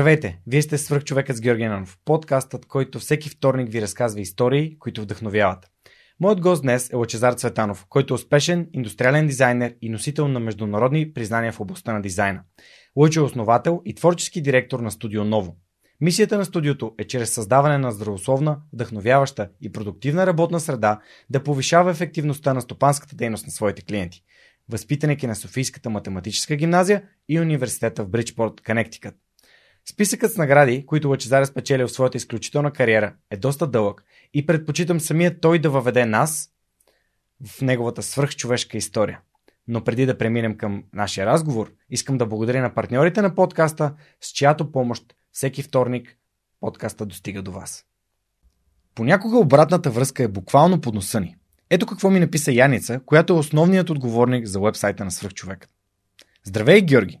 Здравейте! Вие сте свръхчовекът с Георги Нанов, подкастът, който всеки вторник ви разказва истории, които вдъхновяват. Моят гост днес е Лачезар Цветанов, който е успешен индустриален дизайнер и носител на международни признания в областта на дизайна. Лъче е основател и творчески директор на Студио Ново. Мисията на студиото е чрез създаване на здравословна, вдъхновяваща и продуктивна работна среда да повишава ефективността на стопанската дейност на своите клиенти. Възпитаник е на Софийската математическа гимназия и университета в Бриджпорт, Коннектикът. Списъкът с награди, които Лъчезар е спечелил в своята изключителна кариера, е доста дълъг и предпочитам самия той да въведе нас в неговата свръхчовешка история. Но преди да преминем към нашия разговор, искам да благодаря на партньорите на подкаста, с чиято помощ всеки вторник подкаста достига до вас. Понякога обратната връзка е буквално под носа ни. Ето какво ми написа Яница, която е основният отговорник за вебсайта на свръхчовекът. Здравей, Георги!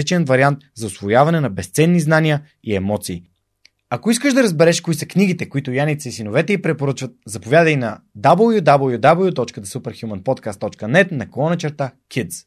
различен вариант за освояване на безценни знания и емоции. Ако искаш да разбереш кои са книгите, които Яница и синовете й препоръчват, заповядай на www.thesuperhumanpodcast.net на колона черта Kids.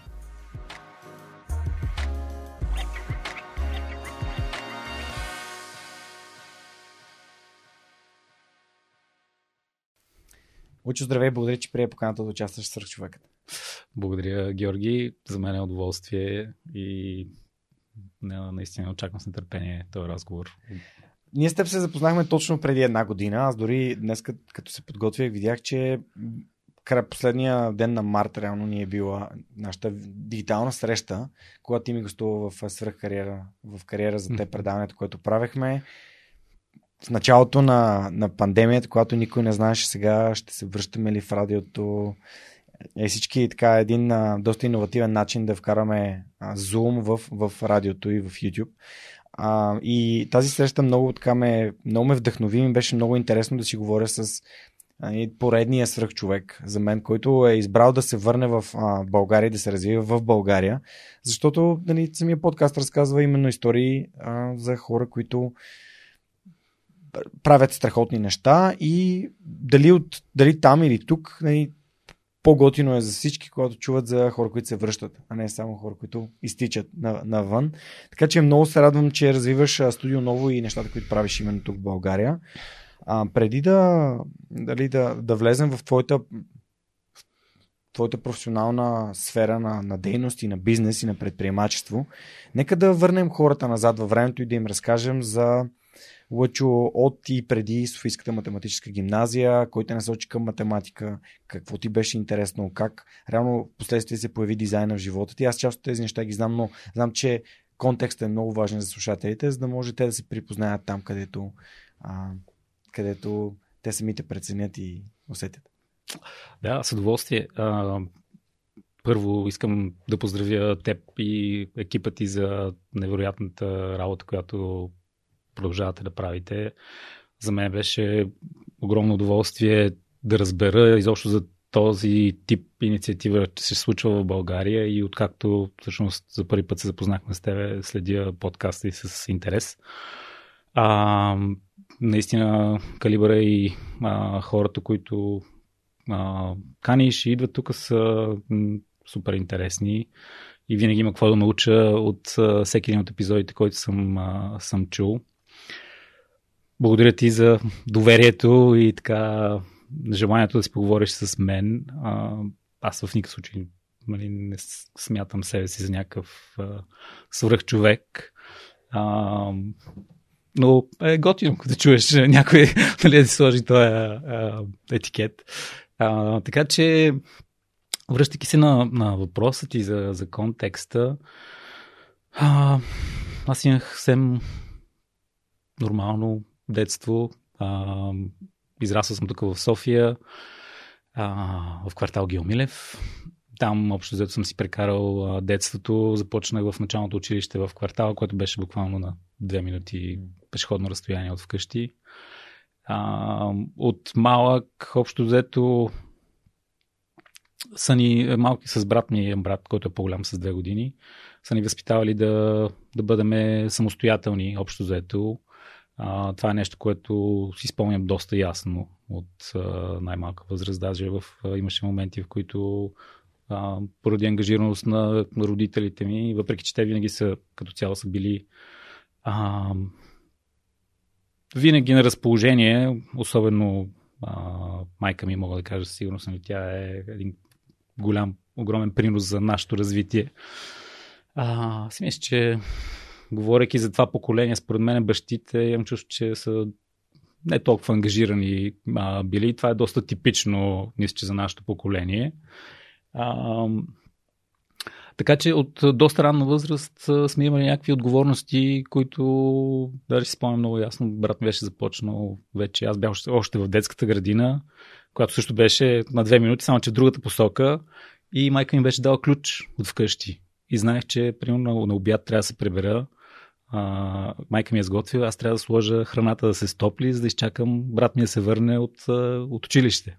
Учо, здравей, благодаря, че прие поканата да участваш в човекът. Благодаря, Георги. За мен е удоволствие и наистина очаквам с нетърпение този разговор. Ние с теб се запознахме точно преди една година. Аз дори днес, като се подготвях, видях, че край последния ден на март реално ни е била нашата дигитална среща, когато ти ми гостува в свръхкариера, в кариера за те предаването, което правехме в началото на, на пандемията, когато никой не знаеше сега ще се връщаме ли в радиото. Е всички така един а, доста иновативен начин да вкараме а, Zoom в, в радиото и в YouTube. А, и тази среща много така ме, много ме вдъхнови ми беше много интересно да си говоря с а, поредния свръхчовек за мен, който е избрал да се върне в а, България и да се развива в България, защото нали, самия подкаст разказва именно истории а, за хора, които правят страхотни неща и дали, от, дали там или тук нали, по-готино е за всички, когато чуват за хора, които се връщат, а не само хора, които изтичат навън. Така че много се радвам, че развиваш студио ново и нещата, които правиш именно тук в България. А, преди да, дали, да, да влезем в твоята, в твоята професионална сфера на, на дейност и на бизнес и на предприемачество, нека да върнем хората назад във времето и да им разкажем за Лъчо от и преди Софийската математическа гимназия, кой те насочи към математика, какво ти беше интересно, как реално в последствие се появи дизайна в живота ти. Аз част от тези неща ги знам, но знам, че контекстът е много важен за слушателите, за да може те да се припознаят там, където, а, където те самите преценят и усетят. Да, с удоволствие. А, първо искам да поздравя теб и екипа ти за невероятната работа, която продължавате да правите. За мен беше огромно удоволствие да разбера изобщо за този тип инициатива че се случва в България и откакто всъщност за първи път се запознахме с тебе, следя подкаста и с интерес. А, наистина калибъра и а, хората, които а, каниш и идват тук са супер интересни и винаги има какво да науча от а, всеки един от епизодите, който съм, а, съм чул. Благодаря ти за доверието и така желанието да си поговориш с мен. Аз в никакъв случай нали, не смятам себе си за някакъв. А, но е готино, като чуеш някой нали, да си сложи този етикет. А, така че, връщайки се на, на въпроса ти за, за контекста, а, аз имах съвсем нормално детство. А, израсъл съм тук в София, а, в квартал Геомилев. Там общо взето съм си прекарал а, детството. Започнах в началното училище в квартала, което беше буквално на две минути пешеходно разстояние от вкъщи. А, от малък, общо взето, са ни малки с брат ми, брат, който е по-голям с две години, са ни възпитавали да, да бъдем самостоятелни, общо взето. А, това е нещо, което си спомням доста ясно от а, най-малка възраст. Даже в, а, имаше моменти, в които а, поради ангажираност на, родителите ми, въпреки че те винаги са като цяло са били а, винаги на разположение, особено а, майка ми, мога да кажа сигурно съм, тя е един голям, огромен принос за нашето развитие. А, си мисля, че говоряки за това поколение, според мен бащите имам чувство, че са не толкова ангажирани а, били. Това е доста типично, мисля, за нашето поколение. А, така че от доста ранна възраст сме имали някакви отговорности, които даже си спомням много ясно. Брат ми беше започнал вече. Аз бях още в детската градина, която също беше на две минути, само че другата посока. И майка ми беше дала ключ от вкъщи. И знаех, че примерно на обяд трябва да се прибера. А, майка ми е сготвила, аз трябва да сложа храната да се стопли, за да изчакам брат ми да се върне от, от училище.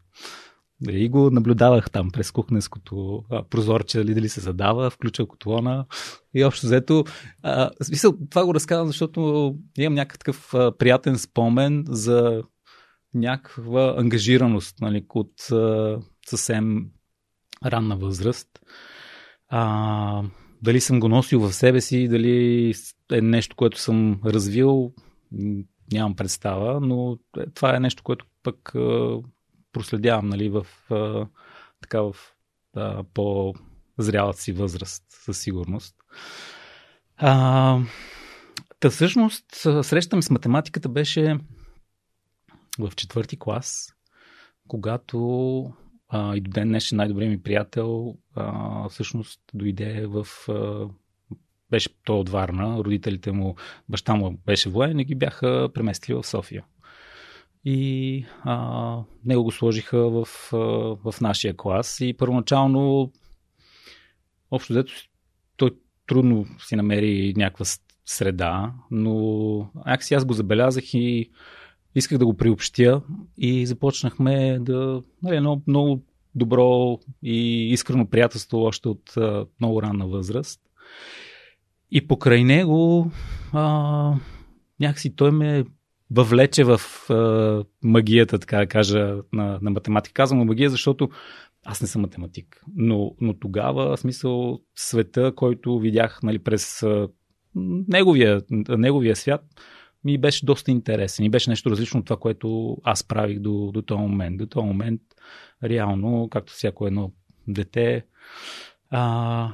И го наблюдавах там през кухненското прозорче, дали, дали се задава, включва котлона и общо взето. А, смисъл, това го разказвам, защото имам някакъв приятен спомен за някаква ангажираност нали, от а, съвсем ранна възраст. А, дали съм го носил в себе си, дали е нещо, което съм развил, нямам представа, но това е нещо, което пък проследявам нали, в, така, в а, по-зрялата си възраст, със сигурност. А, та всъщност, срещата ми с математиката беше в четвърти клас, когато а, и до ден днешен най-добрият ми приятел а, всъщност дойде в... А, беше той от Варна, родителите му, баща му беше воен и ги бяха преместили в София. И а, него го сложиха в, а, в нашия клас и първоначално общо взето той трудно си намери някаква среда, но някакси аз го забелязах и исках да го приобщя и започнахме да нали, едно много добро и искрено приятелство още от а, много ранна възраст. И покрай него а, някакси той ме въвлече в а, магията, така да кажа, на, на математика. Казвам магия, защото аз не съм математик. Но, но тогава, в смисъл, света, който видях нали, през а, неговия, неговия свят, ми беше доста интересен и беше нещо различно от това, което аз правих до, до този момент. До този момент, реално, както всяко едно дете, а,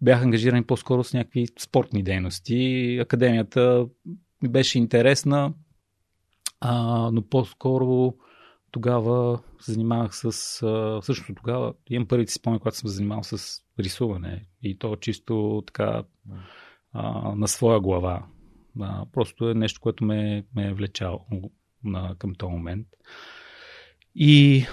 бях ангажиран по-скоро с някакви спортни дейности. Академията ми беше интересна, а, но по-скоро тогава се занимавах с... А, също тогава имам първите спомени, когато съм занимавал с рисуване. И то чисто така а, на своя глава. А, просто е нещо, което ме, ме е влечало на, към този момент. И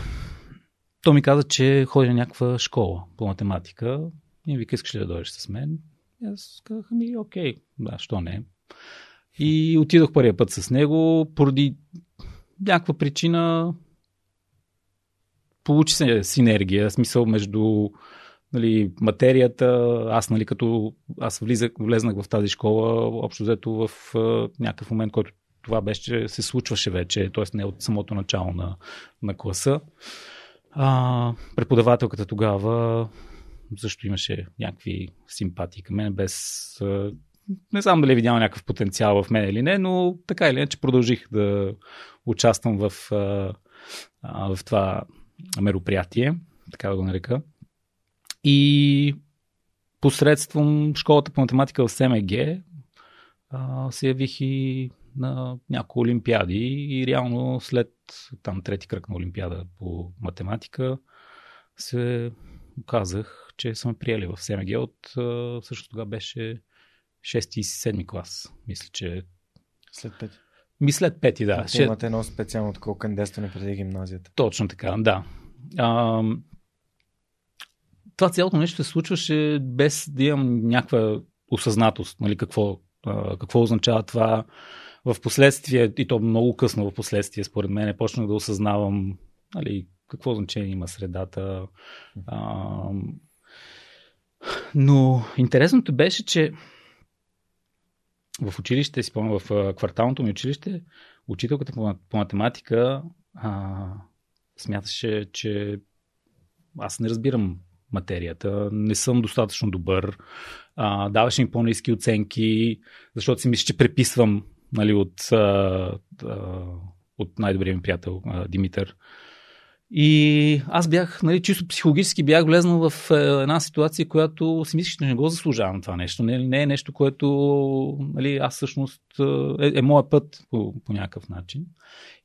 то ми каза, че ходи на някаква школа по математика. И вика, искаш ли да дойдеш с мен? И аз казах, ми, окей, да, що не. И отидох първия път с него, поради някаква причина получи се синергия, смисъл между нали, материята, аз нали, като аз влизах, влезнах в тази школа, общо взето в някакъв момент, който това беше, се случваше вече, т.е. не от самото начало на, на класа. А, преподавателката тогава също имаше някакви симпатии към мен, без не знам дали е видял някакъв потенциал в мен или не, но така или иначе продължих да участвам в, в това мероприятие, така да го нарека. И посредством школата по математика в СМГ а, се явих и на няколко олимпиади и реално след там трети кръг на олимпиада по математика се казах, че съм приели в СМГ от също тогава беше 6 и 7 клас. Мисля, че след 5. Ми след пети, да. Ще... Имате едно специално такова кандидатстване преди гимназията. Точно така, да. А, това цялото нещо се случваше без да имам някаква осъзнатост, нали, какво, а, какво означава това. В последствие, и то много късно в последствие, според мен, почнах да осъзнавам нали, какво значение има средата. А, но интересното беше, че в училище, си спомням, в кварталното ми училище, учителката по, по математика а, смяташе, че аз не разбирам материята, не съм достатъчно добър, а, даваше ми по-низки оценки, защото си мисля, че преписвам нали, от, а, а, от най-добрия ми приятел а, Димитър. И аз бях, нали, чисто психологически бях влезнал в е, една ситуация, която си мислиш, че не го заслужавам това нещо. Не, не е нещо, което нали, аз всъщност е, е моят път по, по някакъв начин.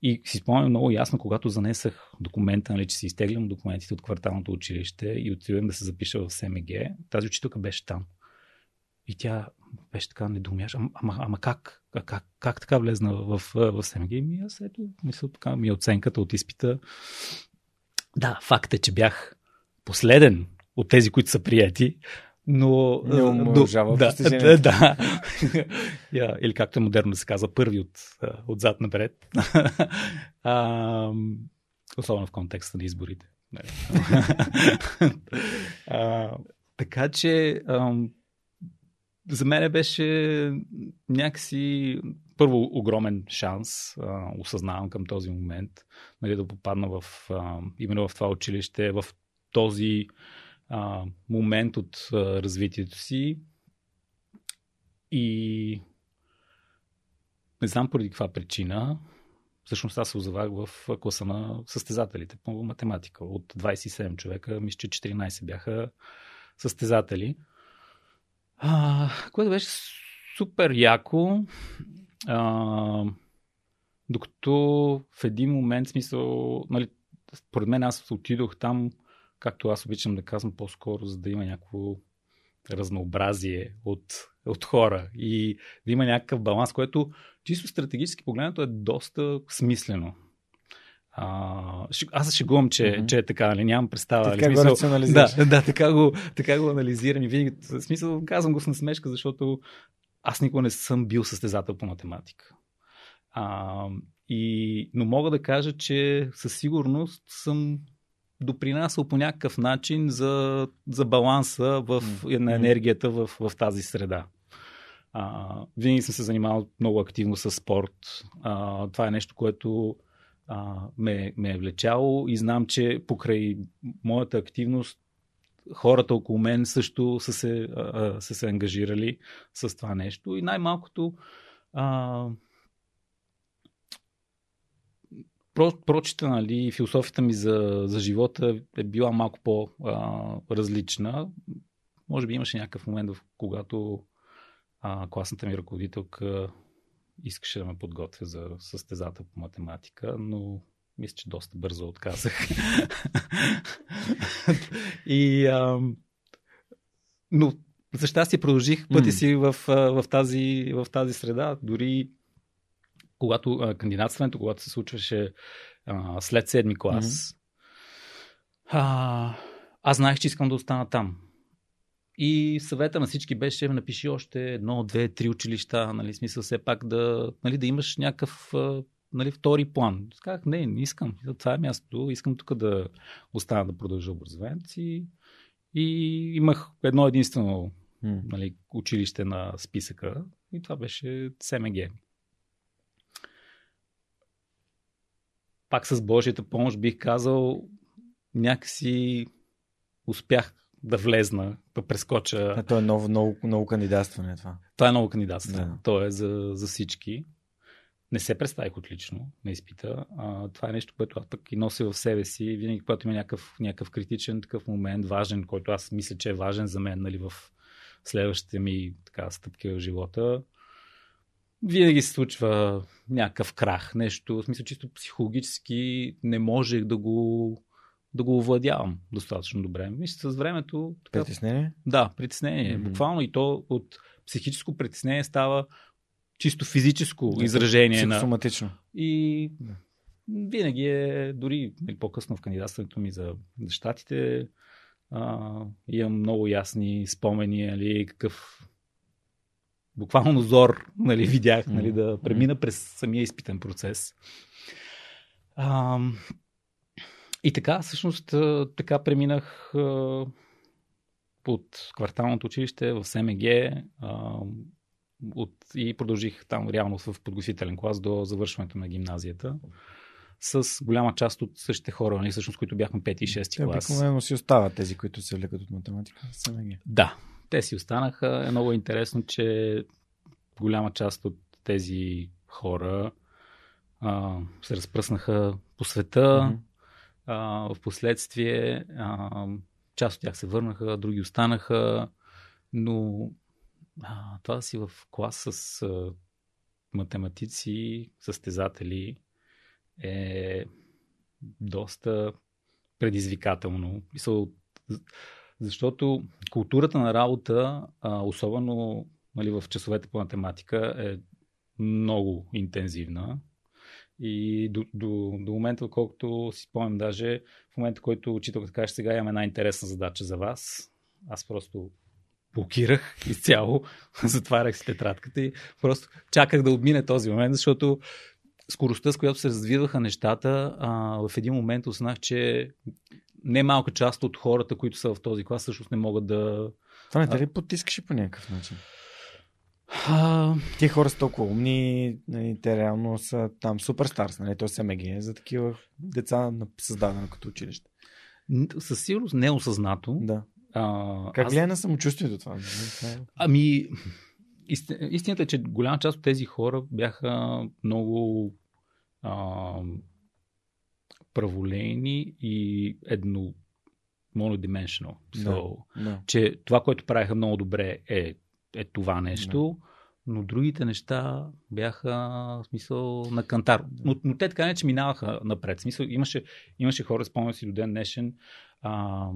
И си спомням много ясно, когато занесах документа, нали, че си изтеглям документите от кварталното училище и отивам да се запиша в СМГ, тази учителка беше там. И тя беше така недоумяш. Ама, ама, ама как? как? Как така влезна в, в, в СМГ? И аз ето, мисля, така ми е оценката от изпита да, факт е, че бях последен от тези, които са прияти, но... Не умножава да, да, да. yeah, или както е модерно да се казва, първи от, отзад напред. а, особено в контекста на изборите. а, така че ам, за мен беше някакси първо огромен шанс, а, осъзнавам към този момент, нали, да попадна в, а, именно в това училище, в този а, момент от а, развитието си. И не знам поради каква причина, всъщност аз се озовах в класа на състезателите по математика. От 27 човека, мисля, че 14 бяха състезатели. А, което беше супер яко. А, докато в един момент, смисъл, нали, според мен аз отидох там, както аз обичам да казвам по-скоро, за да има някакво разнообразие от, от хора и да има някакъв баланс, което чисто стратегически погледнато е доста смислено. А, аз се шегувам, че, mm-hmm. че е така, нали? нямам представа. Така смисъл, го рационализираш. Да, да така, го, така го анализирам и винаги, в смисъл, казвам го с насмешка, защото аз никога не съм бил състезател по математика. А, и, но мога да кажа, че със сигурност съм допринасял по някакъв начин за, за баланса в, mm. на енергията в, в тази среда. А, винаги съм се занимавал много активно с спорт. А, това е нещо, което а, ме, ме е влечало и знам, че покрай моята активност хората около мен също са се, а, са се ангажирали с това нещо. И най-малкото а, про, прочита, нали, философията ми за, за живота е била малко по-различна. Може би имаше някакъв момент, в когато а, класната ми ръководителка искаше да ме подготвя за състезател по математика, но мисля, че доста бързо отказах. и, а, но за щастие продължих пъти си в, в, тази, в тази среда. Дори когато кандидатстването, когато се случваше а, след седми клас, а, аз знаех, че искам да остана там. И съвета на всички беше напиши още едно, две, три училища, нали, смисъл все пак да, нали, да имаш някакъв нали, втори план. Казах, не, не искам. Това е мястото. Искам тук да остана да продължа образованието си. И имах едно единствено нали, училище на списъка и това беше СМГ. Пак с Божията помощ бих казал, някакси успях да влезна, да прескоча. А то е ново, ново, ново кандидатстване това. Това е ново кандидатстване. Да. То е за, за всички. Не се представих отлично на изпита. А, това е нещо, което аз пък и нося в себе си. Винаги, когато има някакъв, някакъв критичен такъв момент, важен, който аз мисля, че е важен за мен нали, в следващите ми така, стъпки в живота, винаги се случва някакъв крах, нещо, в смисъл чисто психологически не можех да го да го овладявам достатъчно добре. Мисля, с времето... Така, притеснение? Да, притеснение. Mm-hmm. Буквално и то от психическо притеснение става чисто физическо да, изражение. Психосоматично. На... И винаги е, дори нали, по-късно в кандидатстването ми за, за щатите, а, имам много ясни спомени, нали, какъв буквално зор нали, видях нали, да премина през самия изпитен процес. А, и така, всъщност, така преминах от кварталното училище в СМГ от, и продължих там реално в подготвителен клас до завършването на гимназията с голяма част от същите хора, нали, всъщност, които бяхме 5 и 6 клас. Обикновено си остават тези, които се влекат от математика. СМГ. Да, те си останаха. Е много интересно, че голяма част от тези хора а, се разпръснаха по света. Mm-hmm. А, в последствие а, част от тях се върнаха, други останаха, но а, това си в клас с а, математици, състезатели е доста предизвикателно. Защото културата на работа, а, особено нали, в часовете по математика, е много интензивна. И до, до, до момента, колкото си спомням, даже в момента, който учителката каже, сега имам една интересна задача за вас, аз просто блокирах изцяло, затварях си тетрадката и просто чаках да отмине този момент, защото скоростта, с която се развиваха нещата, а, в един момент осъзнах, че не малка част от хората, които са в този клас, всъщност не могат да. Това не те ли потискаше по някакъв начин? А... Тия хора са толкова умни, нали, те реално са там суперстарс, нали? То СМГ е за такива деца създадено като училище. Със сигурност неосъзнато. Да. А, как влияе аз... на самочувствието това? Нали? Ами, истината е, че голяма част от тези хора бяха много а, праволейни и едно monodimensional. So, да, да. Че това, което правиха много добре е, е това нещо, да. но другите неща бяха в смисъл на кантар. Но, но те така не, че минаваха напред. В смисъл, имаше, имаше хора, спомням си до ден днешен, а,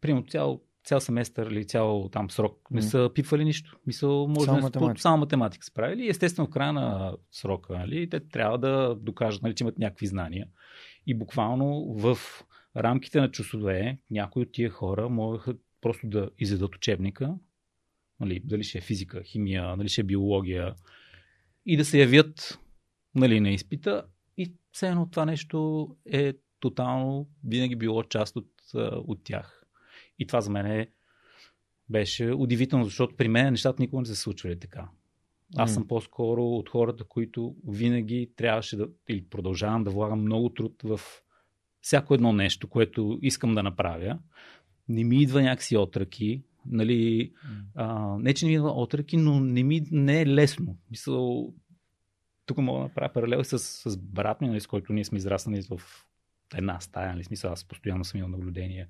примерно цял, цял семестър или цял там срок не са пипвали нищо. Мисъл, може само, да математика. само математика са правили. Естествено, в края на срока, нали, те трябва да докажат, нали, че имат някакви знания. И буквално в рамките на часове някои от тия хора могат просто да изядат учебника, нали, дали ще е физика, химия, дали ще е биология, и да се явят нали, на изпита. И все едно това нещо е тотално винаги било част от, от тях. И това за мен е, беше удивително, защото при мен нещата никога не се случвали така. Аз съм по-скоро от хората, които винаги трябваше да, или продължавам да влагам много труд в всяко едно нещо, което искам да направя. Не ми идва някакси отръки, нали, а, не че не ми идва отръки, но не ми не е лесно. Мисъл, тук мога да направя паралел с, с брат ми, нали, с който ние сме израснали в една стая, нали, смисъл, аз постоянно съм имал наблюдения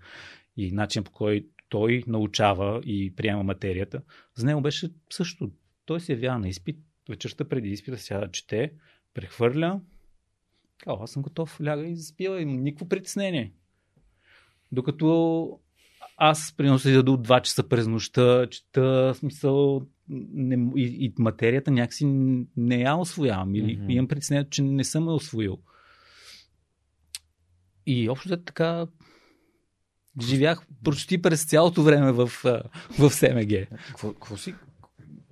и начин по който той научава и приема материята, за него беше също. Той се явява на изпит, вечерта преди изпита сяда, чете, прехвърля, О, аз съм готов, ляга и заспива, и никакво притеснение. Докато аз принося да до 2 часа през нощта, чета, смисъл, не, и, и материята някакси не я освоявам или mm-hmm. имам притеснение, че не съм я освоил. И общо така живях почти през цялото време в, в СМГ. Какво, какво си?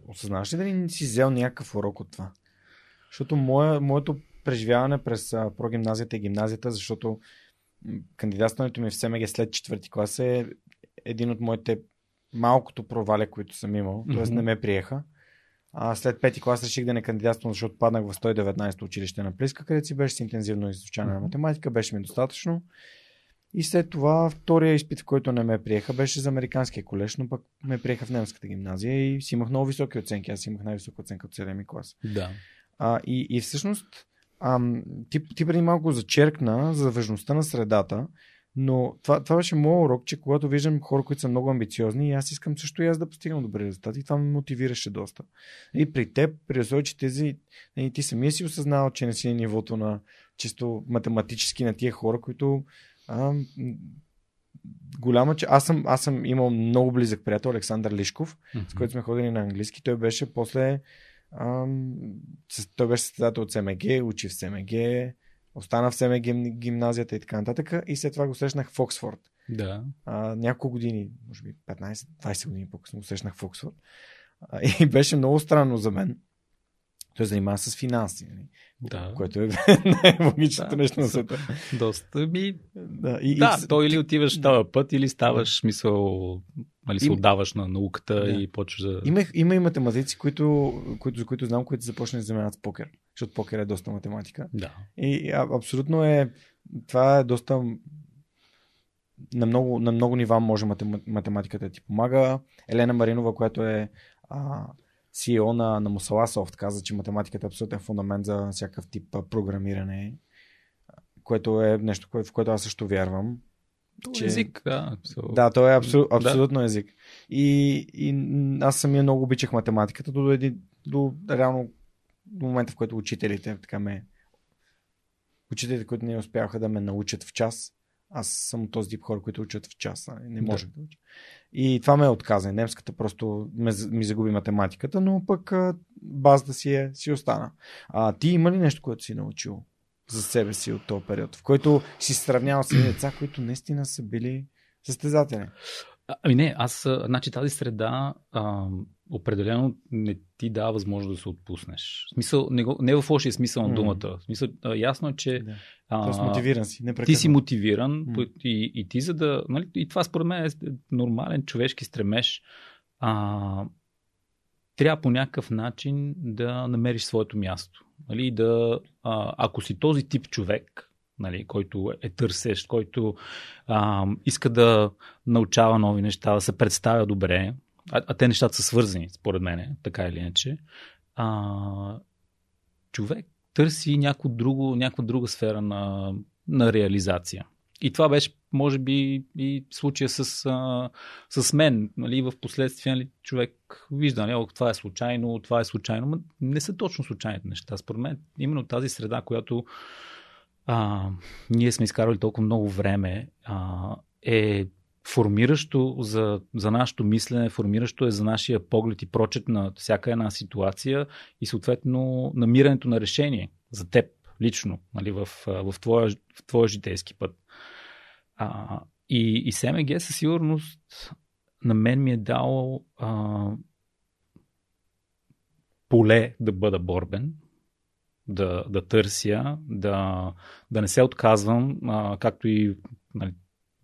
Осъзнаваш ли дали не си взел някакъв урок от това? Защото мое, моето преживяване през прогимназията и гимназията, защото кандидатстването ми в СМГ след четвърти клас е един от моите малкото провали, които съм имал. Mm-hmm. Тоест не ме приеха. А след пети клас реших да не кандидатствам, защото паднах в 119 училище на Плиска, където си беше с интензивно изучаване на математика, беше ми достатъчно. И след това втория изпит, в който не ме приеха, беше за американския колеж, но пък ме приеха в немската гимназия и си имах много високи оценки. Аз имах най-висока оценка от 7 клас. Да. А, и, и всъщност ам, ти, ти преди малко зачеркна за важността на средата, Но това, това беше моят урок, че когато виждам хора, които са много амбициозни, и аз искам също и аз да постигам добри резултати. И това ме мотивираше доста. И при теб, при условие, че тези, и ти самия си осъзнал, че не си на нивото на чисто математически на тия хора, които а, голяма, че аз съм, аз съм имал много близък приятел, Александър Лишков, mm-hmm. с който сме ходили на английски. Той беше после ам, той беше състезател от СМГ, учи в СМГ, остана в СМГ гимназията и така нататък. И след това го срещнах в Оксфорд. Да. А, няколко години, може би 15-20 години по-късно го срещнах в Оксфорд. А, и беше много странно за мен. Той занимава с финанси. Нали? Да. Което е най-логичното да, нещо на света. Доста ми. Да, и, да и... то или отиваш да. този път, или ставаш да. смисъл, нали се отдаваш на науката да. и почваш да. Има, има и математици, които, които, за които знам, които започнат да занимават с покер. Защото покер е доста математика. Да. И а, абсолютно е. Това е доста. На много, на много нива може математиката да ти помага. Елена Маринова, която е а, CEO на, на Mosala каза, че математиката е абсолютен фундамент за всякакъв тип програмиране, което е нещо, в което аз също вярвам. То че... език, да. So... Да, то е абсол... абсолютно да. език. И, и аз самия много обичах математиката до, един, до реално до момента, в който учителите така ме учителите, които не успяха да ме научат в час, аз съм този тип хора, които учат в час. Нали? Не може да, да уча. И това ме е отказа. Немската просто ме, ми загуби математиката, но пък базата си, е, си остана. А ти има ли нещо, което си научил за себе си от този период, в който си сравнявал с деца, които наистина са били състезатели? Ами не, аз, значи тази среда определено не ти дава възможност да се отпуснеш. В смисъл, не, не в лошия смисъл на думата. В смисъл, ясно е, че. Да. А, Тоест мотивиран си. Ти си мотивиран mm. и, и ти за да. Нали, и това според мен е нормален човешки стремеж. А, трябва по някакъв начин да намериш своето място. Нали, да, а, ако си този тип човек, нали, който е търсещ, който а, иска да научава нови неща, да се представя добре, а, а те нещата са свързани, според мен, така или иначе, а, човек търси някаква, друго, някаква друга сфера на, на реализация. И това беше, може би, и случая с, а, с мен. Нали, в последствие нали, човек вижда, нали, това е случайно, това е случайно. Но не са точно случайните неща. Според мен, именно тази среда, която а, ние сме изкарали толкова много време, а, е формиращо за, за нашето мислене, формиращо е за нашия поглед и прочет на всяка една ситуация и съответно намирането на решение за теб лично, нали, в, в, твоя, в твоя житейски път. А, и, и СМГ със сигурност на мен ми е дал а, поле да бъда борбен, да, да търся, да, да не се отказвам, а, както и нали,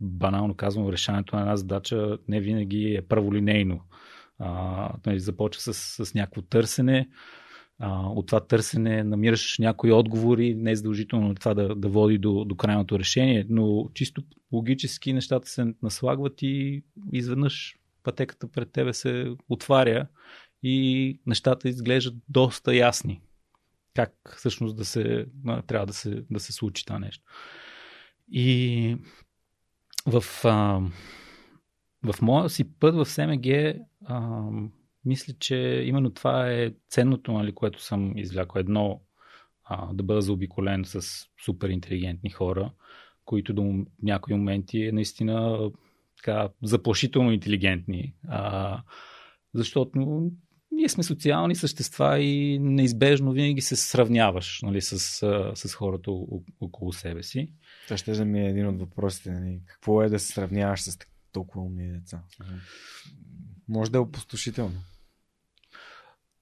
банално казвам, решаването на една задача не винаги е праволинейно. А, нали, започва с, с някакво търсене, а, от това търсене намираш някои отговори, не е задължително това да, да води до, до крайното решение, но чисто логически нещата се наслагват и изведнъж пътеката пред тебе се отваря и нещата изглеждат доста ясни. Как всъщност да се, трябва да се, да се случи това нещо. И в, а, в моя си път в СМГ а, мисля, че именно това е ценното, нали, което съм извлякал. Едно, а, да бъда заобиколен с супер интелигентни хора, които до някои моменти е наистина така, заплашително интелигентни. А, защото ние сме социални същества и неизбежно винаги се сравняваш нали, с, с хората около себе си. Това ще да ми е един от въпросите. Нали? Какво е да се сравняваш с толкова умни деца? Може да е опустошително.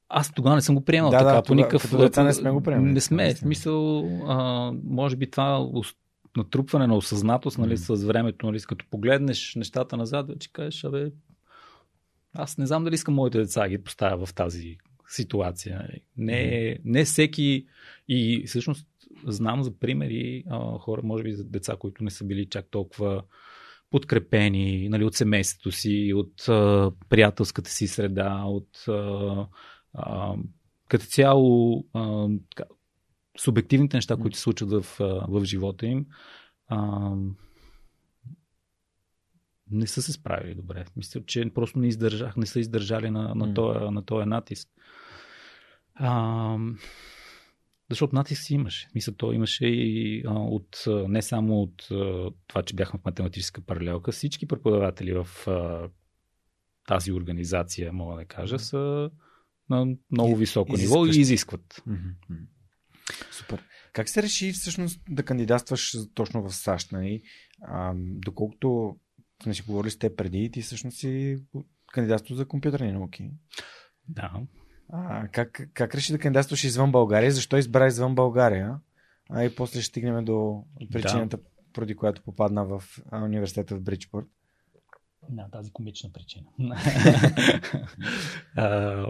Аз тогава не съм го приемал да, така. Да, по никакъв... Деца не сме го приемали. Не сме. В смисъл, а, може би това натрупване на осъзнатост нали, mm. с времето, нали, като погледнеш нещата назад, вече кажеш, абе, аз не знам дали искам моите деца ги поставя в тази ситуация. Не, не всеки и всъщност знам за примери а, хора, може би за деца, които не са били чак толкова подкрепени нали, от семейството си, от а, приятелската си среда, от а, а, като цяло а, така, субективните неща, които се случват в, в живота им. А, не са се справили добре. Мисля, че просто не издържах, не са издържали на, на, mm. този, на този натиск. А, защото натиск си имаше. Мисля, то имаше и а, от, не само от а, това, че бяхме в математическа паралелка, всички преподаватели в а, тази организация, мога да кажа, са на много високо Изискващи. ниво и изискват. Mm-hmm. Супер. Как се реши всъщност да кандидатстваш точно в САЩ? Нали? А, доколкото сме си говорили с те преди, ти всъщност си кандидатство за компютърни науки. Да. А, как, как реши да кандидатстваш извън България? Защо избра извън България? А и после ще стигнем до причината, да. поради която попадна в университета в Бриджпорт. Да, тази комична причина. а,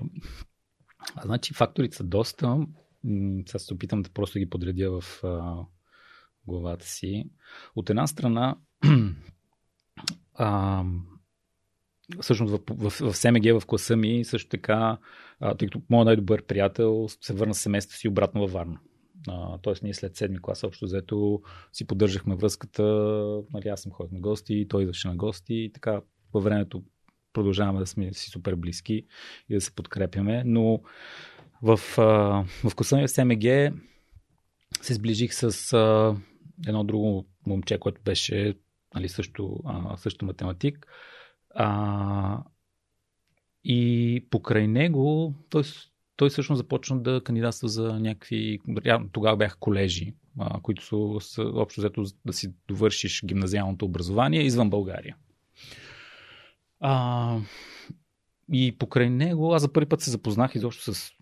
значи факторите са доста. Сега се опитам да просто ги подредя в а, главата си. От една страна, а, всъщност в, в, в СМГ в класа ми също така, а, тъй като моят най-добър приятел се върна семейството си обратно във Варна. Тоест ние след седми клас общо взето си поддържахме връзката, нали, аз съм ходил на гости, той идваше на гости и така във времето продължаваме да сме си супер близки и да се подкрепяме, но в, а, в класа ми в СМГ се сближих с а, едно друго момче, което беше нали, също, а, също математик. А, и покрай него той, той всъщност започна да кандидатства за някакви. Тогава бяха колежи, а, които са общо взето да си довършиш гимназиалното образование извън България. А, и покрай него аз за първи път се запознах изобщо с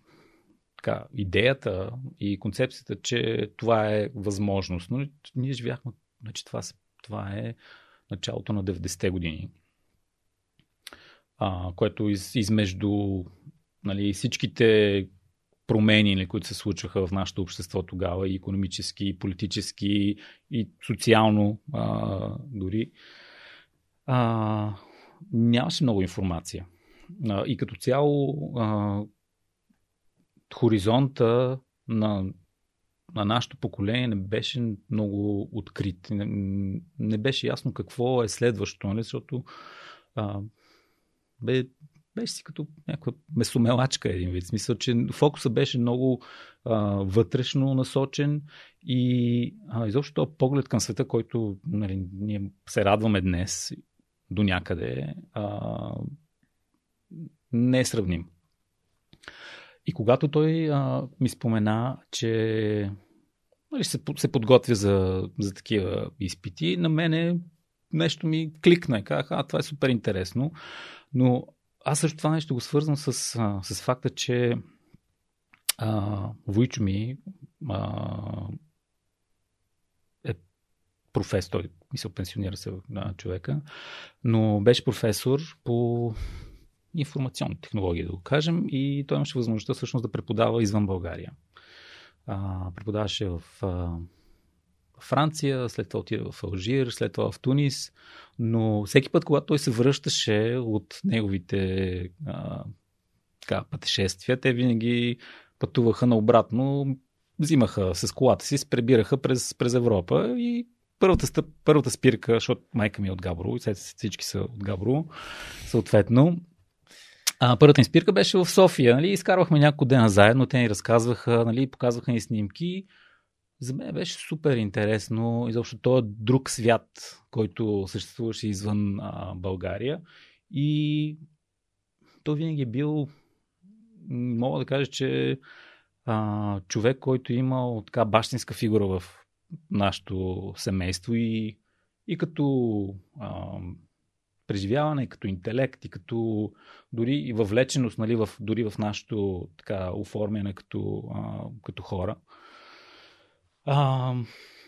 така, идеята и концепцията, че това е възможност. Но ние живяхме, значи това, това е началото на 90-те години а, което из, измежду нали, всичките промени, нали, които се случваха в нашето общество тогава, и економически, и политически, и социално а, дори, а, нямаше много информация. А, и като цяло а, хоризонта на, на нашето поколение не беше много открит. Не, не беше ясно какво е следващото, нали, защото а, бе, беше си като някаква месомелачка един вид. Смисъл, че фокуса беше много а, вътрешно насочен и а, изобщо този поглед към света, който нали, ние се радваме днес до някъде, а, не е сравним. И когато той а, ми спомена, че нали, се, се подготвя за, за такива изпити, на мене нещо ми кликна и казах, а, това е супер интересно. Но аз също това нещо го свързвам с, с факта, че а, Войчо ми а, е професор, той мисля, пенсионира се на човека, но беше професор по информационни технологии, да го кажем, и той имаше възможността всъщност да преподава извън България. А, преподаваше в а, Франция, след това отида в Алжир, след това в Тунис, но всеки път, когато той се връщаше от неговите а, така, пътешествия, те винаги пътуваха наобратно, взимаха с колата си, се пребираха през, през Европа и първата, стъп, първата спирка, защото майка ми е от Габрово и всички са от Габрово, съответно, а, първата им спирка беше в София. Нали? Изкарвахме няколко дена заедно, те ни разказваха, нали? показваха ни снимки за мен беше супер интересно изобщо този друг свят, който съществуваше извън а, България. И той винаги е бил, мога да кажа, че а, човек, който е имал така бащинска фигура в нашето семейство и, и като а, преживяване, и като интелект, и като дори и въвлеченост нали, в, дори в нашето така, оформяне като, а, като хора. А,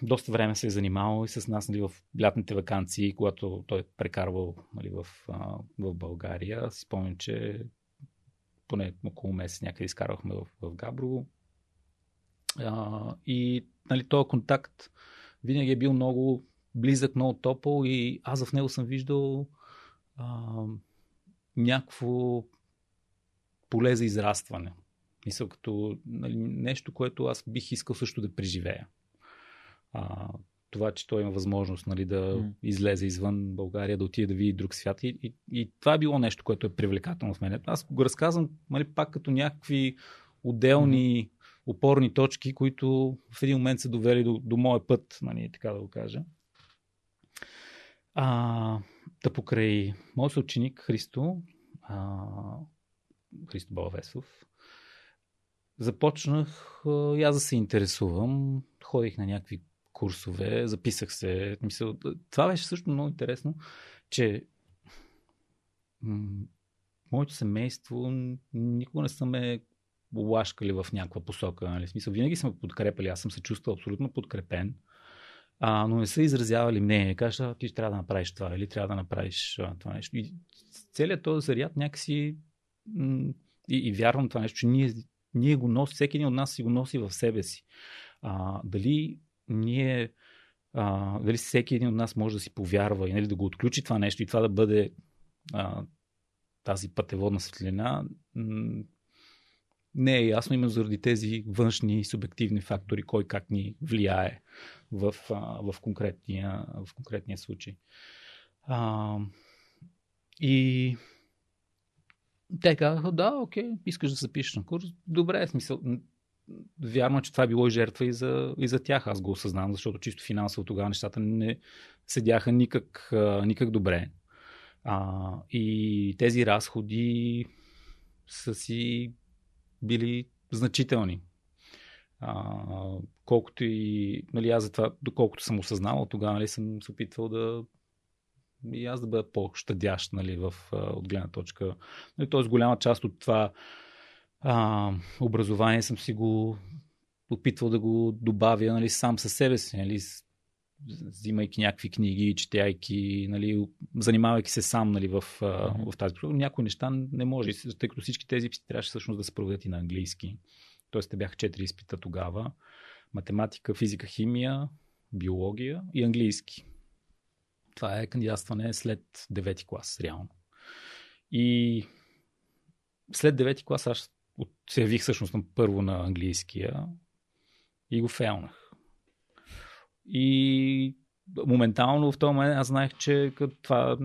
доста време се е занимавал и с нас нали, в лятните вакансии, когато той е прекарвал нали, в, а, в България. Си спомням, че поне около месец някъде изкарвахме в, в Габрово. А, и нали, този контакт винаги е бил много близък, много топъл и аз в него съм виждал а, някакво поле за израстване. Мисля, като нали, нещо, което аз бих искал също да преживея. А, това, че той има възможност нали, да mm. излезе извън България, да отиде да види друг свят. И, и, и това е било нещо, което е привлекателно в мен. Аз го разказвам нали, пак като някакви отделни mm. опорни точки, които в един момент са довели до, до моя път, нали, така да го кажа. А, да покрай моят ученик Христо, а, Христо Балвесов, започнах и аз да се интересувам. Ходих на някакви курсове, записах се. Мисъл, това беше също много интересно, че моето семейство никога не са ме лашкали в някаква посока. Нали? смисъл, винаги са ме подкрепали. Аз съм се чувствал абсолютно подкрепен. А, но не са изразявали мнение. Кажа, ти трябва да направиш това или трябва да направиш а, това нещо. И целият този заряд някакси м- и, и вярвам това нещо, че ние, ние го носи, всеки един от нас си го носи в себе си. А, дали ние, а, дали всеки един от нас може да си повярва и нали, да го отключи това нещо и това да бъде а, тази пътеводна светлина, не е ясно именно заради тези външни субективни фактори, кой как ни влияе в, в, конкретния, в конкретния случай. А, и те казаха, да, окей, искаш да се запишеш на курс. Добре, смисъл. Вярно, е, че това е било и жертва и за, и за тях. Аз го осъзнавам, защото чисто финансово тогава нещата не седяха никак, никак добре. А, и тези разходи са си били значителни. А, колкото и, нали, аз за това, доколкото съм осъзнавал, тогава нали, съм се опитвал да и аз да бъда по-щадящ нали, в, от гледна точка. Нали, Тоест голяма част от това а, образование съм си го опитвал да го добавя нали, сам със себе си, нали, взимайки някакви книги, четяйки, нали, занимавайки се сам нали, в, mm-hmm. в тази програма. Някои неща не може, тъй като всички тези изпити трябваше всъщност да се проведат и на английски. Тоест те бяха четири изпита тогава. Математика, физика, химия, биология и английски. Това е кандидатстване след 9 клас, реално. И след 9 клас аз се явих всъщност първо на английския и го фейлнах. И моментално в този момент аз знаех, че това,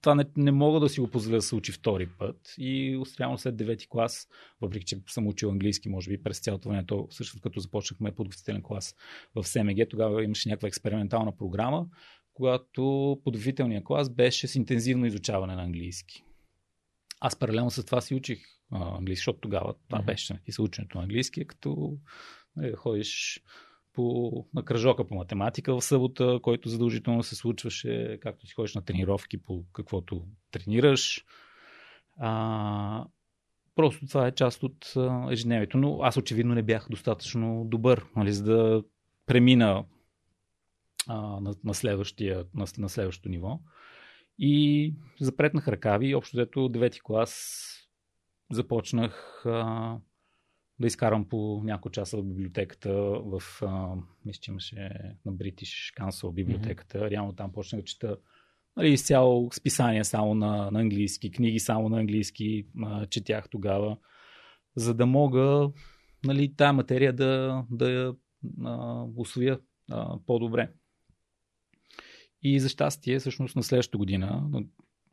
това не, не мога да си го позволя да се учи втори път. И оставям след 9 клас, въпреки че съм учил английски, може би през цялото време, то също като започнахме подготвителен клас в СМГ, тогава имаше някаква експериментална програма, когато подготвителният клас беше с интензивно изучаване на английски. Аз паралелно с това си учих а, английски, защото тогава това mm-hmm. беше и съученето на английски, като нали, да ходиш по, на кръжока по математика в събота, който задължително се случваше, както си ходиш на тренировки по каквото тренираш. А, просто това е част от ежедневието. Но аз очевидно не бях достатъчно добър, нали, за да премина а, на, на, следващия, на, на следващото ниво. И запретнах ръкави. Общо взето 9 клас започнах а, да изкарам по няколко часа в библиотеката, в, а, мисля, че имаше на British Council библиотеката. Mm-hmm. Реално там почнах да чета нали, изцяло списания само на, на английски, книги само на английски, а, четях тогава, за да мога нали, тая материя да, да я а, освоя а, по-добре. И за щастие, всъщност на следващата година,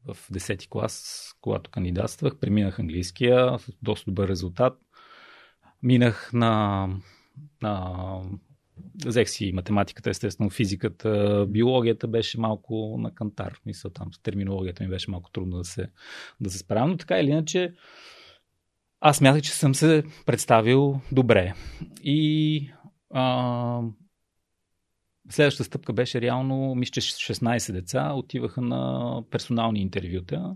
в 10 клас, когато кандидатствах, преминах английския с доста добър резултат минах на, на взех си математиката, естествено, физиката, биологията беше малко на кантар. Мисля, там с терминологията ми беше малко трудно да се, да се справя, но така или иначе аз мятах, че съм се представил добре. И а, следващата стъпка беше реално, мисля, че 16 деца отиваха на персонални интервюта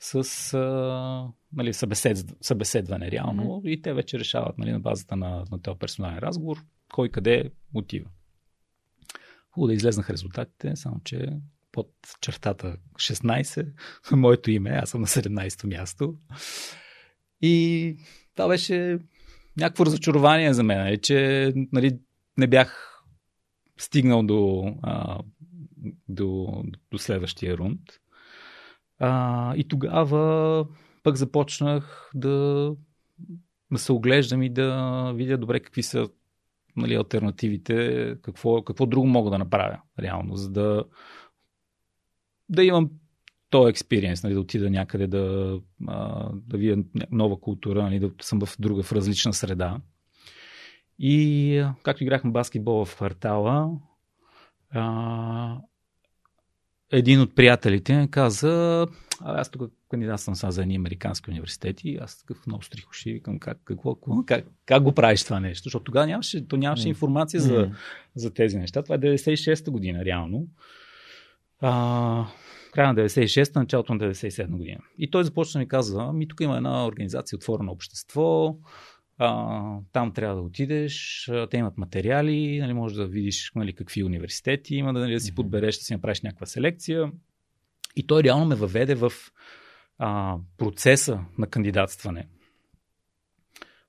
с а, нали, събесед, събеседване реално mm-hmm. и те вече решават нали, на базата на, на този персонален разговор кой къде отива. Хубаво да излезнаха резултатите, само че под чертата 16, моето име, аз съм на 17-то място. И това беше някакво разочарование за мен, нали, че нали, не бях стигнал до, а, до, до следващия рунд. А, и тогава пък започнах да, да се оглеждам и да видя добре какви са нали, альтернативите, какво, какво друго мога да направя реално, за да, да имам този експириенс, нали, да отида някъде да, да видя нова култура, нали, да съм в друга, в различна среда. И както играхме баскетбол в квартала, а, един от приятелите каза, а, аз тук кандидатствам сега за едни американски университети, аз такъв много стрихоши, викам как, какво, как, как го правиш това нещо, защото тогава нямаше, то нямаше информация за, mm. за тези неща. Това е 96-та година, реално. А, края на 96-та, началото на 97 година. И той започна да ми казва, ми тук има една организация Отворено общество, а, там трябва да отидеш, те имат материали, нали, можеш да видиш нали, какви университети има, да, нали, да си подбереш, да си направиш някаква селекция. И той реално ме въведе в а, процеса на кандидатстване.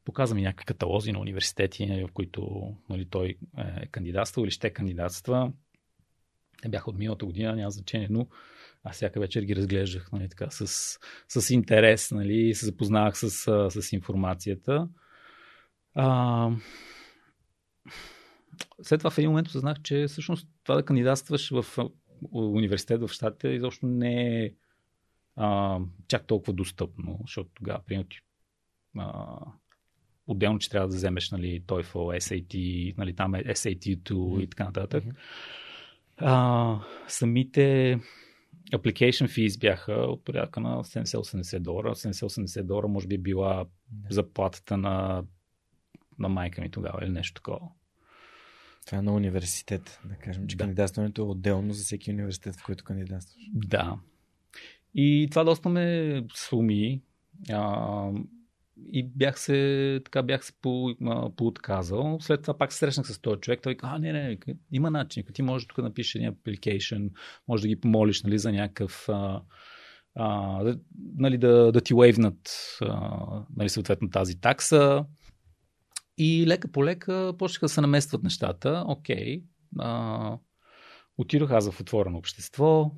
Показа ми някакви каталози на университети, нали, в които нали, той е кандидатствал или ще кандидатства. Те бяха от миналата година, няма значение, но аз всяка вечер ги разглеждах нали, така, с, с интерес, нали, се запознавах с, с информацията. А, след това в един момент осъзнах, че всъщност това да кандидатстваш в университет в Штатите изобщо не е а, чак толкова достъпно, защото тогава, примерно, а, отделно, че трябва да вземеш нали, TOEFL, SAT, нали, там е SAT2 mm-hmm. и така нататък. Mm-hmm. А, самите application fees бяха от порядка на 70-80 долара. 70-80 долара може би е била заплатата на на майка ми тогава или нещо такова. Това е на университет, да кажем, че да. кандидатстването е отделно за всеки университет, в който кандидатстваш. Да. И това доста ме суми. А, и бях се, така бях се по, поотказал. След това пак се срещнах с този човек. Той каза, а, не, не, има начин. Ти можеш тук да напишеш един application, може да ги помолиш нали, за някакъв а, а, нали, да, да ти уейвнат нали, съответно тази такса. И лека по лека почнаха да се наместват нещата. Окей. А, отидох аз в отворено общество.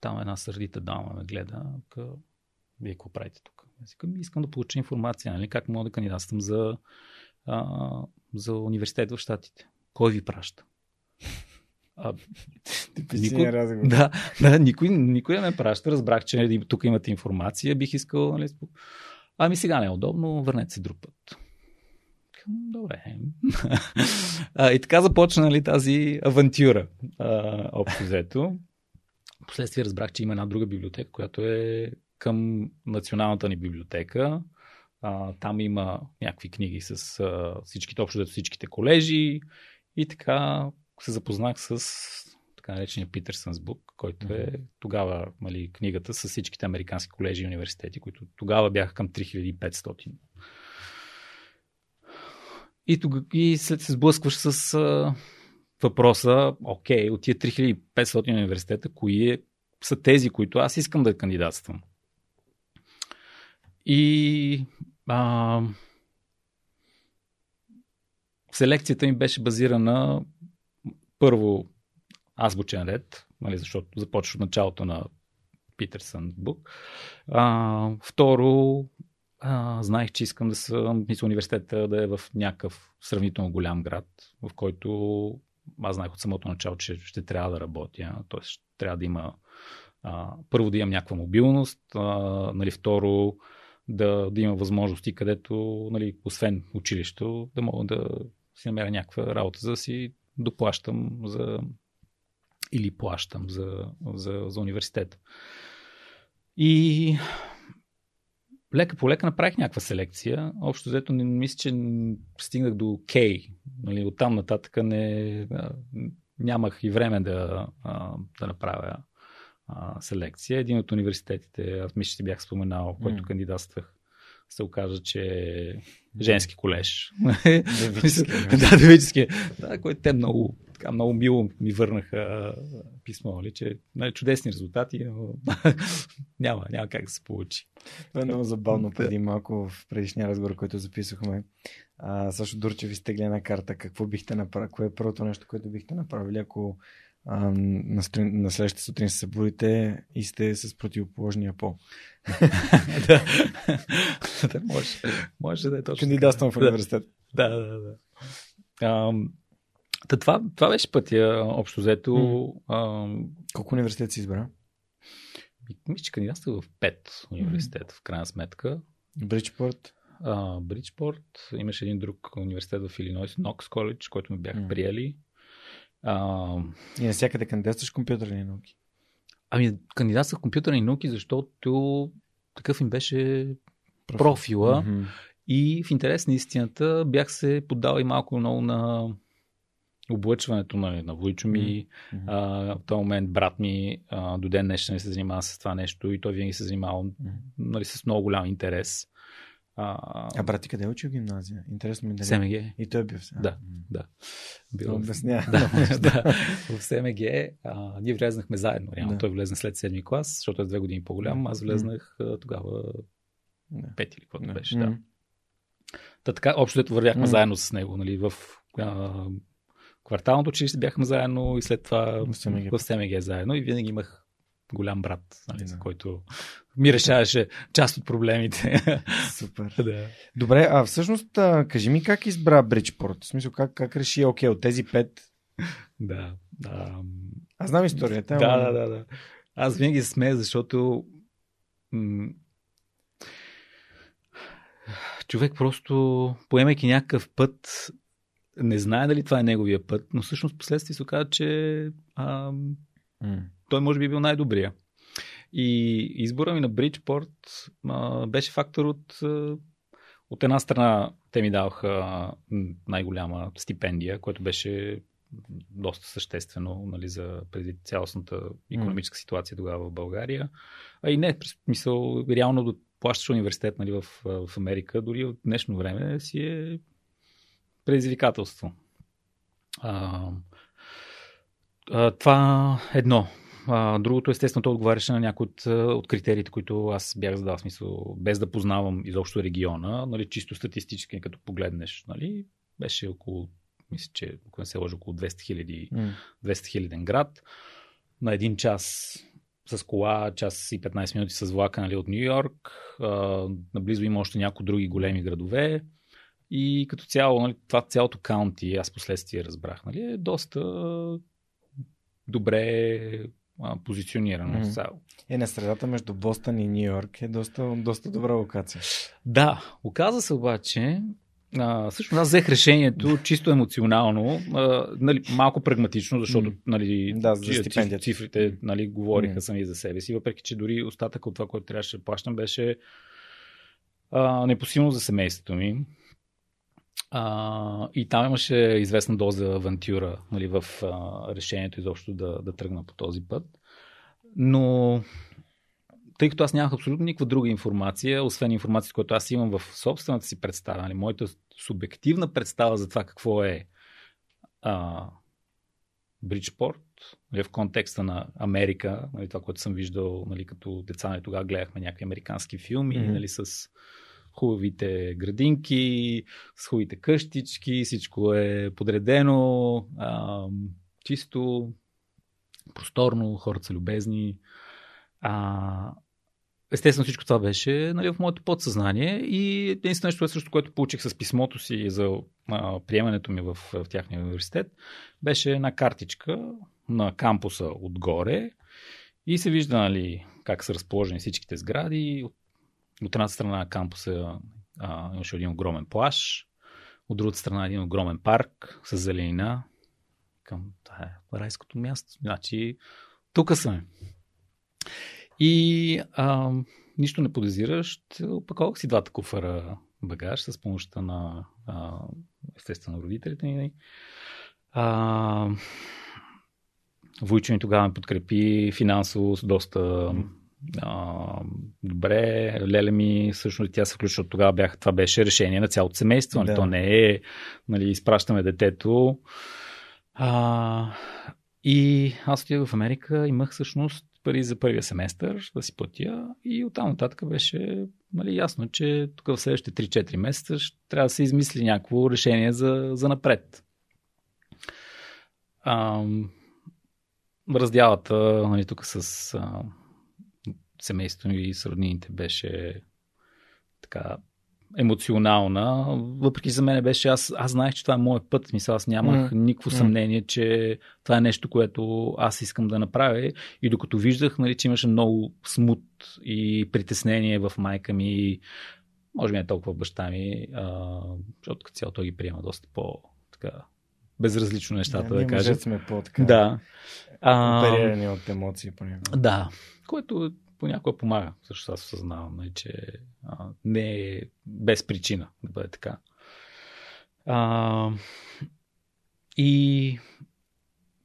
Там една сърдита дама ме гледа. Къ... Вие какво правите тук? Аз искам да получа информация, нали? как мога да кандидатствам за, а, за университет в Штатите. Кой ви праща? А, никой, да, да, никой, никой не ме праща. Разбрах, че тук имате информация. Бих искал. Нали, ами сега не е удобно, върнете се друг път. Добре. а, и така започна нали, тази авантюра, общо взето. Последствие разбрах, че има една друга библиотека, която е към националната ни библиотека. А, там има някакви книги с а, всичките, общо взето всичките колежи. И така се запознах с така наречения Питърсънс Бук, който е тогава нали, книгата с всичките американски колежи и университети, които тогава бяха към 3500 и, тога, и след се сблъскваш с а, въпроса, окей, от тия 3500 университета, кои е, са тези, които аз искам да кандидатствам? И а, селекцията ми беше базирана първо азбучен ред, нали, защото започваш от началото на Питерсън Бук. А, второ, а, знаех, че искам да съм, мисля, университета да е в някакъв сравнително голям град, в който аз знаех от самото начало, че ще трябва да работя. Т.е. трябва да има а, първо да имам някаква мобилност, а, нали, второ да, да има възможности, където, нали, освен училището, да мога да си намеря някаква работа, за да си доплащам за или плащам за, за, за университета. И лека по лека направих някаква селекция. Общо взето не мисля, че стигнах до K. Нали, оттам нататък не, нямах и време да, да направя селекция. Един от университетите, аз мисля, че бях споменал, който mm. кандидатствах, се оказа, че е женски колеж. да, девически. Да, който те много така много мило ми върнаха писмо, нали, че нали, чудесни резултати, но няма, няма как да се получи. Това е много забавно. Преди малко в предишния разговор, който записахме, а, Сашо Дурчев изтегли една карта. Какво бихте направили? Кое е първото нещо, което бихте направили, ако а, на, стрин, на следващата сутрин се събудите и сте с противоположния пол? да. да, може, може да е точно. Кандидатствам в университет. Да, да, да. А, та това, това беше пътя, общо взето. Mm. А, Колко университет си избра? мисля, че кандидатствах в пет университета, в крайна сметка. Бриджпорт? Бриджпорт, имаше един друг университет в Илинойс, Нокс Коледж, който ме бяха М. приели. А, И навсякъде кандидатстваш компютърни науки. ами, кандидатствах в компютърни науки, защото такъв им беше профила. Мгм. И в интерес на истината бях се поддал и малко много на облъчването на, на Войчо ми. Мгм. А, в този момент брат ми а, до ден днешен се занимава с това нещо и той винаги се занимава Мгм. нали, с много голям интерес. А, А брат ти къде е учил гимназия? Интересно ми е дали. СМГ. И той е бил в Да, М. да. Бил в- обяснява. да, да, в СМГ. А, ние влезнахме заедно. Реално. Да. Той влезна след седми клас, защото е две години по-голям. Аз влезнах а, тогава Да. пет или каквото Да. беше. Да. Та така, общо дето вървяхме М. заедно с него. Нали, в а, кварталното училище бяхме заедно и след това В СМГ. в СМГ заедно и винаги имах голям брат, нали, за Да. който ми решаваше част от проблемите. Супер. да. Добре, а всъщност а, кажи ми как избра Бриджпорт? В смисъл, как, как реши, окей, от тези пет. Да. да. Аз знам историята. Да, ама- да, да, да. Аз винаги се смея, защото м- човек просто, поемайки някакъв път, не знае дали това е неговия път, но всъщност последствие се оказа, че а, М. той може би е бил най-добрия. И избора ми на Бриджпорт а, беше фактор от, а, от една страна те ми даваха най-голяма стипендия, което беше доста съществено нали, за преди цялостната економическа ситуация тогава в България. А и не, смисъл, реално да плащаш университет нали, в, в Америка, дори в днешно време си е предизвикателство. А, а, това едно. А, другото, естествено, то отговаряше на някои от, от критериите, които аз бях задал, смисъл, без да познавам изобщо региона, нали, чисто статистически, като погледнеш, нали, беше около, мисля, че, ако не се лъжа, около 200 хиляди 200 хиляден град. На един час с кола, час и 15 минути с влака нали, от Нью Йорк. Наблизо има още някои други големи градове. И като цяло, нали, това цялото каунти, аз последствие разбрах, нали, е доста добре а, позиционирано. Mm. Е, на средата между Бостън и Нью Йорк е доста, доста добра локация. Да, оказа се обаче, а, всъщност аз взех решението чисто емоционално, а, нали, малко прагматично, защото нали, Да, за цифрите нали, говориха М. сами за себе си, въпреки че дори остатък от това, което трябваше да плащам, беше а, непосилно за семейството ми. А, и там имаше известна доза авантюра нали, в а, решението изобщо да, да тръгна по този път. Но тъй като аз нямах абсолютно никаква друга информация, освен информацията, която аз имам в собствената си представа, нали, моята субективна представа за това какво е а, Бриджпорт, нали, в контекста на Америка, нали, това, което съм виждал нали, като деца, нали, тогава гледахме някакви американски филми, mm-hmm. нали, с хубавите градинки, с хубавите къщички, всичко е подредено, а, чисто, просторно, хората са любезни. А, естествено всичко това беше нали, в моето подсъзнание и единственото нещо, също, което получих с писмото си за а, приемането ми в, в тяхния университет, беше една картичка на кампуса отгоре и се вижда нали, как са разположени всичките сгради. От, от едната страна на кампуса а, имаше един огромен плаш, от другата страна един огромен парк с зеленина. Към това е райското място. Значи, тук съм. И а, нищо не подозиращ, опаковах си двата куфара багаж с помощта на а, естествено родителите ми. А, Войчо ми тогава ме подкрепи финансово с доста а, добре. Леля ми, всъщност тя се включва тогава. Бях, това беше решение на цялото семейство. Нали? Да. То не е, нали, изпращаме детето. А, и аз отидох в Америка, имах всъщност пари за първия семестър да си платя и оттам нататък беше нали, ясно, че тук в следващите 3-4 месеца ще трябва да се измисли някакво решение за, за напред. А, раздялата нали, тук с а, семейството и с роднините беше така емоционална, въпреки за мен беше, аз, аз знаех, че това е моят път, мисля, аз нямах mm. никакво съмнение, че това е нещо, което аз искам да направя и докато виждах, нали, че имаше много смут и притеснение в майка ми, може би не толкова баща ми, а, защото като цяло той ги приема доста по така, безразлично нещата, да, да кажа. сме по-така. Да. Оперирани от емоции понякога. Да, което понякога помага. Също аз осъзнавам, нали, че а, не е без причина да бъде така. А, и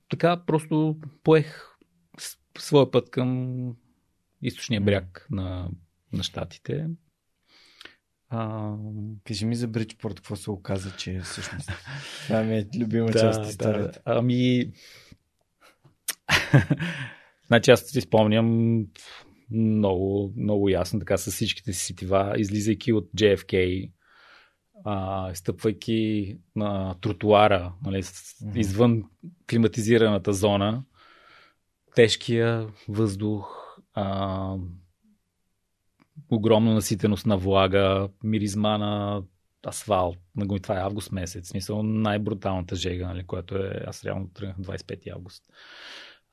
така просто поех своя път към източния бряг на, на щатите. А... Кажи ми за Бриджпорт, какво се оказа, че е всъщност. Това ми е любима да, част от историята. Да. Ами. значи аз си спомням много, много ясно, така с всичките си сетива, излизайки от JFK, а, стъпвайки на тротуара, нали, извън климатизираната зона, тежкия въздух, а, огромна наситеност на влага, миризма на асфалт. Това е август месец. Смисъл най-бруталната жега, нали, която е... Аз реално тръгнах 25 август.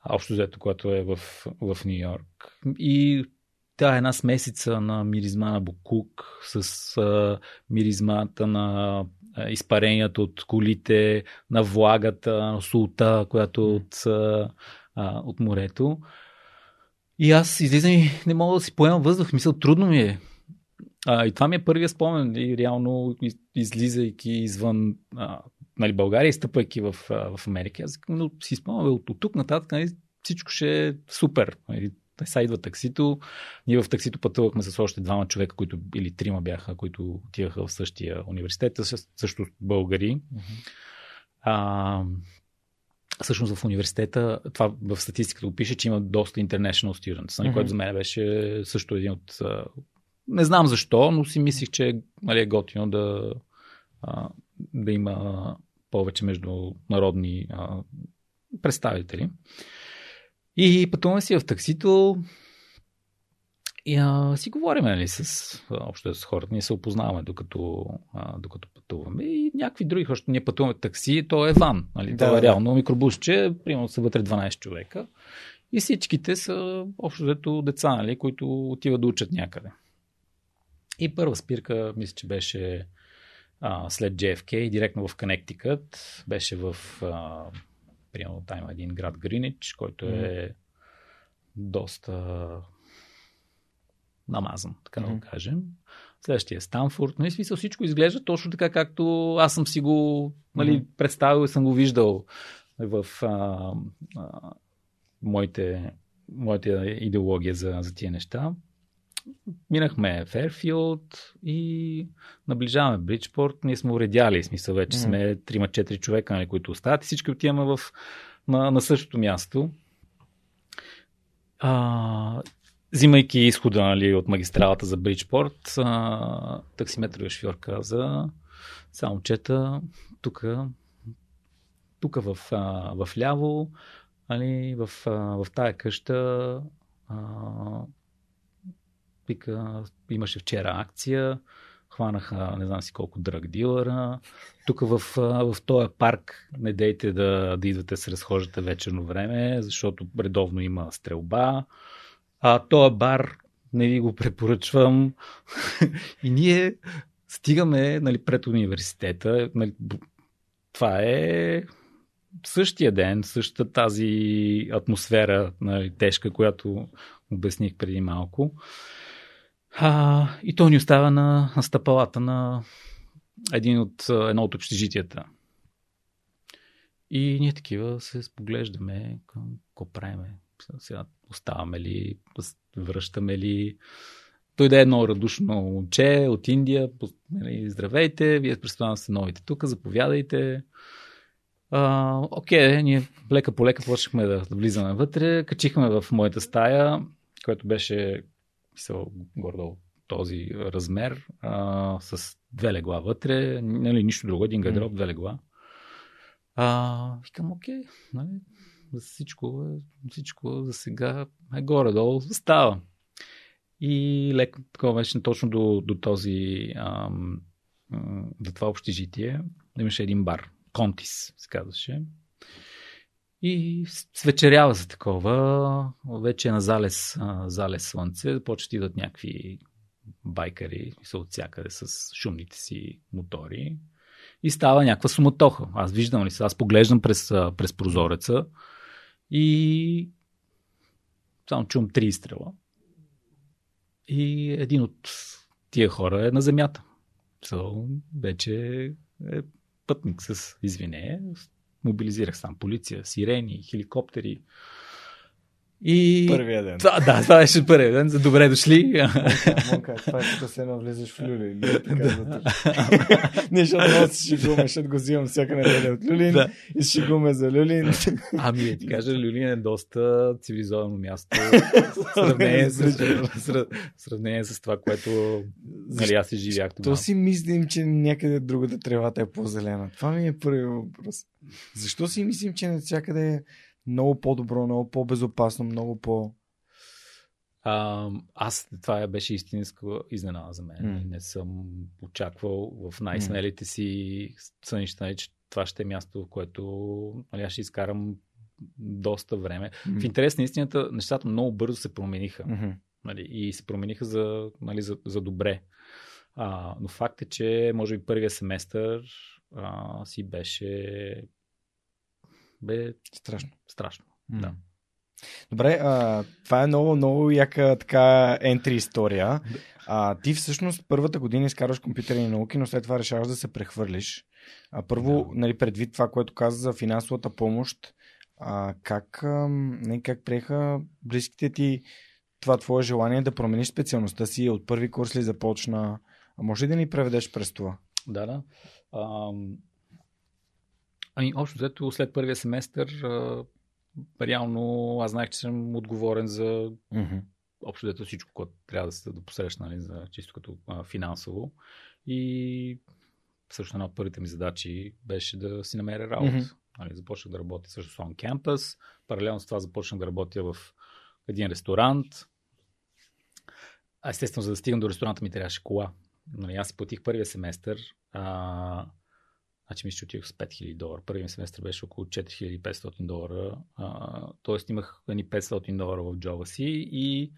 Общо взето, което е в, в Нью Йорк. И тя е една смесица на миризма на Букук с а, миризмата на а, изпаренията от колите, на влагата, на султа, която от, а, от морето. И аз излизам и не мога да си поемам въздух. Мисля, трудно ми е. А, и това ми е първия спомен. И реално излизайки извън а, нали, България и стъпвайки в, в Америка. Аз но си спомням, от, от тук нататък нали, всичко ще е супер. Нали, сега идва таксито. Ние в таксито пътувахме с още двама човека, които или трима бяха, които отиваха в същия университет, също българи. Mm-hmm. А, всъщност в университета, това в статистиката го пише, че има доста international students, mm-hmm. което за мен беше също един от... Не знам защо, но си мислих, че нали, е готино да, да има повече международни представители. И пътуваме си в таксито и а, си говорим нали, с, общо с хората. Ние се опознаваме докато, а, докато пътуваме. И някакви други хора, ние пътуваме такси, то е ван. Нали? Да, то е реално микробусче, примерно са вътре 12 човека. И всичките са общо взето деца, нали, които отиват да учат някъде. И първа спирка, мисля, че беше а, след JFK, директно в Connecticut. Беше в, а, примерно, там един град Гринич, който е mm. доста намазан, така да го кажем. Следващия е Станфорд. Нали, смисъл всичко изглежда точно така, както аз съм си го нали, представил и съм го виждал в а, а, моите, моята идеология за, за тия неща. Минахме Ферфилд и наближаваме Бриджпорт. Ние сме уредяли, смисъл вече сме 3-4 човека, нали, които остават и всички отиваме в, на, на същото място. А, взимайки изхода нали, от магистралата за Бриджпорт, таксиметровия шофьор каза, само чета, тук, тук в, в ляво, нали, в, в тая къща а, вика, имаше вчера акция, хванаха не знам си колко дръг дилъра. Тук в, в този парк не дейте да, да идвате се разхождате вечерно време, защото редовно има стрелба. А този бар не ви го препоръчвам. и ние стигаме нали, пред университета. Нали, това е същия ден, същата тази атмосфера нали, тежка, която обясних преди малко. А, и той ни остава на, на стъпалата на един от, едно от общежитията. И ние такива се споглеждаме какво правиме. Сега оставаме ли, връщаме ли. Той да е едно радушно момче от Индия. Нали, здравейте, вие представям се новите тук, заповядайте. А, окей, ние лека по лека почнахме да влизаме вътре. Качихме в моята стая, която беше писал гордо този размер, а, с две легла вътре, нали, нищо друго, един гардероб, две легла. А, викам, окей, нали, за всичко, всичко за сега е горе-долу става. И леко такова беше точно до, до този ам, до това общежитие. Имаше един бар. Контис се казваше. И свечерява за такова. Вече е на залез, залез слънце. Почват да идват някакви байкари, са от всякъде с шумните си мотори. И става някаква суматоха. Аз виждам ли се, аз поглеждам през, през прозореца и само чум три изстрела. И един от тия хора е на земята. So, вече е пътник с извинение. Мобилизирах сам полиция, сирени, хеликоптери. И... Първия ден. Това, да, това беше първия ден. За добре дошли. Монка, това е като се навлизаш в люли. Не, защото много си шегуваме, защото го взимам всяка неделя от Люлин да. и шегуваме за Люлин. Ами, ти кажа, Люлин е доста цивилизовано място. Сравнение с, сравнение с това, което нали, аз си живях тогава. То си мислим, че някъде другата тревата е по-зелена. Това ми е първият въпрос. Защо си мислим, че навсякъде много по-добро, много по-безопасно, много по... А, аз това беше истинска изненада за мен. Mm. Не съм очаквал в най-смелите си сънища, нали, че това ще е място, в което нали, аз ще изкарам доста време. Mm. В интерес на истината, нещата много бързо се промениха. Mm-hmm. Нали, и се промениха за, нали, за, за добре. А, но факт е, че може би първия семестър а, си беше бе страшно. Страшно, mm. да. Добре, а, това е много, много яка така ентри история. А, ти всъщност първата година изкарваш компютърни науки, но след това решаваш да се прехвърлиш. А, първо, да. нали, предвид това, което каза за финансовата помощ, а, как, а, не, как приеха близките ти това твое желание да промениш специалността си? От първи курс ли започна? А може ли да ни преведеш през това? Да, да. Ами, общо взето, след първия семестър, а, реално аз знаех, че съм отговорен за mm-hmm. общо взето всичко, което трябва да се да посрещна, нали, за чисто като а, финансово. И също една от първите ми задачи беше да си намеря работа. Mm-hmm. Нали, започнах да работя също с On Campus. Паралелно с това започнах да работя в един ресторант. А естествено, за да стигам до ресторанта ми трябваше кола. Нали, аз си платих първия семестър. А, Значи мисля, че отидох с 5000 долара. Първият семестър беше около 4500 долара. А, тоест имах едни 500 долара в джоба си и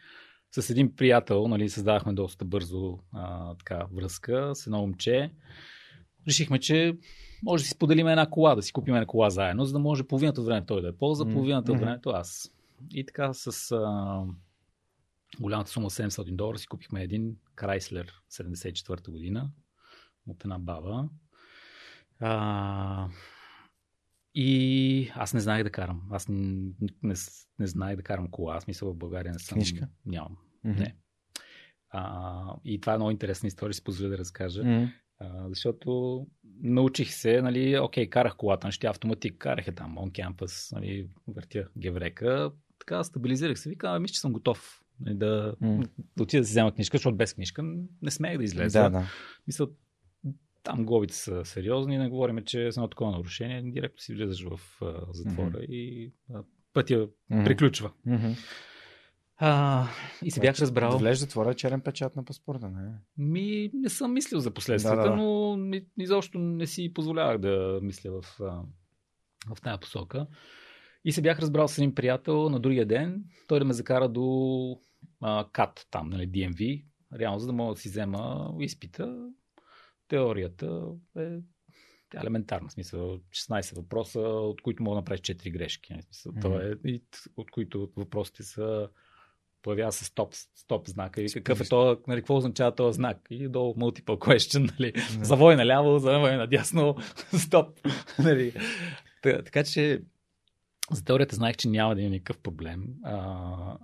с един приятел нали, създавахме доста бързо а, така, връзка с едно момче. Решихме, че може да си споделим една кола, да си купим една кола заедно, за да може половината време той да е полза, половината от времето аз. И така с а, голямата сума 700 долара си купихме един Крайслер 74-та година от една баба. А, и аз не знаех да карам. Аз не, не, не знаех да карам кола. Аз мисля в България не съм. Книжка? Нямам. Mm-hmm. Не. А, и това е много интересна история, си позволя да разкажа. Mm-hmm. А, защото научих се, нали, окей, карах колата, ще автоматик, карах е там, on campus, нали, въртя геврека, така стабилизирах се, викам, мисля, че съм готов нали, да, mm. да отида да си взема книжка, защото без книжка не смеех да излеза. Да, да. Мисля, там глобите са сериозни, не говорим, че с едно такова нарушение директно си влизаш в а, затвора mm-hmm. и а, пътя mm-hmm. приключва. Mm-hmm. А, и се бях разбрал. Да влез затвора е черен печат на паспорта, не? Ми, не съм мислил за последствията, да, да. но изобщо не си позволявах да мисля в, в тази посока. И се бях разбрал с един приятел на другия ден, той да ме закара до а, КАТ, там, нали, DMV, реално за да мога да си взема изпита теорията е елементарна. Смисъл, 16 въпроса, от които мога да направиш 4 грешки. Нали, смисъл, mm-hmm. това е, и, от които въпросите са появява се стоп, стоп знака и какъв е то, нали, какво означава този знак и долу multiple question, нали, yeah. завой наляво, завой надясно, стоп. нали. Така, така че за теорията знаех, че няма да има никакъв проблем. А,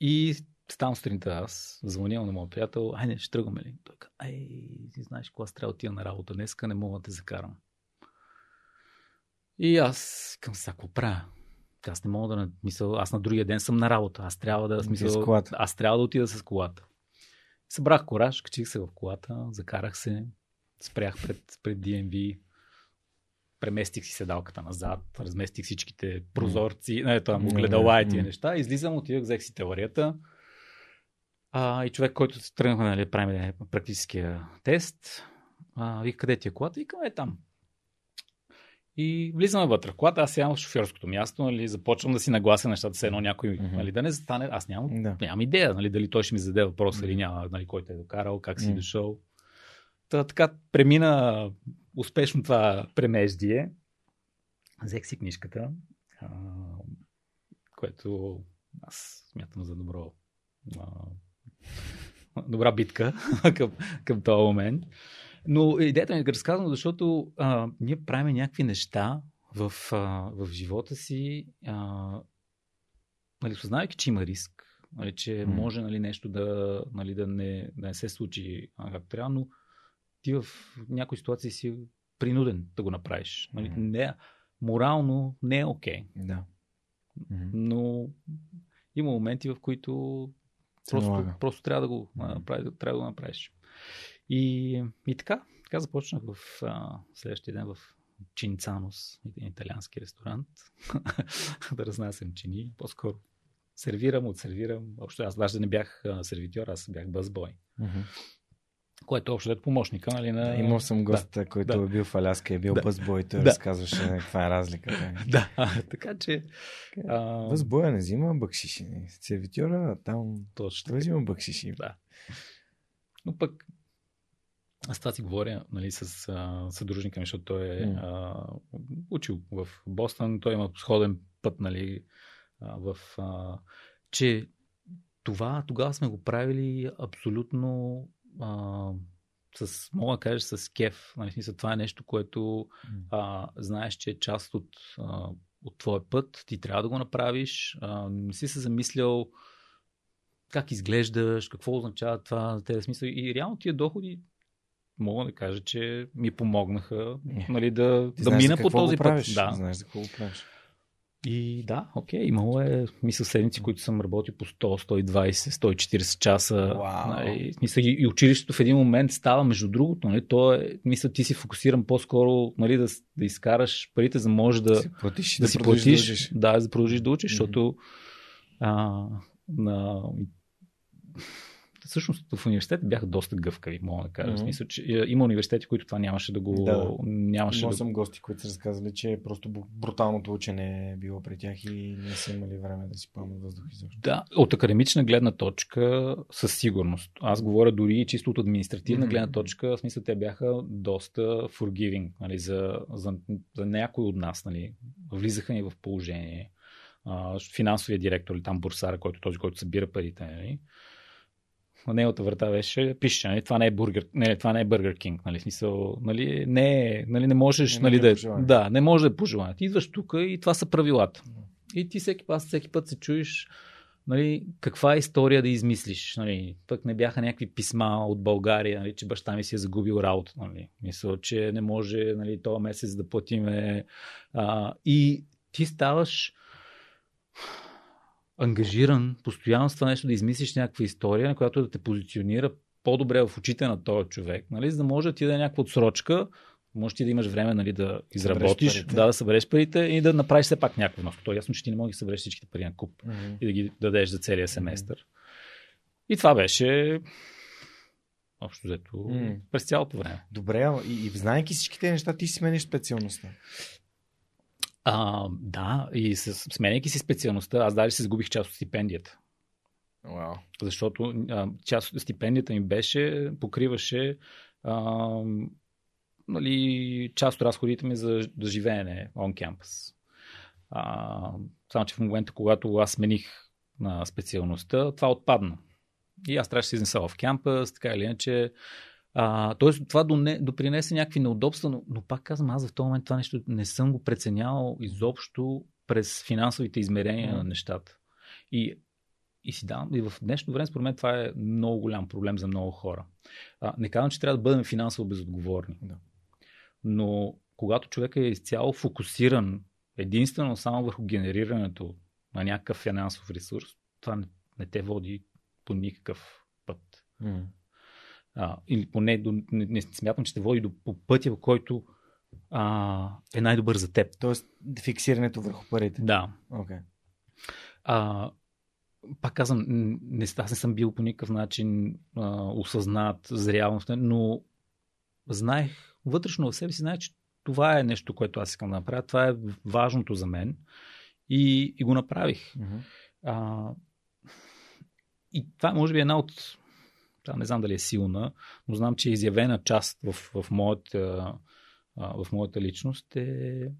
и ставам сутринта аз, звъня на моят приятел, айде, ще тръгваме ли? Той каза, ай, ти знаеш, кога трябва да отида на работа днеска, не мога да те закарам. И аз към сега, правя? Аз не мога да мисля, аз на другия ден съм на работа. Аз трябва да смисъл, аз трябва да отида с колата. Събрах кораж, качих се в колата, закарах се, спрях пред, пред DMV, преместих си седалката назад, разместих всичките прозорци, mm. не, там, огледала и тия неща, излизам, отидах, взех си теорията, А, и човек, който се тръгна нали, прави практическия тест, а, вика, къде ти е колата? Вика, е там. И влизаме вътре колата, аз сядам в шофьорското място, нали, започвам да си наглася нещата, все едно някой mm-hmm. нали, да не застане. Аз нямам, да. нямам идея нали, дали той ще ми зададе въпрос mm-hmm. или няма, нали, кой те е докарал, как си mm-hmm. дошъл. Та, така премина успешно това премеждие. Взех си книжката, а, което аз смятам за добро. А, добра битка към, към този момент. Но идеята ми е разказвам, защото а, ние правим някакви неща в, а, в живота си, а, нали, съзнавайки, че има риск, нали, че може нали, нещо да, нали, да, не, да не се случи както трябва, но ти в някои ситуации си принуден да го направиш. Нали, не, морално не е окей. Okay. Да. Но има моменти, в които просто, просто трябва да го направиш. Трябва да го направиш. И, и така, така започнах в а, следващия ден в Чинцанос, един италиански ресторант, да разнасям чини. По-скоро сервирам, отсервирам. Общо аз даже не бях сервитьор, аз бях бъзбой. Mm-hmm. Което е общо е помощника, нали? На... Имал съм гост, да, който да. е бил в Аляска, е бил да. бъзбой, той да. разказваше каква е разликата. да, а, така че... А... Бъзбоя не взима бъкшиши. Сервитьора там Точно. той взима бъкшиши. Да. Но пък аз това си говоря нали, с а, съдружника ми, защото той е а, учил в Бостън, той има сходен път, нали, а, в, а, че това тогава сме го правили абсолютно а, с, мога да кажа, с кеф. Нали, смисъл, това е нещо, което а, знаеш, че е част от, а, от твоя път, ти трябва да го направиш. А, не си се замислял как изглеждаш, какво означава това за тези смисъл. И реално тия доходи мога да кажа, че ми помогнаха нали, да, да мина по този път. Да. Знаеш за какво го правиш. И да, окей, имало е, мисля, седмици, които съм работил по 100, 120, 140 часа. Wow. Нали, мисля, и, и училището в един момент става, между другото, нали, то е, мисля, ти си фокусиран по-скоро нали, да, да изкараш парите, за да можеш да, си платиш, да, да си платиш, да, да, да продължиш да учиш, mm-hmm. защото а, на всъщност в университет бяха доста гъвкави, мога да кажа. Mm-hmm. В смисъл, че е, има университети, които това нямаше да го. Да. Нямаше да... съм гости, които са разказали, че просто бруталното учене е било при тях и не са имали време да си поемат въздух изобщо. Да, от академична гледна точка със сигурност. Аз говоря дори и чисто от административна mm-hmm. гледна точка, в смисъл те бяха доста forgiving нали, за, за, за някой от нас. Нали. Влизаха ни в положение. финансовия директор или там бурсара, който този, който събира парите. Нали на неговата врата беше, пише, нали, това не е бургер, не, това не е Burger King, нали, смисъл, нали, не, нали, не можеш, не, нали, не да, да, не може да е пожелание. Ти идваш тук и това са правилата. И ти всеки път, всеки път се чуеш, нали, каква е история да измислиш. Нали. Пък не бяха някакви писма от България, нали, че баща ми си е загубил работа. Нали. Мисля, че не може нали, този месец да платиме. А, и ти ставаш ангажиран постоянно с това нещо да измислиш някаква история, на която да те позиционира по-добре в очите на този човек, нали? за да може да ти да е някаква отсрочка, може ти да имаш време нали, да изработиш, да, да събереш парите и да направиш все пак някакво вноска. То е ясно, че ти не можеш да събереш всичките пари на куп mm-hmm. и да ги дадеш за целия семестър. Mm-hmm. И това беше общо взето mm. през цялото време. Добре, и, и знаеки всичките неща, ти смениш специалността. А, да, и с, сменяйки си специалността, аз даже се сгубих част от стипендията. Wow. Защото а, част от стипендията ми беше, покриваше а, нали, част от разходите ми за, за живеене on campus. А, само, че в момента, когато аз смених на специалността, това отпадна. И аз трябваше да се изнеса в кампус, така или иначе а, тоест, това доне, допринесе някакви неудобства, но, но пак казвам, аз в този момент това нещо не съм го преценявал изобщо през финансовите измерения mm. на нещата. И, и си давам, и в днешно време, според мен, това е много голям проблем за много хора. А, не казвам, че трябва да бъдем финансово безотговорни. Да. Но когато човек е изцяло фокусиран единствено само върху генерирането на някакъв финансов ресурс, това не, не те води по никакъв път. Mm а, или поне до, не, не смятам, че те води до по пътя, в който а, е най-добър за теб. Тоест, фиксирането върху парите. Да. Okay. А, пак казвам, не, аз не съм бил по никакъв начин а, осъзнат, в но знаех вътрешно в себе си, знаех, че това е нещо, което аз искам да направя, това е важното за мен и, и го направих. Mm-hmm. А, и това може би е една от, това не знам дали е силна, но знам, че е изявена част в, в, моята, в моята личност е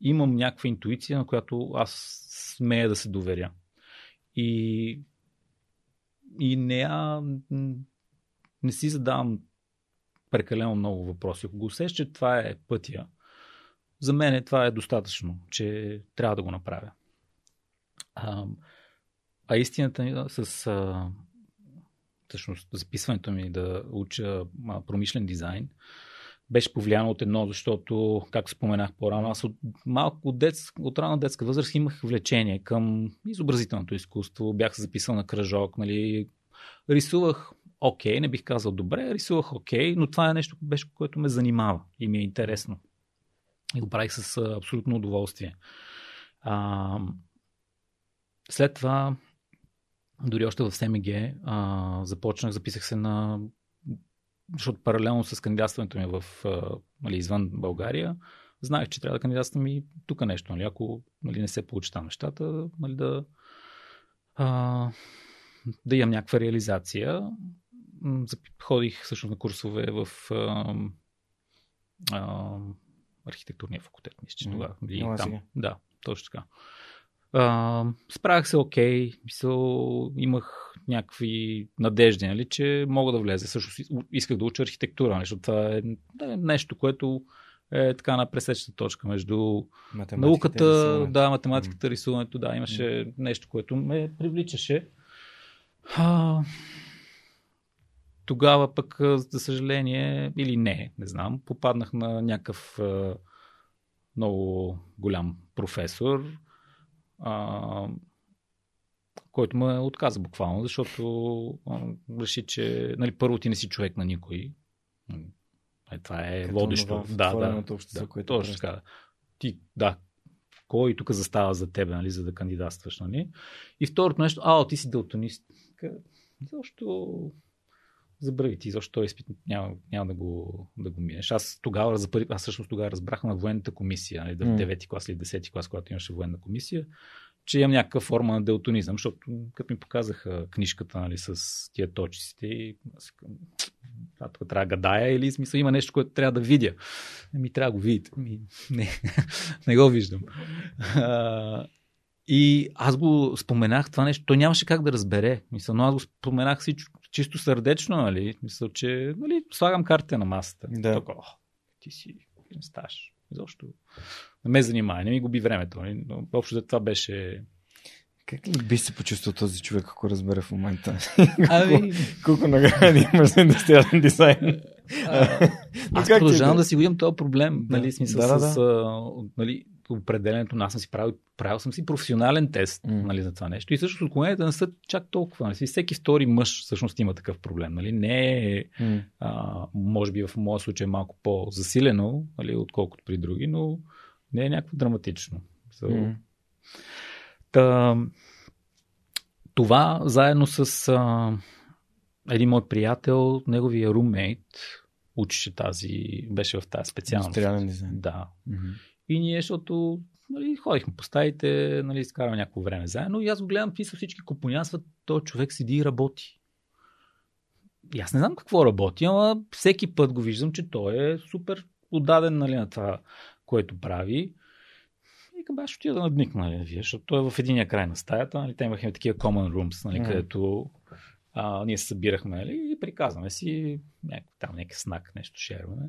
имам някаква интуиция, на която аз смея да се доверя. И, и не, я, не си задавам прекалено много въпроси. Ако го усеща, че това е пътя, за мен това е достатъчно, че трябва да го направя. А, а истината с а, всъщност записването ми да уча промишлен дизайн беше повлияно от едно, защото, както споменах по-рано, аз от малко от, дет, от рана детска възраст имах влечение към изобразителното изкуство. Бях се записал на кръжок, нали, рисувах окей, okay, не бих казал добре, рисувах окей, okay, но това е нещо, беше, което ме занимава и ми е интересно. И го правих с абсолютно удоволствие. А, след това, дори още в СМГ, а, започнах, записах се на защото паралелно с кандидатстването ми в, нали, извън България, знаех, че трябва да кандидатствам и тук нещо. Нали, ако нали, не се получи там нещата, нали, да, а, да имам някаква реализация. Ходих всъщност на курсове в а, а, архитектурния факултет, мисля, че тогава. Там. Да, точно така. Uh, справях се окей, okay. имах някакви надежди, нали, че мога да влезе. Също исках да уча архитектура, нали, защото това е, нещо, което е така на пресечната точка между науката, да, математиката, рисуването, да, имаше mm. нещо, което ме привличаше. Uh, тогава пък, за съжаление, или не, не знам, попаднах на някакъв много голям професор, а, който ме отказа буквално, защото а, реши, че нали, първо ти не си човек на никой. Е, това е Като водещо. Да, да, общество, да, което точно така. Ти, да, кой тук застава за теб, нали, за да кандидатстваш, нали? И второто нещо, а, ти си дълтонист. Защо забрави ти, защо този изпит няма, няма да, го, да го минеш. Аз тогава, за първи, аз всъщност тогава разбрах на военната комисия, нали, в 9 клас или 10 клас, когато имаше военна комисия, че имам някаква форма на делтонизъм, защото като ми показаха книжката нали, с тия точиците и това тук трябва да гадая или смисъл има нещо, което трябва да видя. Ми трябва да го видите. Ми, не, не го виждам. А, и аз го споменах това нещо. Той нямаше как да разбере. Мисля, но аз го споменах всичко чисто сърдечно, нали? Мисля, че нали, слагам карта на масата. Да. Така, о, ти си не ставаш. Защо? Не ме занимава, не ми губи времето. Нали? Но общо това беше как ли би се почувствал този човек, ако разбере в момента? Ами... колко, награди имаш за индустриален дизайн? А, аз продължавам да си го имам този проблем. Нали, смисъл да, да, с, да. нали, определенето, аз съм си правил, правил съм си професионален тест mm. нали, за това нещо. И също отклоненията не са чак толкова. Нали. Всеки втори мъж всъщност има такъв проблем. Нали. Не е, mm. а, може би в моя случай малко по-засилено, нали, отколкото при други, но не е някакво драматично. So, mm. та, това заедно с а, един мой приятел, неговия румейт, учеше тази, беше в тази специалност. Индустриален дизайн. Да. Mm-hmm. И ние, защото нали, ходихме по стаите, нали, изкарваме някакво време заедно и аз го гледам, какви са всички компонянства, този човек седи и работи. И аз не знам какво работи, ама всеки път го виждам, че той е супер отдаден нали, на това, което прави. И към баш отида да надникна, нали, вие, защото той е в единия край на стаята. Нали, те имахме такива common rooms, нали, mm. където а, ние се събирахме нали, и приказваме си някакъв, там някакъв снак, нещо шерваме.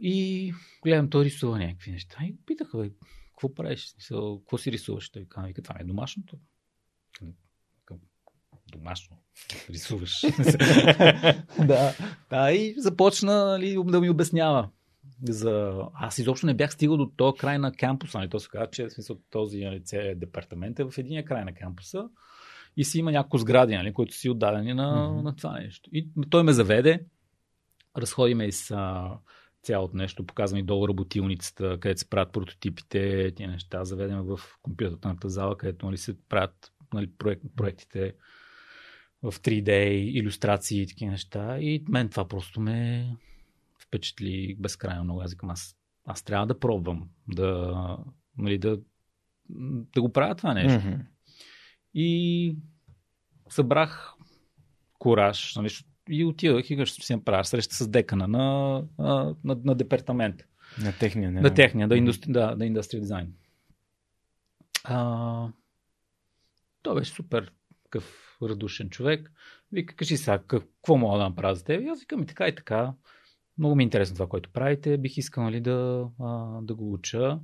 И гледам, той рисува някакви неща. И питаха, бе, какво правиш? Какво си рисуваш? Той казва, вика, това е домашното. Домашно. Рисуваш. да. да. И започна нали, да ми обяснява. За... Аз изобщо не бях стигал до този край на кампуса. Нали? То се казва, че смисъл, този нали, департамент е в един край на кампуса и си има няколко сгради, нали, които си отдадени на, mm-hmm. на това нещо. И той ме заведе, разходиме из цялото нещо. Показвам и долу работилницата, където се правят прототипите, тия неща. Заведем в компютърната зала, където нали, се правят нали, проект, проектите в 3D, иллюстрации и такива неща. И мен това просто ме впечатли безкрайно много. Аз аз, аз трябва да пробвам да, нали, да, да го правя това нещо. Mm-hmm. И събрах кораж, нали, и отидах и ще си направя среща с декана на, на, на, на департамент. На техния, не? На техния, да, индустри, да, да индустрия дизайн. А, той беше супер такъв радушен човек. Вика, кажи сега, какво мога да направя за теб? И аз викам и така и така. Много ми е интересно това, което правите. Бих искал нали, да, а, да го уча.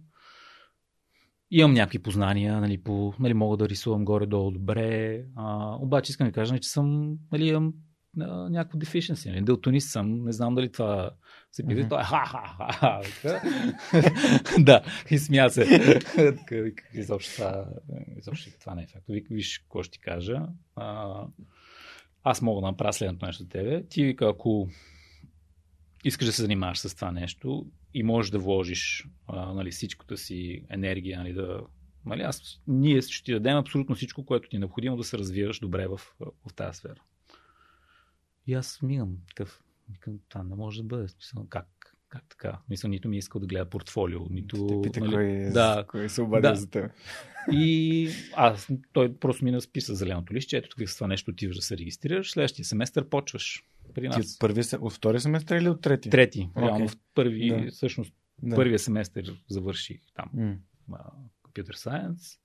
Имам някакви познания, нали, по, нали, мога да рисувам горе-долу добре. А, обаче искам да кажа, нали, че съм, нали, имам а, някакво deficiency. Нали? Дълтонист съм, не знам дали това се пише. Mm-hmm. Той е ха-ха-ха. да, и смя се. изобщо това, изобщо това не е факт. Виж какво ще ти кажа. А, аз мога да направя следното нещо за тебе. Ти вика, ако искаш да се занимаваш с това нещо и можеш да вложиш а, нали, всичката си енергия, нали, да Нали, аз, ние ще ти дадем абсолютно всичко, което ти е необходимо да се развиваш добре в, в тази сфера. И аз мигам такъв. Викам, това не може да бъде. Смисъл, как, как така? Мисля, нито ми е искал да гледа портфолио, нито... Те пита нали, кой, е, да, кой се обадил да. за теб. И аз, той просто ми разписа зеленото лище, ето тук с това нещо отиваш да се регистрираш, следващия семестър почваш при нас. Ти от, първи, от втория семестър или от трети? Трети. Okay. Реално в първи, да. всъщност, да. първия семестър завърших там. Mm. Computer Science.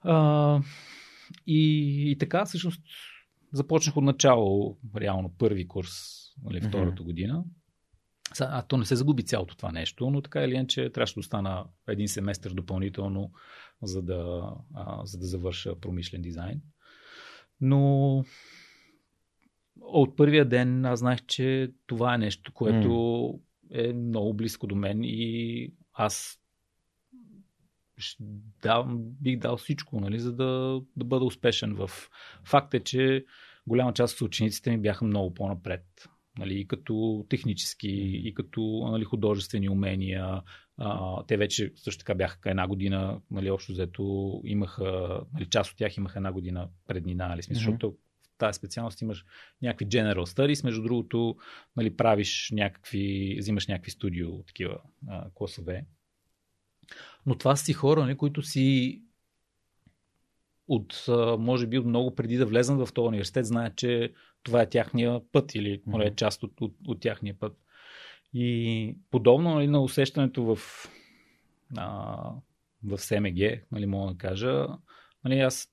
А, и, и така, всъщност, започнах от начало, реално първи курс, нали, втората mm-hmm. година. А то не се загуби цялото това нещо, но така или иначе трябваше да остана един семестър допълнително, за да, а, за да завърша промишлен дизайн. Но от първия ден аз знаех, че това е нещо, което mm. е много близко до мен и аз да, бих дал всичко, нали, за да, да бъда успешен в... Факт е, че голяма част от учениците ми бяха много по-напред. Нали, и като технически, и като нали, художествени умения. А, те вече също така бяха една година, нали, общо взето имаха, нали, част от тях имаха една година преднина, нали, смисъл, mm-hmm. защото в тази специалност имаш някакви general studies, между другото, нали, правиш някакви, взимаш някакви студио, такива а, класове. Но това си хора, нали, които си от, може би, много преди да влезнат в този университет, знаят, че това е тяхния път или mm-hmm. е част от, от, от тяхния път. И подобно нали, на усещането в, а, в СМГ, нали, мога да кажа, нали, аз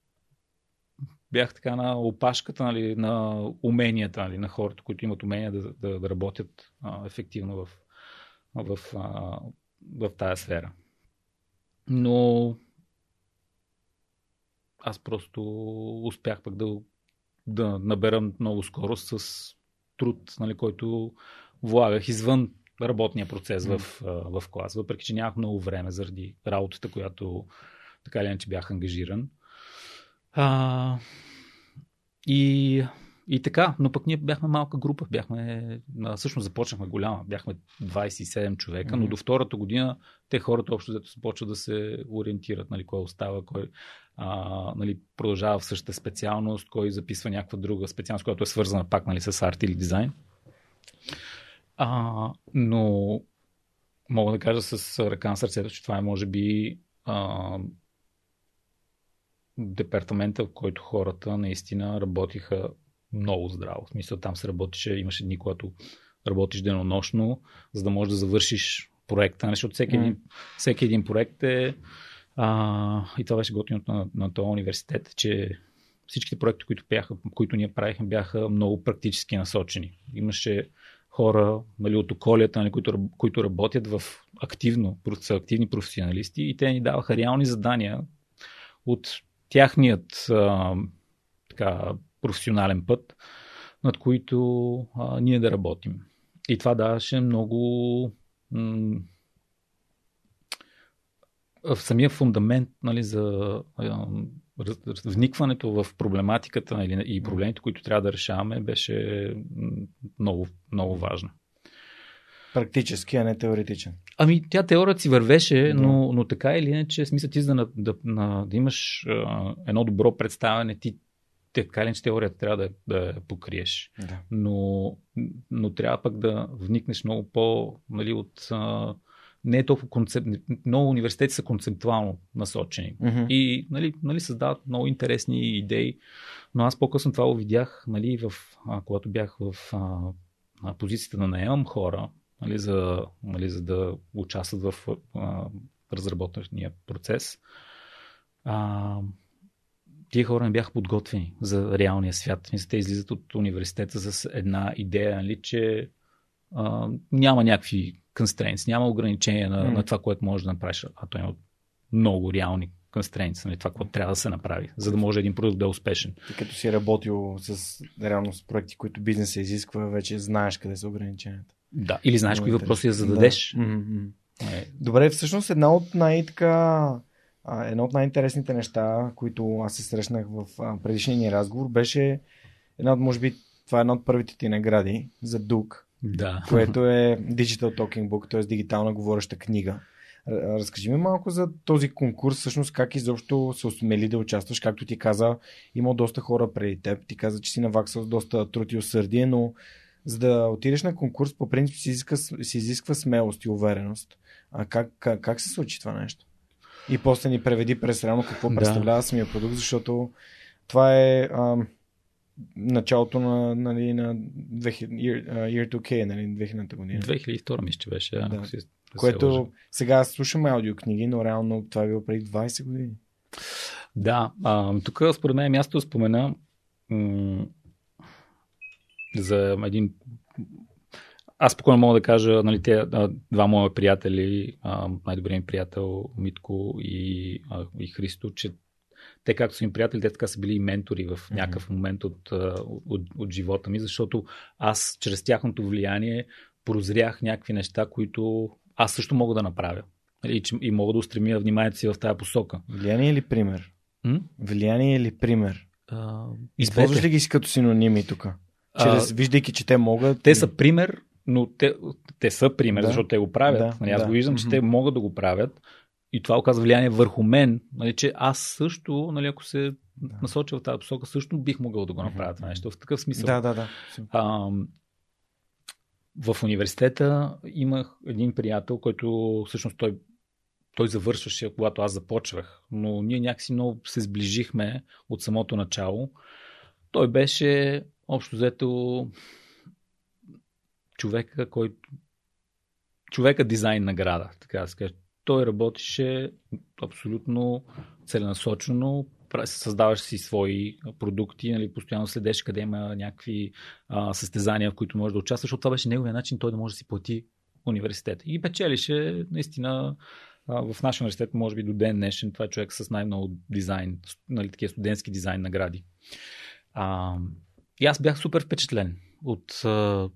бях така на опашката нали, на уменията нали, на хората, които имат умения да, да, да работят а, ефективно в, в, а, в тази сфера. Но аз просто успях пък да, да набера много скорост с труд, нали, който влагах извън работния процес в, в клас, въпреки че нямах много време заради работата, която така или иначе бях ангажиран. А, и и така, но пък ние бяхме малка група, бяхме, всъщност започнахме голяма, бяхме 27 човека, mm-hmm. но до втората година те хората общо взето започват да се ориентират, нали, кой остава, кой а, нали, продължава в същата специалност, кой записва някаква друга специалност, която е свързана пак нали, с арт или дизайн. А, но мога да кажа с ръка на сърцето, че това е може би а, департамента, в който хората наистина работиха много здраво. В смисъл там се работеше, имаше дни, когато работиш денонощно, за да можеш да завършиш проекта, защото всеки, mm. един, всеки един проект е а, и това беше готино на, на този университет, че всичките проекти, които, бяха, които ние правихме, бяха много практически насочени. Имаше хора нали, от околията, нали, които, които работят в активно, са активни професионалисти и те ни даваха реални задания от тяхният а, така, професионален път, над които а, ние да работим. И това даваше много м- в самия фундамент нали, за а, вникването в проблематиката нали, и проблемите, които трябва да решаваме, беше много, много важно. Практически, а не теоретичен. Ами, тя теорията си вървеше, да. но, но така или иначе, смисъл ти за да, да, да, да имаш а, едно добро представяне, ти така или иначе теорията трябва да, да покриеш. Да. Но, но трябва пък да вникнеш много по, нали, от а, не е толкова концепт. Много университети са концептуално насочени. Мгм. И нали, нали, създават много интересни идеи. Но аз по-късно това го видях, нали, в, а, когато бях в а, на позицията да наемам хора, нали, за, нали, за да участват в а, разработвания процес. А, тия хора не бяха подготвени за реалния свят. Мисля, те излизат от университета с една идея, нали, че а, няма някакви constraints, няма ограничения на, М. на това, което можеш да направиш, а то има много реални constraints, нали, това, което трябва да се направи, за да може един продукт да е успешен. Ти като си работил с реално с проекти, които бизнеса изисква, вече знаеш къде са ограниченията. Да. Или знаеш кои въпроси да зададеш. Да. Мгм. Е, Добре, всъщност една от най-така а, едно от най-интересните неща, които аз се срещнах в а, предишния ни разговор, беше една от, може би, това е една от първите ти награди за Дук, да. което е Digital Talking Book, т.е. дигитална говореща книга. Разкажи ми малко за този конкурс, всъщност как изобщо се осмели да участваш, както ти каза, има доста хора преди теб, ти каза, че си наваксал с доста труд и усърдие, но за да отидеш на конкурс, по принцип си изисква, си изисква смелост и увереност. А как, как, как се случи това нещо? И после ни преведи през реално какво Да. представлява самия продукт, защото това е ам, началото на, нали, на 2000, year, а, year 2K, нали, 2000 година. 2002 мисля, че беше. Да. ако си- да се лъжа. Което сега слушаме аудиокниги, но реално това е било преди 20 години. Да, а, тук според мен е място спомена м- за един. Аз спокойно мога да кажа, нали, те два мои приятели, най-добрият ми приятел Митко и, и Христо, че те както са ми приятели, те така са били и ментори в някакъв момент от, от, от живота ми, защото аз чрез тяхното влияние прозрях някакви неща, които аз също мога да направя. И, че- и мога да устремя вниманието си в тази посока. Влияние или пример? М? Влияние или пример? А, Използваш ли ги си като синоними тук? Чрез, А, виждайки, че те могат. те са пример, но те, те са пример, Да. защото те го правят. Да, нали, аз да. го виждам, че Мгм. те могат да го правят. И това оказва влияние върху мен, нали, че аз също, нали, ако се Да. насоча в тази посока, също бих могъл да го направя Мгм. това нещо. В такъв смисъл. Да, да, да. А, в университета имах един приятел, който всъщност той, той завършваше, когато аз започвах, но ние някакси много се сближихме от самото начало. Той беше общо взето човека, който човека дизайн награда, така да се каже. Той работеше абсолютно целенасочено, създаваше си свои продукти, нали, постоянно следеше къде има някакви а, състезания, в които може да участва, защото това беше неговия начин той да може да си плати университета. И печелише наистина а, в нашия университет, може би до ден днешен, това е човек с най-много дизайн, нали, такива студентски дизайн награди. А, и аз бях супер впечатлен от а,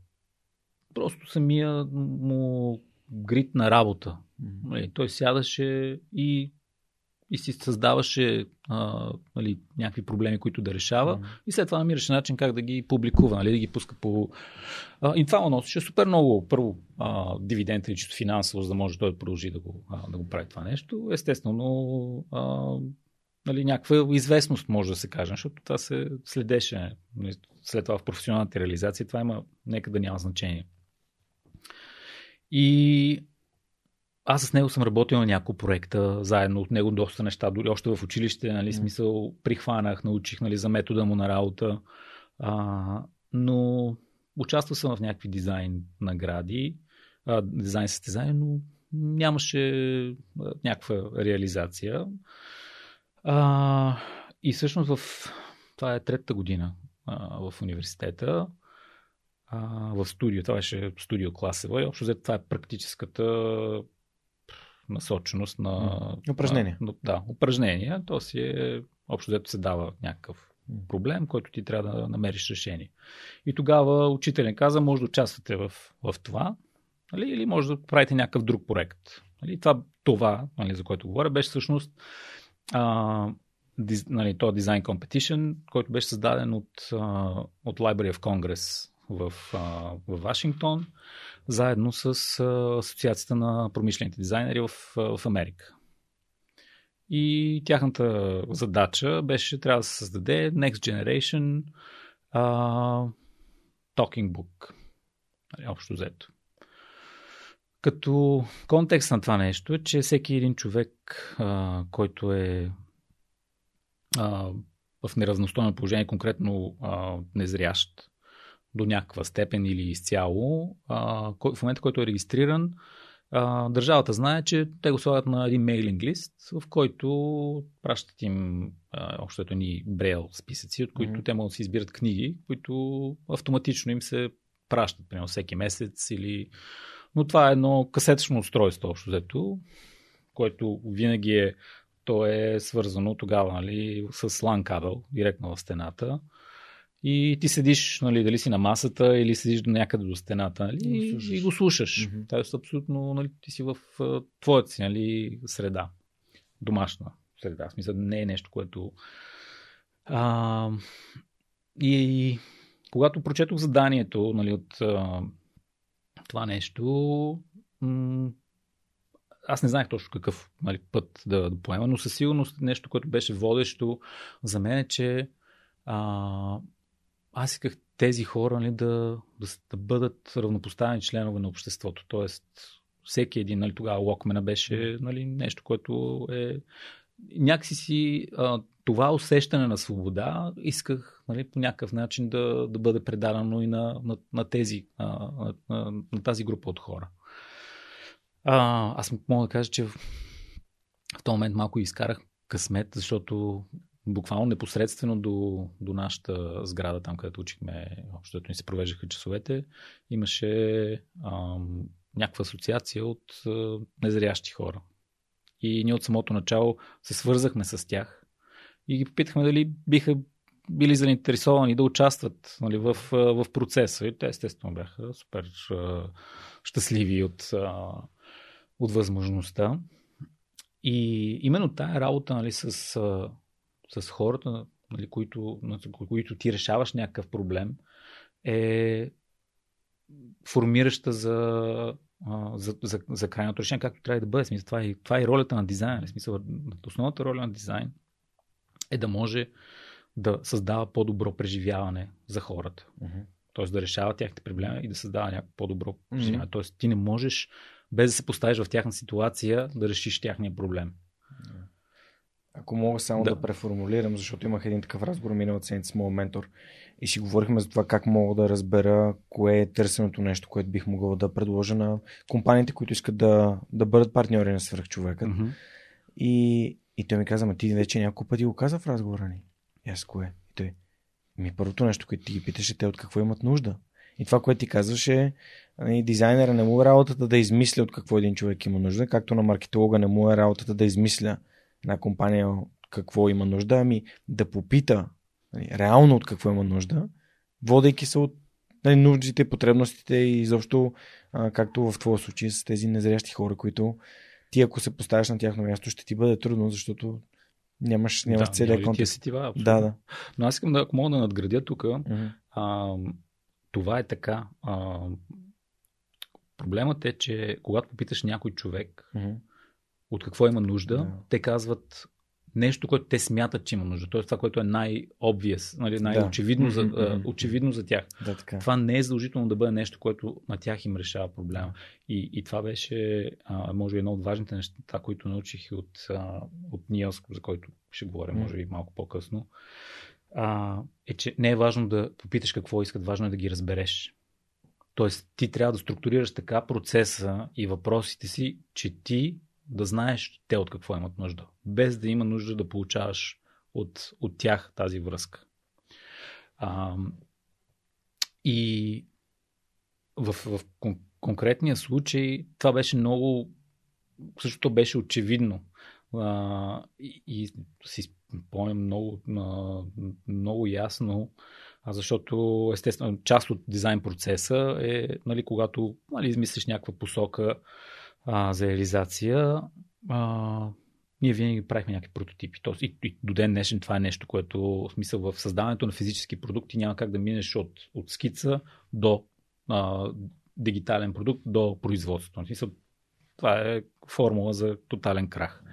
просто самия му грит на работа. Нали, той сядаше и, и си създаваше а, нали, някакви проблеми, които да решава. Мгм. И след това намираше начин как да ги публикува, нали, да ги пуска по... А, и това му носеше супер много, първо, а, или чисто финансово, за да може той да продължи да го, а, да го прави това нещо. Естествено, а, нали, някаква известност може да се каже, защото това се следеше. нали, След това в професионалната реализация това има, нека да няма значение. И аз с него съм работил на няколко проекта, заедно от него доста неща, дори още в училище, нали, смисъл, прихванах, научих нали, за метода му на работа, а, но участвал съм в някакви дизайн награди, а, дизайн състезания, но нямаше някаква реализация. А, и всъщност в това е третата година а, в университета, а, в студио. Това беше студио класева и общо взето това е практическата насоченост на... Упражнения. На, да, упражнения. То си е... Общо взето се дава някакъв проблем, който ти трябва да намериш решение. И тогава учителен каза, може да участвате в, в това, нали, или може да правите някакъв друг проект. Нали, това, това нали, за което говоря, беше всъщност а, диз, нали, този дизайн competition, който беше създаден от, а, от Library of Congress в, в Вашингтон, заедно с Асоциацията на промишлените дизайнери в, в Америка. И тяхната задача беше трябва да се създаде Next Generation uh, Talking Book. Нали, общо взето. Като контекст на това нещо е, че всеки един човек, а, който е а, в неравностойно положение, конкретно а, незрящ до някаква степен или изцяло, а, кой, в момента, който е регистриран, а, държавата знае, че те го слагат на един мейлинг лист, в който пращат им общо ни брейл списъци, от които mm-hmm. те могат да си избират книги, които автоматично им се пращат, примерно всеки месец или... Но това е едно касетъчно устройство, общо взето, което винаги е то е свързано тогава нали, с LAN кабел, директно в стената. И ти седиш, нали, дали си на масата или седиш някъде до стената нали, и, и го слушаш. Mm-hmm. Тоест, абсолютно нали, ти си в твоята си нали, среда. Домашна среда. В смисъл, не е нещо, което. А, и когато прочетох заданието нали, от а, това нещо, м- аз не знаех точно какъв нали, път да, да поема, но със сигурност нещо, което беше водещо за мен е, че а, аз исках тези хора нали, да, да, да бъдат равнопоставени членове на обществото. Тоест, всеки един, нали, тогава Локмена беше нали, нещо, което е някакси си а, това усещане на свобода исках нали, по някакъв начин да, да бъде предадено и на, на, на, тези, а, на, на, тази група от хора. А, аз мога да кажа, че в, в този момент малко изкарах късмет, защото буквално непосредствено до, до нашата сграда, там където учихме, общото ни се провеждаха часовете, имаше а, някаква асоциация от а, незрящи хора. И ние от самото начало се свързахме с тях и ги попитахме дали биха били заинтересовани да участват нали, в, в процеса. И те естествено бяха супер а, щастливи от, а, от възможността. И именно тая работа нали, с, с хората, нали, които, на които ти решаваш някакъв проблем, е формираща за, за, за, за крайното решение, както трябва да бъде. Смисъл, това, е, това е ролята на дизайна. Смисъл, основната роля на дизайн е да може да създава по-добро преживяване за хората. Uh-huh. Тоест да решава тяхните проблеми и да създава някакво по-добро преживяване. Uh-huh. Тоест ти не можеш без да се поставиш в тяхна ситуация да решиш тяхния проблем. Ако мога само да. да преформулирам, защото имах един такъв разговор миналата седмица с моят ментор и си говорихме за това как мога да разбера кое е търсеното нещо, което бих могъл да предложа на компаниите, които искат да, да бъдат партньори на свърхчовека. Mm-hmm. И, и той ми каза, ма ти вече няколко пъти го каза в разговора ни. И аз кое? И той, ми първото нещо, което ти ги питаше, те от какво имат нужда. И това, което ти казваше, нали, дизайнера не му е работата да измисля от какво един човек има нужда, както на маркетолога не му е работата да измисля една компания какво има нужда, ами да попита нали, реално от какво има нужда, водейки се от нали, нуждите, потребностите и изобщо, а, както в твоя случай с тези незрящи хора, които ти ако се поставяш на тяхно място, ще ти бъде трудно, защото нямаш, нямаш да, целият контекст. Да, да. Но аз искам да, ако мога да надградя тук, mm-hmm. а, това е така. А, проблемът е, че когато попиташ някой човек mm-hmm. От какво има нужда, yeah. те казват нещо, което те смятат, че има нужда. Тоест това, което е най-обвиес, нали, най-очевидно да. за, mm-hmm. очевидно за тях. Да, така. Това не е задължително да бъде нещо, което на тях им решава проблема. И, и това беше, а, може би, едно от важните неща, които научих от, а, от Ниелск, за който ще говоря, може би, малко по-късно. А, е, че не е важно да попиташ какво искат, важно е да ги разбереш. Тоест, ти трябва да структурираш така процеса и въпросите си, че ти да знаеш те от какво имат нужда, без да има нужда да получаваш от, от тях тази връзка. А, и в, в кон- конкретния случай това беше много, същото беше очевидно. А, и, и си спомням много, много ясно, защото естествено част от дизайн процеса е, нали, когато нали, измислиш някаква посока, а, за реализация, а, ние винаги правихме някакви прототипи. Тоест, и, и до ден днешен това е нещо, което в смисъл в създаването на физически продукти няма как да минеш от, от скица до а, дигитален продукт до производството. Това е формула за тотален крах.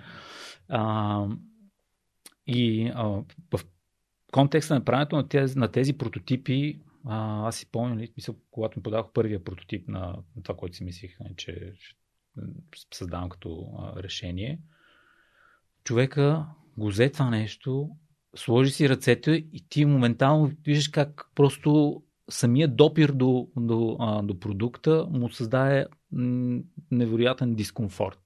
А, и а, в контекста на правенето на тези, на тези прототипи, а, аз си помня, нали, когато ми подавах първия прототип на, на това, което си мислих, нали, че създавам като а, решение, човека го взе това нещо, сложи си ръцете и ти моментално виждаш как просто самия допир до, до, а, до продукта му създаде невероятен дискомфорт.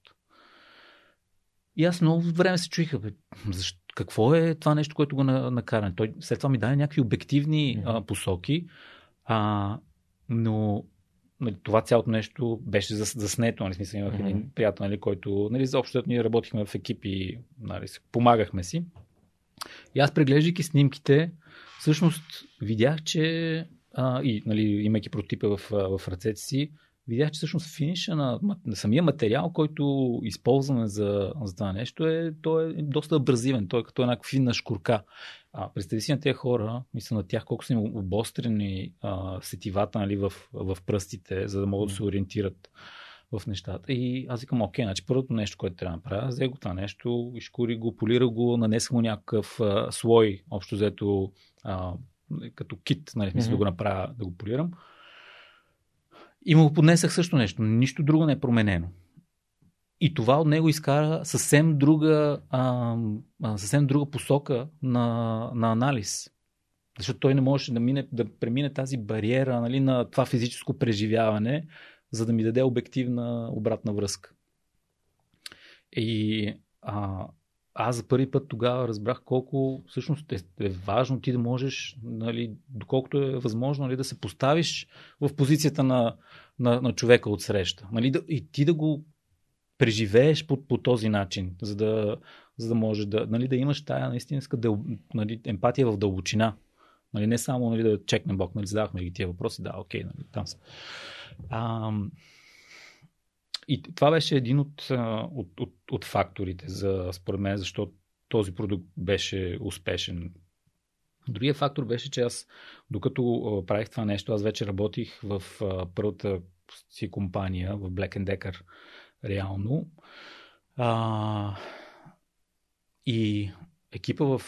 И аз много време се чуиха, бе, защо, какво е това нещо, което го накара. Той след това ми даде някакви обективни а, посоки, а, но нали, това цялото нещо беше заснето. Нали, смисъл, имах mm-hmm. един приятел, нали, който нали, заобщо ние работихме в екипи, нали, помагахме си. И аз преглеждайки снимките, всъщност видях, че а, и нали, имайки прототипа в, в ръцете си, видях, че всъщност финиша на, на самия материал, който използваме за, за това нещо, е, той е доста абразивен. Той е като една финна шкурка. А, представи си на тези хора, мисля на тях колко са им обострени а, сетивата нали, в, в пръстите, за да могат да се ориентират в нещата. И аз викам, окей, значи първото нещо, което трябва да направя, взе го това нещо, изкури го, полира го, нанесах му някакъв а, слой, общо взето а, като кит, нали, мисля mm-hmm. да го направя, да го полирам. И му поднесах също нещо. Нищо друго не е променено. И това от него изкара съвсем друга, а, съвсем друга посока на, на анализ. Защото той не можеше да, мине, да премине тази бариера нали, на това физическо преживяване, за да ми даде обективна обратна връзка. И а, аз за първи път тогава разбрах колко всъщност е, е важно ти да можеш, нали, доколкото е възможно, нали, да се поставиш в позицията на, на, на човека от среща. Нали, да, и ти да го преживееш по, по този начин, за да, за да може да, нали, да имаш тая наистина дъл, нали, емпатия в дълбочина. Нали, не само нали, да чекнем Бог, нали, задавахме ги тия въпроси, да, окей, нали, там са. А, и това беше един от, от, от, от факторите, за, според мен, защо този продукт беше успешен. Другия фактор беше, че аз, докато правих това нещо, аз вече работих в първата си компания, в Black Decker, реално. А, и екипа в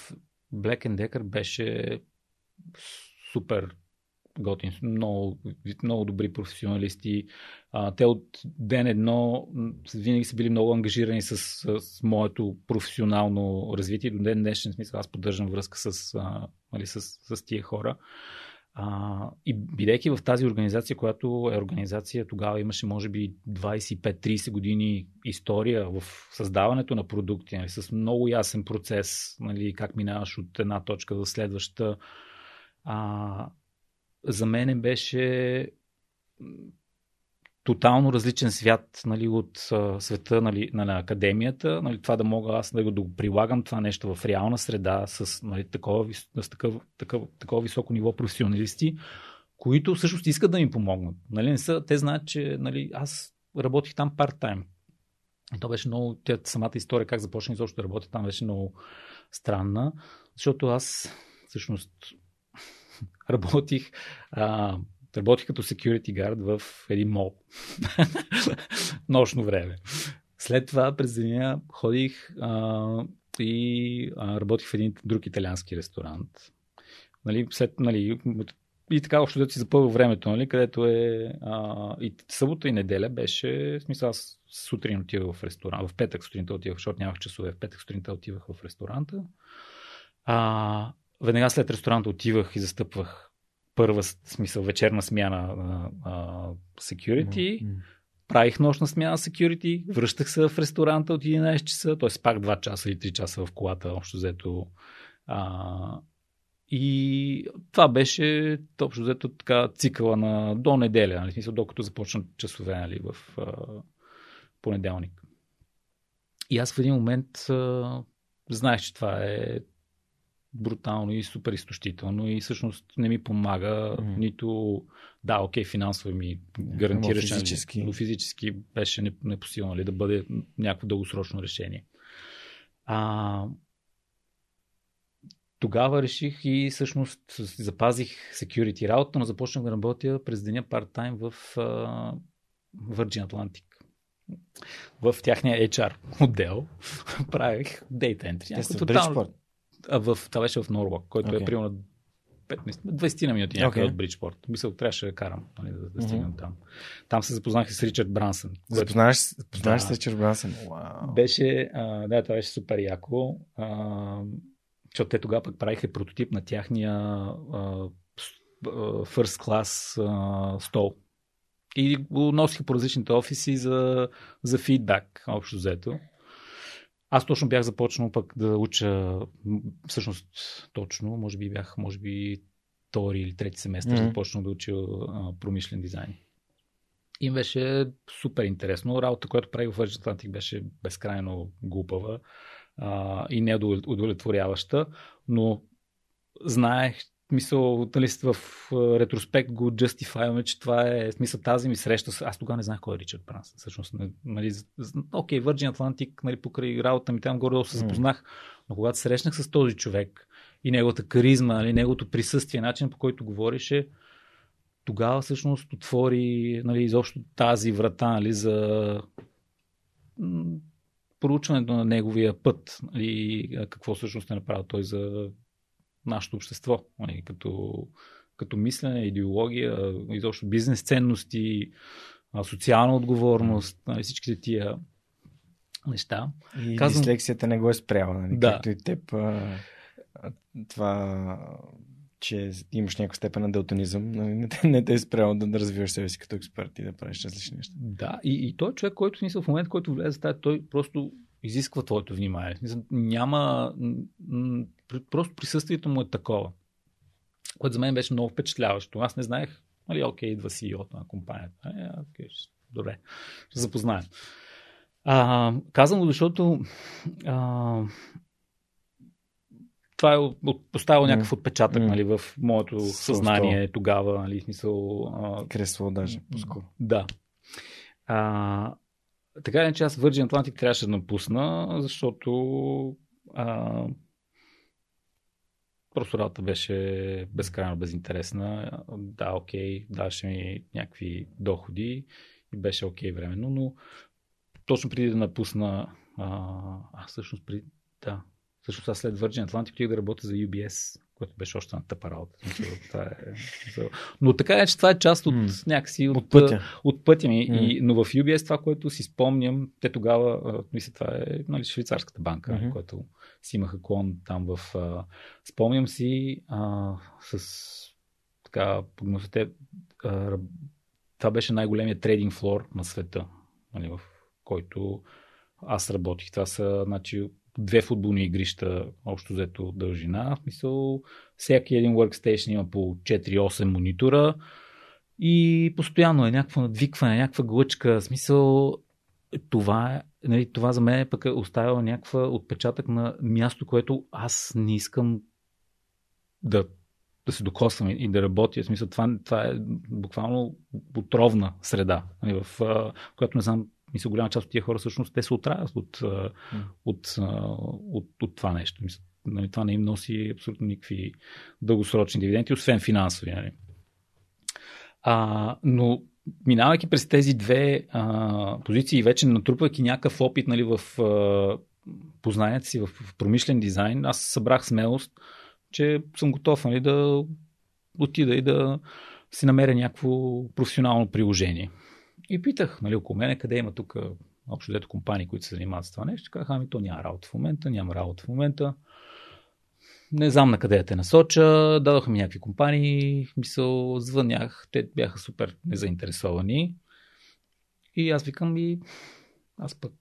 Black Decker беше супер готин, много, много добри професионалисти. А, те от ден едно винаги са били много ангажирани с, с моето професионално развитие. До ден днешен смисъл аз поддържам връзка с, а, нали, с, с тия хора. А, и бидейки в тази организация, която е организация, тогава имаше може би 25-30 години история в създаването на продукти, нали, с много ясен процес, нали, как минаваш от една точка до следващата. А, за мен беше тотално различен свят нали, от а, света нали, на академията. Нали, това да мога аз да го, да го прилагам това нещо в реална среда с, нали, такова, с такъв, такъв, такова високо ниво професионалисти, които всъщност искат да ми помогнат. Нали, не са, те знаят, че нали, аз работих там парт-тайм. То беше много, тя, самата история как започна изобщо да работя там беше много странна, защото аз всъщност работих, а, работих като security guard в един мол. Нощно време. След това през деня ходих а, и а, работих в един друг италиански ресторант. Нали, след, нали, и така общо да си запълва времето, нали, където е а, и събота и неделя беше, в смисъл аз сутрин отивах в ресторант, в петък сутринта отивах, защото нямах часове, в петък сутринта отивах в ресторанта. А, веднага след ресторанта отивах и застъпвах първа смисъл вечерна смяна на uh, security. Mm-hmm. Правих нощна смяна security, връщах се в ресторанта от 11 часа, т.е. пак 2 часа или 3 часа в колата, общо взето. Uh, и това беше общо взето така цикъла на до неделя, нали, смисъл, докато започнат часове нали, в uh, понеделник. И аз в един момент uh, знаех, че това е брутално и супер изтощително и всъщност не ми помага mm. нито, да, окей, финансово ми гарантираше, но физически, но физически беше непосилно нали, да бъде някакво дългосрочно решение. А, тогава реших и всъщност запазих security работа, но започнах да работя през деня part-time в uh, Virgin Atlantic. В тяхния HR отдел правих data entry. Са в А в, това беше в Норвок, който okay. е примерно 20 на минути някъде okay. от Бриджпорт. Мисля, трябваше да карам, нали, да, да стигнем mm-hmm. там. Там се запознах с Ричард Брансън. Запознаваш, запознаваш да. с Ричард Брансън? Wow. Беше, а, да, това беше супер яко. А, защото те тогава пък правиха прототип на тяхния а, first class а, стол. И го носиха по различните офиси за, за фидбак, общо взето. Аз точно бях започнал пък да уча, всъщност точно, може би бях, може би втори или трети семестър, mm-hmm. започнал да уча а, промишлен дизайн. И беше супер интересно. Работа, която правих в Virgin Atlantic беше безкрайно глупава а, и неудовлетворяваща, но знаех, мисъл, нали, в ретроспект го джастифайваме, че това е смисъл тази ми среща. Аз тогава не знаех кой е Ричард Бранс. Всъщност, нали, окей, Virgin Atlantic, нали, покрай работа ми там горе се запознах, но когато срещнах с този човек и неговата каризма, нали, неговото присъствие, начин по който говореше, тогава всъщност отвори нали, изобщо тази врата нали, за проучването на неговия път и нали, какво всъщност е направил той за нашето общество, нали, като, като мислене, идеология, изобщо бизнес ценности, социална отговорност, нали, всичките тия неща. И Казвам... дислексията не го е спряла, нали? Да. Както и теб. А, това, че имаш някаква степен на делтонизъм, нали, не, те, не те е спрял да, да развиваш себе си като експерт и да правиш различни неща. Да, и, и той е човек, който смисъл в момента, който влезе в тази, той просто изисква твоето внимание. Няма. Просто присъствието му е такова. Което за мен беше много впечатляващо. Аз не знаех, нали, окей, идва CEO на компанията. Е, окей, добре, ще запознаем. А, казвам го, защото а, това е поставило някакъв отпечатък mm. нали, в моето съзнание тогава. Нали, смисъл, а... Кресло даже, по-скоро. Да. А, така е, че аз Virgin Atlantic трябваше да напусна, защото а, просто работа беше безкрайно безинтересна. Да, окей, даваше ми някакви доходи и беше окей временно, но точно преди да напусна, а, а всъщност при, да, всъщност аз след Virgin Atlantic да работя за UBS което беше още на тъпа работа. е... Но така е, че това е част от mm. някакси от, от пътя, от пътя ми. Mm. И, но в UBS това, което си спомням, те тогава, мисля, това е нали, швейцарската банка, mm-hmm. която си имаха клон там в... А, спомням си а, с така, те, а, това беше най-големият трейдинг флор на света, нали, в който аз работих. Това са, значи, две футболни игрища, общо взето дължина. В смисъл, всеки един workstation има по 4-8 монитора и постоянно е някакво надвикване, някаква глъчка. В смисъл, това, е, нали, това за мен е пък е оставило някаква отпечатък на място, което аз не искам да, да се докосвам и да работя. В смисъл, това, това е буквално отровна среда, нали, в, в която не знам мисля, голяма част от тия хора всъщност те се отравят от, mm. от, от, от, от това нещо. Мисля, нали, това не им носи абсолютно никакви дългосрочни дивиденти, освен финансови. Нали. А, но минавайки през тези две а, позиции вече натрупвайки някакъв опит нали, в а, познанията си в, в промишлен дизайн, аз събрах смелост, че съм готов нали, да отида и да си намеря някакво професионално приложение. И питах, нали, около мене, къде има тук общо дето компании, които се занимават с това нещо. Казаха, ами то няма работа в момента, няма работа в момента. Не знам на къде да те насоча. Дадоха ми някакви компании, мисъл, звънях. Те бяха супер незаинтересовани. И аз викам и аз пък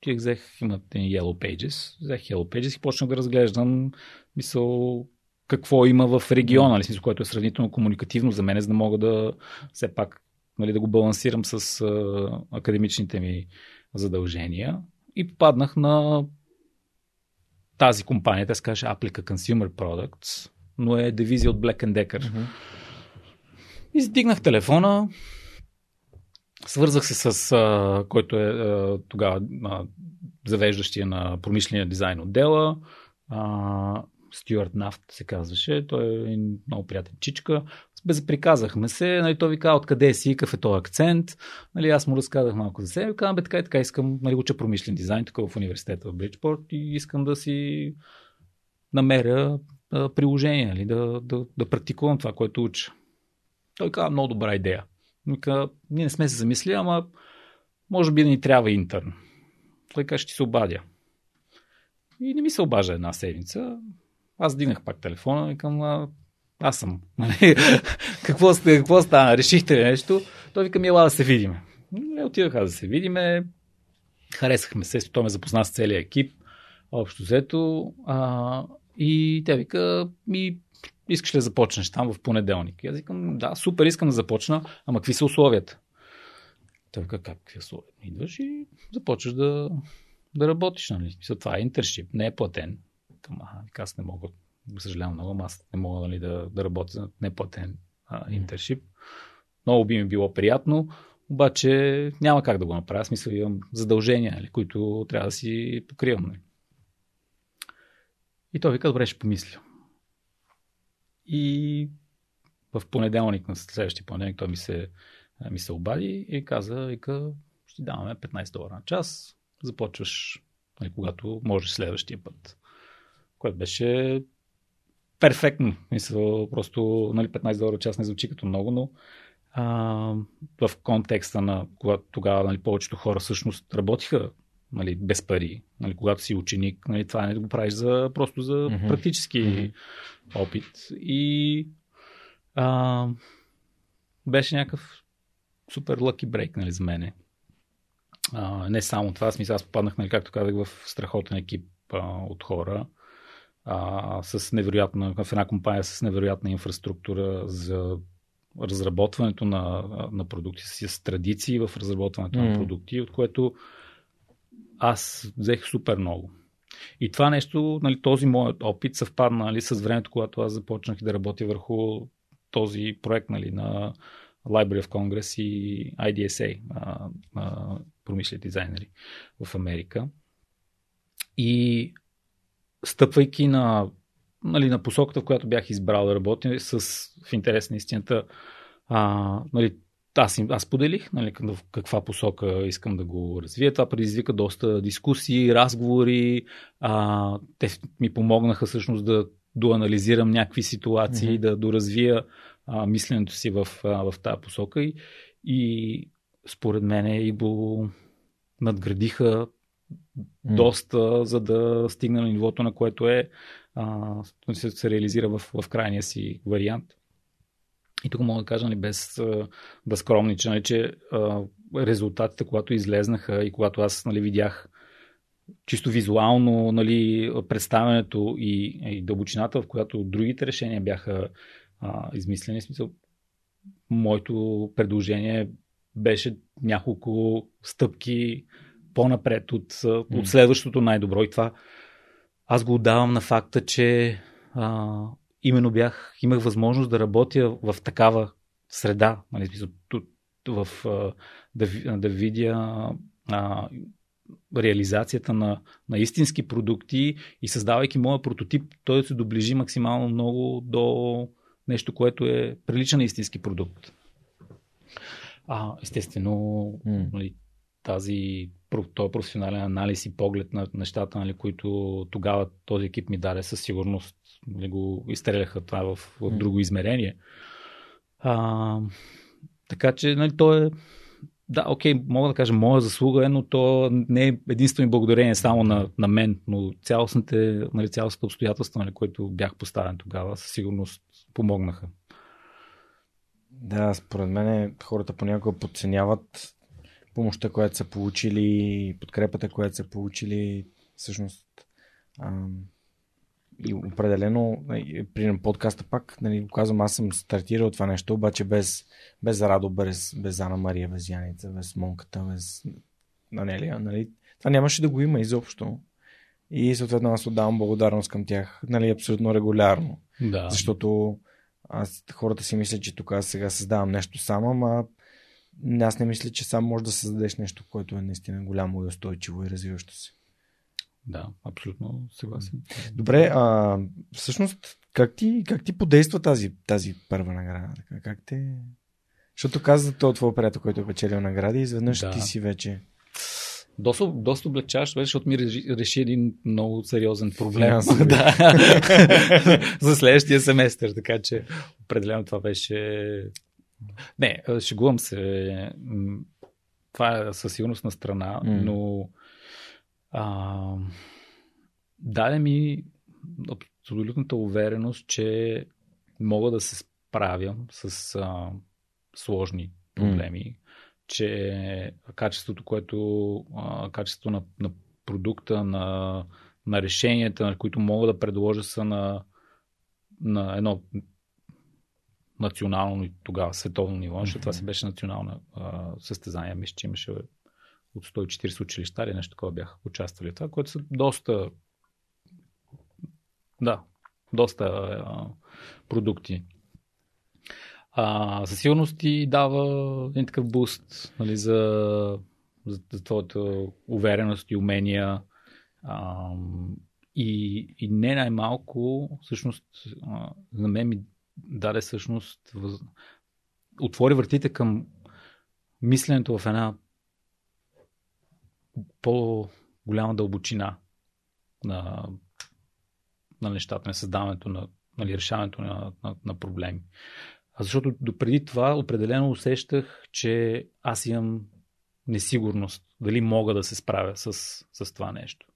ти взех, имат Yellow Pages, взех Yellow Pages и почнах да разглеждам, мисъл, какво има в региона, нали, смисъл, което е сравнително комуникативно за мен, за да мога да все пак нали, да го балансирам с а, академичните ми задължения. И попаднах на тази компания, тя се каже Applica Consumer Products, но е дивизия от Black Decker. Mm-hmm. Издигнах телефона, свързах се с а, който е а, тогава а, завеждащия на промишления дизайн отдела. А, Стюарт Нафт се казваше. Той е много приятен чичка. Безприказахме се, нали, той ви каза откъде си, какъв е този акцент. Нали, аз му разказах малко за себе. Казвам, бе, така и така искам, нали, уча промишлен дизайн тук в университета в Бриджпорт и искам да си намеря а, приложение, нали, да, да, да практикувам това, което уча. Той каза, много добра идея. Вика, ние не сме се замислили, ама може би да ни трябва интерн. Той каже, ще се обадя. И не ми се обажа една седмица. Аз дигнах пак телефона и към аз съм. Нали? какво, какво стана? Решихте ли нещо? Той вика ми, ела да се видиме. Не отидах да се видиме. Харесахме се, той ме запозна с целия екип. Общо взето. А, и тя вика, ми искаш ли да започнеш там в понеделник? И аз викам, да, супер, искам да започна, ама какви са условията? Той вика, как какви условия? Идваш и започваш да, да работиш, нали? Това е интершип, не е платен. Към, аз не мога съжалявам много, аз не мога нали, да, да работя за неплатен интершип. Много би ми било приятно, обаче няма как да го направя. Смисъл имам задължения, нали, които трябва да си покривам. Нали. И той вика, добре, ще помисля. И в понеделник, на следващия понеделник, той ми се, ми се обади и каза, вика, ще даваме 15 долара на час, започваш, нали, когато можеш следващия път. Което беше перфектно. Мисля, просто нали, 15 долара час не звучи като много, но а, в контекста на когато тогава нали, повечето хора всъщност работиха нали, без пари. Нали, когато си ученик, нали, това не го правиш за, просто за mm-hmm. практически mm-hmm. опит. И а, беше някакъв супер лъки брейк нали, за мене. А, не само това, смисъл, аз попаднах, нали, както казах, в страхотен екип а, от хора а, с невероятна, в една компания с невероятна инфраструктура за разработването на, на продукти, с традиции в разработването mm. на продукти, от което аз взех супер много. И това нещо, нали, този моят опит съвпадна нали, с времето, когато аз започнах да работя върху този проект нали, на Library of Congress и IDSA, а, а, промишлени дизайнери в Америка. И стъпвайки на, нали, на посоката, в която бях избрал да работя, с, в интерес на истината, а, нали, аз, аз поделих нали, в каква посока искам да го развия. Това предизвика доста дискусии, разговори. А, те ми помогнаха всъщност да доанализирам някакви ситуации, mm-hmm. да доразвия а, мисленето си в, а, в тази посока. И, и според мен и го надградиха. Доста, за да стигне на нивото, на което е а, се, се реализира в, в крайния си вариант. И тук мога да кажа, нали, без да скромнича, нали, че а, резултатите, когато излезнаха и когато аз нали, видях чисто визуално нали, представянето и, и дълбочината, в която другите решения бяха а, измислени, смисъл, моето предложение беше няколко стъпки по-напред от, mm. от следващото най-добро. И това аз го отдавам на факта, че а, именно бях, имах възможност да работя в такава среда, нали, в, в, да, да видя а, реализацията на, на истински продукти и създавайки моя прототип, той да се доближи максимално много до нещо, което е прилича на истински продукт. А, естествено, mm. нали, тази този професионален анализ и поглед на нещата, нали, които тогава този екип ми даде със сигурност нали, го изстреляха това в, в друго измерение. А, така че нали, то е да, окей, мога да кажа моя заслуга е, но то не е единствено благодарение само на, на мен, но цялостните, нали, цялостните обстоятелства, нали, които бях поставен тогава, със сигурност помогнаха. Да, според мен хората понякога подценяват помощта, която са получили, подкрепата, която са получили, всъщност ам, и определено, нали, при подкаста пак, нали, казвам, аз съм стартирал това нещо, обаче без, без Радо, без, без Ана Мария, без Яница, без Монката, без Анелия, нали, това нямаше да го има изобщо. И съответно аз отдавам благодарност към тях, нали, абсолютно регулярно. Да. Защото аз хората си мислят, че тук аз сега създавам нещо само, ама аз не мисля, че сам можеш да създадеш нещо, което е наистина голямо и устойчиво и развиващо се. Да, абсолютно съгласен. Добре, а, всъщност, как ти, как ти подейства тази, тази първа награда? Как те... Защото каза този твой приятел, който е печелил награди, изведнъж да. ти си вече... Доста, доста облегчаваш, защото ми реши, реши един много сериозен проблем да. за следващия семестър, така че определено това беше... Не, шегувам се. Това е със сигурност на страна, mm. но а, даде ми абсолютната увереност, че мога да се справям с а, сложни проблеми, mm. че качеството, което а, качеството на, на продукта, на, на решенията, на които мога да предложа са на, на едно национално и тогава световно ниво, защото mm-hmm. това си беше национално а, състезание. Мисля, че имаше от 140 училища или нещо такова бяха участвали в това, което са доста да, доста а, продукти. А, със сигурност ти дава един такъв буст нали, за, за, за твоята увереност и умения. А, и, и не най-малко, всъщност, а, на мен ми даде всъщност, въз... отвори вратите към мисленето в една по-голяма дълбочина на, на нещата, на създаването, на нали, решаването на, на, на проблеми. А защото допреди това определено усещах, че аз имам несигурност дали мога да се справя с, с това нещо.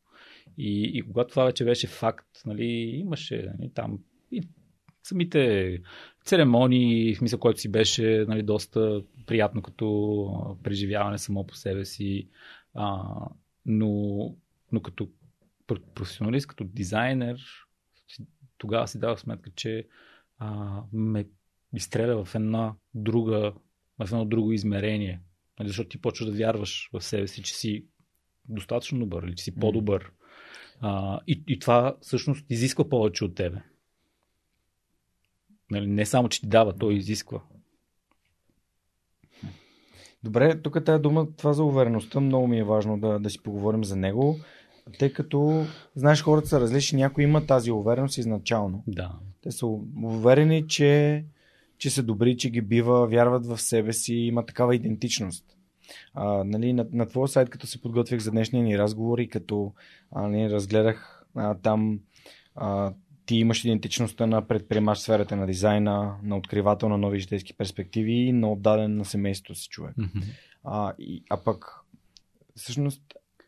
И, и когато това вече беше факт, нали, имаше нали, там и самите церемонии, в смисъл, който си беше нали, доста приятно като преживяване само по себе си. А, но, но като професионалист, като дизайнер, тогава си давах сметка, че а, ме изстреля в една друга, в едно друго измерение. Нали, защото ти почваш да вярваш в себе си, че си достатъчно добър или че си по-добър. А, и, и това всъщност изисква повече от тебе. Нали, не само, че ти дава, то изисква. Добре, тук тази дума, това за увереността, много ми е важно да, да си поговорим за него, тъй като, знаеш, хората са различни, някои имат тази увереност изначално. Да. Те са уверени, че, че са добри, че ги бива, вярват в себе си, има такава идентичност. А, нали, на, на твоя сайт, като се подготвих за днешния ни разговор и като а, нали, разгледах а, там а, ти имаш идентичността на предприемач сферата на дизайна, на откривател на нови житейски перспективи и на отдаден на семейството си човек. Mm-hmm. А, и, а пък, всъщност,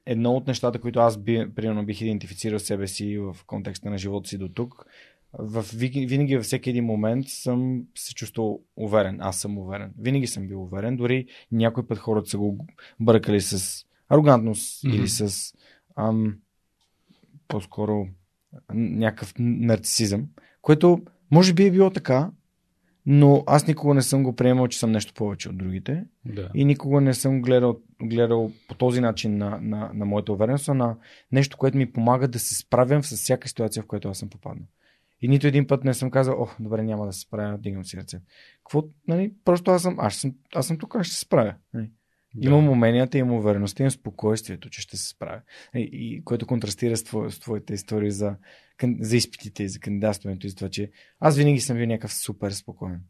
едно от нещата, които аз би, примерно бих идентифицирал себе си в контекста на живота си до тук, в, винаги във всеки един момент съм се чувствал уверен. Аз съм уверен. Винаги съм бил уверен. Дори някой път хората са го бъркали с арогантност mm-hmm. или с ам, по-скоро някакъв нарцисизъм, което може би е било така, но аз никога не съм го приемал, че съм нещо повече от другите. Да. И никога не съм гледал, гледал по този начин на, на, на моята увереност, а на нещо, което ми помага да се справям с всяка ситуация, в която аз съм попаднал. И нито един път не съм казал, о, добре, няма да се справя, дигам си ръце. Какво, нали, просто аз съм, аз съм, аз съм тук, аз ще се справя. Нали. Да. Имам уменията, имам увереността, имам спокойствието, че ще се справя. И, и което контрастира с, твое, с твоите истории за, за изпитите и за кандидатстването и за това, че аз винаги съм бил някакъв супер спокоен.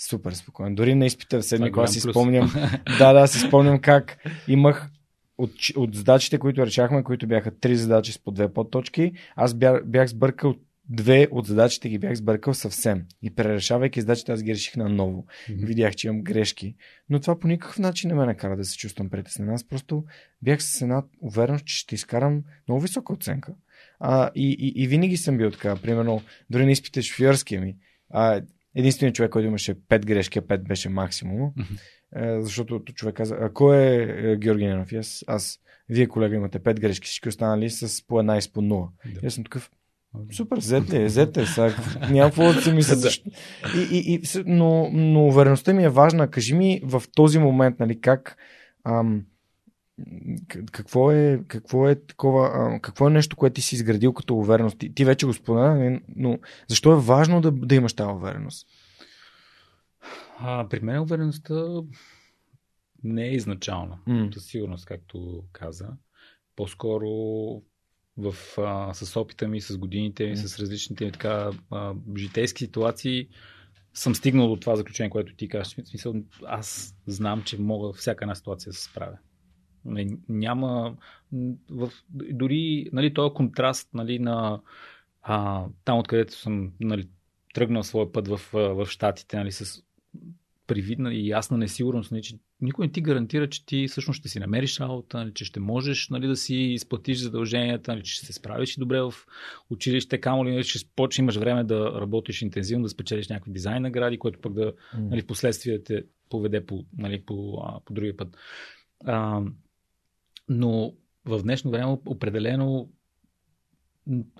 Супер спокоен. Дори на изпита в седми клас си спомням. да, да, си спомням как имах от, от задачите, които решахме, които бяха три задачи с по две подточки, аз бях, бях сбъркал две от задачите ги бях сбъркал съвсем. И пререшавайки задачите, аз ги реших наново. Mm-hmm. Видях, че имам грешки. Но това по никакъв начин не ме накара да се чувствам притеснен. Аз просто бях с една увереност, че ще изкарам много висока оценка. А, и, и, и винаги съм бил така. Примерно, дори не изпите шофьорския ми. А, единственият човек, който имаше 5 грешки, а 5 беше максимум. Mm-hmm. защото човек каза, а кой е, е Георги Ненов? Аз, аз, вие колега имате 5 грешки, всички останали с по една и с по 0. Да. аз съм такъв, Супер, зете, зете, сега няма какво да си мисля. И, и, и, но, но увереността ми е важна. Кажи ми в този момент, нали, как, ам, какво е, какво е такова, какво е нещо, което ти си изградил като увереност? Ти, ти вече го спомена, нали, но защо е важно да, да имаш тази увереност? А, при мен увереността не е изначално. М. Със сигурност, както каза. По-скоро в, а, с опита ми, с годините ми, с различните така, а, житейски ситуации, съм стигнал до това заключение, което ти кажеш. В смисъл, аз знам, че мога всяка една ситуация да се справя. Не, няма. В, дори нали, този контраст нали, на а, там, откъдето съм нали, тръгнал своя път в, в Штатите, нали, с привидна и ясна несигурност, нали, че никой не ти гарантира, че ти всъщност ще си намериш работа, нали, че ще можеш нали, да си изплатиш задълженията, нали, че ще се справиш и добре в училище, камо ли, нали, ще почнеш, имаш време да работиш интензивно, да спечелиш някакви дизайн награди, което пък да нали, в последствие те поведе по, нали, по, а, по другия път. А, но в днешно време определено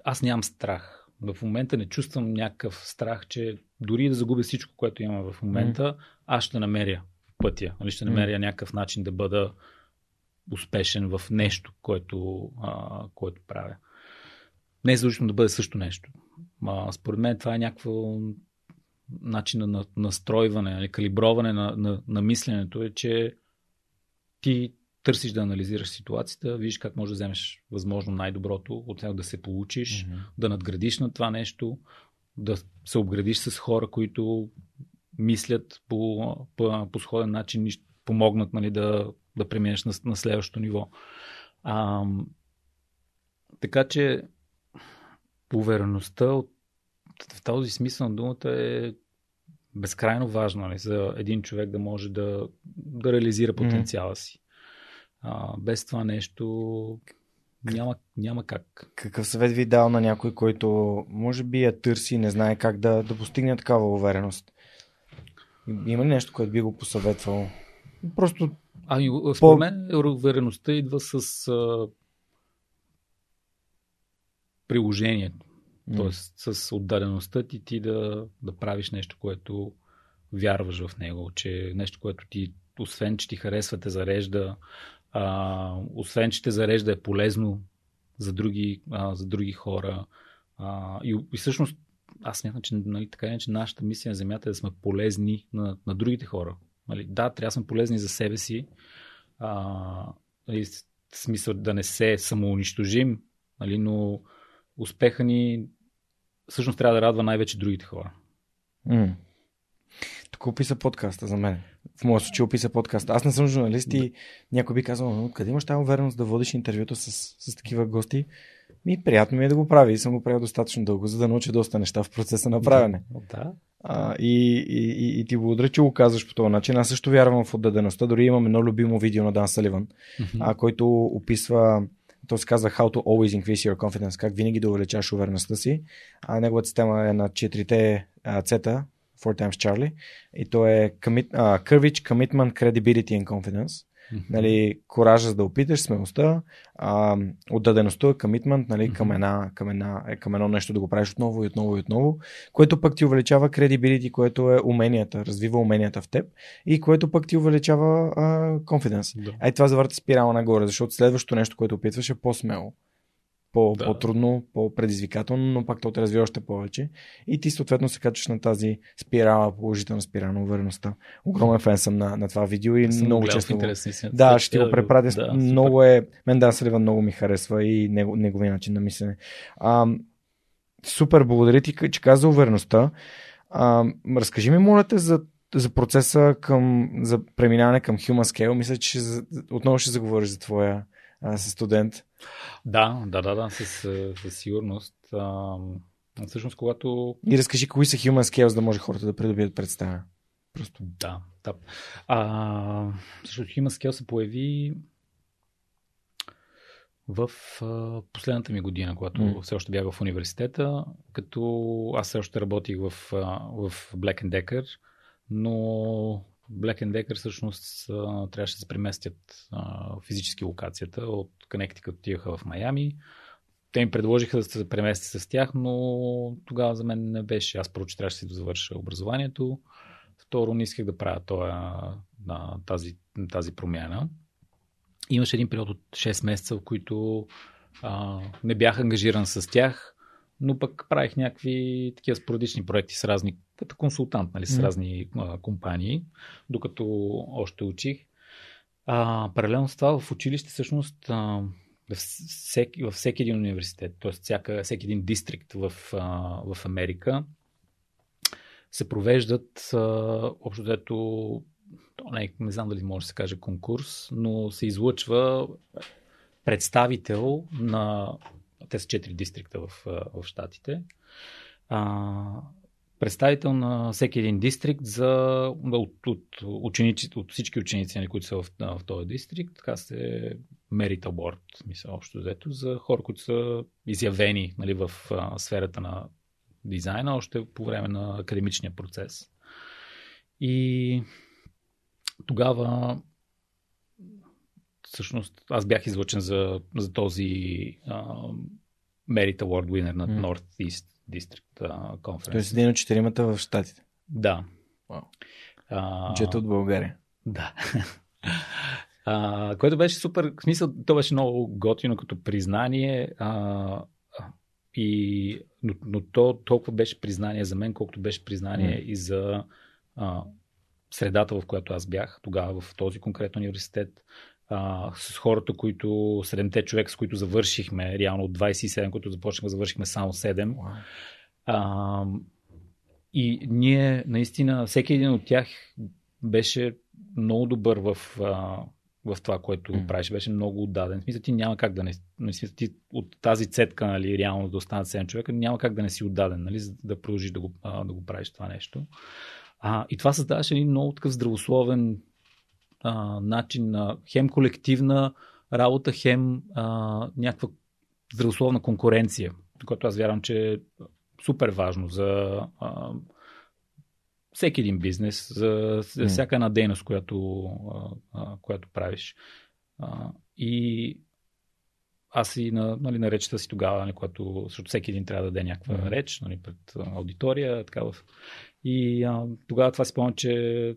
аз нямам страх. В момента не чувствам някакъв страх, че дори да загубя всичко, което имам в момента, аз ще намеря пътя. Нали, ще намеря някакъв начин да бъда успешен в нещо, което, а, което правя. Не е задължително да бъде също нещо. А, според мен това е някакво начин на настройване, нали, калиброване на, на, на мисленето е, че ти търсиш да анализираш ситуацията, видиш как можеш да вземеш възможно най-доброто, от него да се получиш, Мгм. да надградиш на това нещо, да се обградиш с хора, които мислят по, по, по сходен начин и помогнат нали, да, да преминеш на, на следващото ниво. А, така че увереността от, в този смисъл на думата е безкрайно важна нали, за един човек да може да, да реализира потенциала си. А, без това нещо няма, няма как. Какъв съвет ви дал на някой, който може би я търси и не знае как да, да постигне такава увереност? Има ли нещо, което би го посъветвал? Просто Ами, според По- мен увереността идва с а, приложението. Тоест с отдадеността ти ти да, да правиш нещо, което вярваш в него, че нещо, което ти, освен че ти харесва, те зарежда, а, освен че те зарежда е полезно за други, а, за други хора. А, и, и всъщност аз смятам, че нали, така иначе нашата мисия на Земята е да сме полезни на, на другите хора. Нали, да, трябва да сме полезни за себе си, а, нали, в смисъл да не се самоунищожим, нали, но успеха ни всъщност трябва да радва най-вече другите хора. м. Тук описа подкаста за мен. В моя случай описа подкаста. Аз не съм журналист и някой би казал, «Но къде имаш тази увереност да водиш интервюто с, с такива гости? Ми, приятно ми е да го правя и съм го правил достатъчно дълго, за да науча доста неща в процеса на правене. Да. А, и, и, и, ти благодаря, че го казваш по този начин. Аз също вярвам в отдадеността. Дори имам едно любимо видео на Дан Саливан, а, който описва, то се казва How to always increase your confidence, как винаги да увеличаваш увереността си. А неговата система е на четирите цета, Four times Charlie, и то е commit, а, courage, commitment, credibility and confidence. Нали, коража за да опиташ, смелостта, а, отдадеността, комитмент нали, към, една, към, една, е, към едно нещо да го правиш отново и отново и отново, което пък ти увеличава credibility, което е уменията, развива уменията в теб и което пък ти увеличава а, confidence. Да. Ай това завърта спирала нагоре, защото следващото нещо, което опитваш е по-смело. По, Да. По-трудно, по-предизвикателно, но пак то те развива още повече. И ти съответно се качваш на тази спирала, положителна спирала на увереността. Огромен фен съм на, на това видео и Съм много често. го- интерес на истината. Да, ще ти го Да, препратя. да, много е. Мен Дан Саливан много ми харесва и него, неговия начин на мислене. А, супер, благодаря ти, че каза увереността. А, разкажи ми, моля те, за, за процеса към, за преминаване към Human Scale. Мисля, че отново ще заговориш за твоя а, студент. Да, да, да, да, със, със сигурност. А, всъщност, когато И разкажи кои са Human Scale, за да може хората да придобият представа. Просто. Да, да. А, защото Human Scale се появи в а, последната ми година, когато mm. все още бях в университета, като аз все още работих в, а, в Black Decker, но Black Decker всъщност трябваше да се преместят физически локацията от Connecticut отиваха в Майами. Те ми предложиха да се премести с тях, но тогава за мен не беше. Аз първо, че трябваше да завърша образованието. Второ, не исках да правя тоя, тази, тази промяна. Имаше един период от 6 месеца, в които а, не бях ангажиран с тях, но пък правих някакви такива спорадични проекти с разни, като консултант, нали, с разни а, компании, докато още учих. А, паралелно с това в училище всъщност а, във, всеки, във всеки един университет, т.е. Всяка, всеки един дистрикт в, а, в Америка се провеждат а, общо дето не, не знам дали може да се каже конкурс, но се излъчва представител на те са четири дистрикта в, в Штатите. А, представител на всеки един дистрикт за, от, от, ученици, от всички ученици, нали, които са в, в този дистрикт. Така се Merit Award, мисля, общо взето, за хора, които са изявени нали, в а, сферата на дизайна, още по време на академичния процес. И тогава всъщност аз бях излъчен за, за този uh, Merit Award winner на mm. Northeast District uh, Conference. Тоест един от четиримата в Штатите. Да. Wow. Uh, от България. Да. uh, което беше супер, в смисъл, то беше много готино като признание. Uh, и, но, но то толкова беше признание за мен, колкото беше признание mm. и за uh, средата, в която аз бях тогава в този конкретен университет а, с хората, които, седемте човека, с които завършихме, реално от 27, които започнахме, завършихме само 7. Wow. А, и ние, наистина, всеки един от тях беше много добър в, а, в това, което mm. правиш. Беше много отдаден. В смисъл, ти няма как да не. не смисъл, ти от тази цетка, нали, реално да останат 7 човека, няма как да не си отдаден, нали, за да продължиш да го, а, да го правиш това нещо. А, и това създаваше един много такъв здравословен а, начин на хем колективна работа, хем а, някаква здравословна конкуренция, което аз вярвам, че е супер важно за а, всеки един бизнес, за, за всяка една дейност, която, а, а, която правиш. А, и аз и на, нали, на речта си тогава, нали, когато защото всеки един трябва да даде някаква mm-hmm. реч нали, пред аудитория. Така, и а, тогава това си спомням, че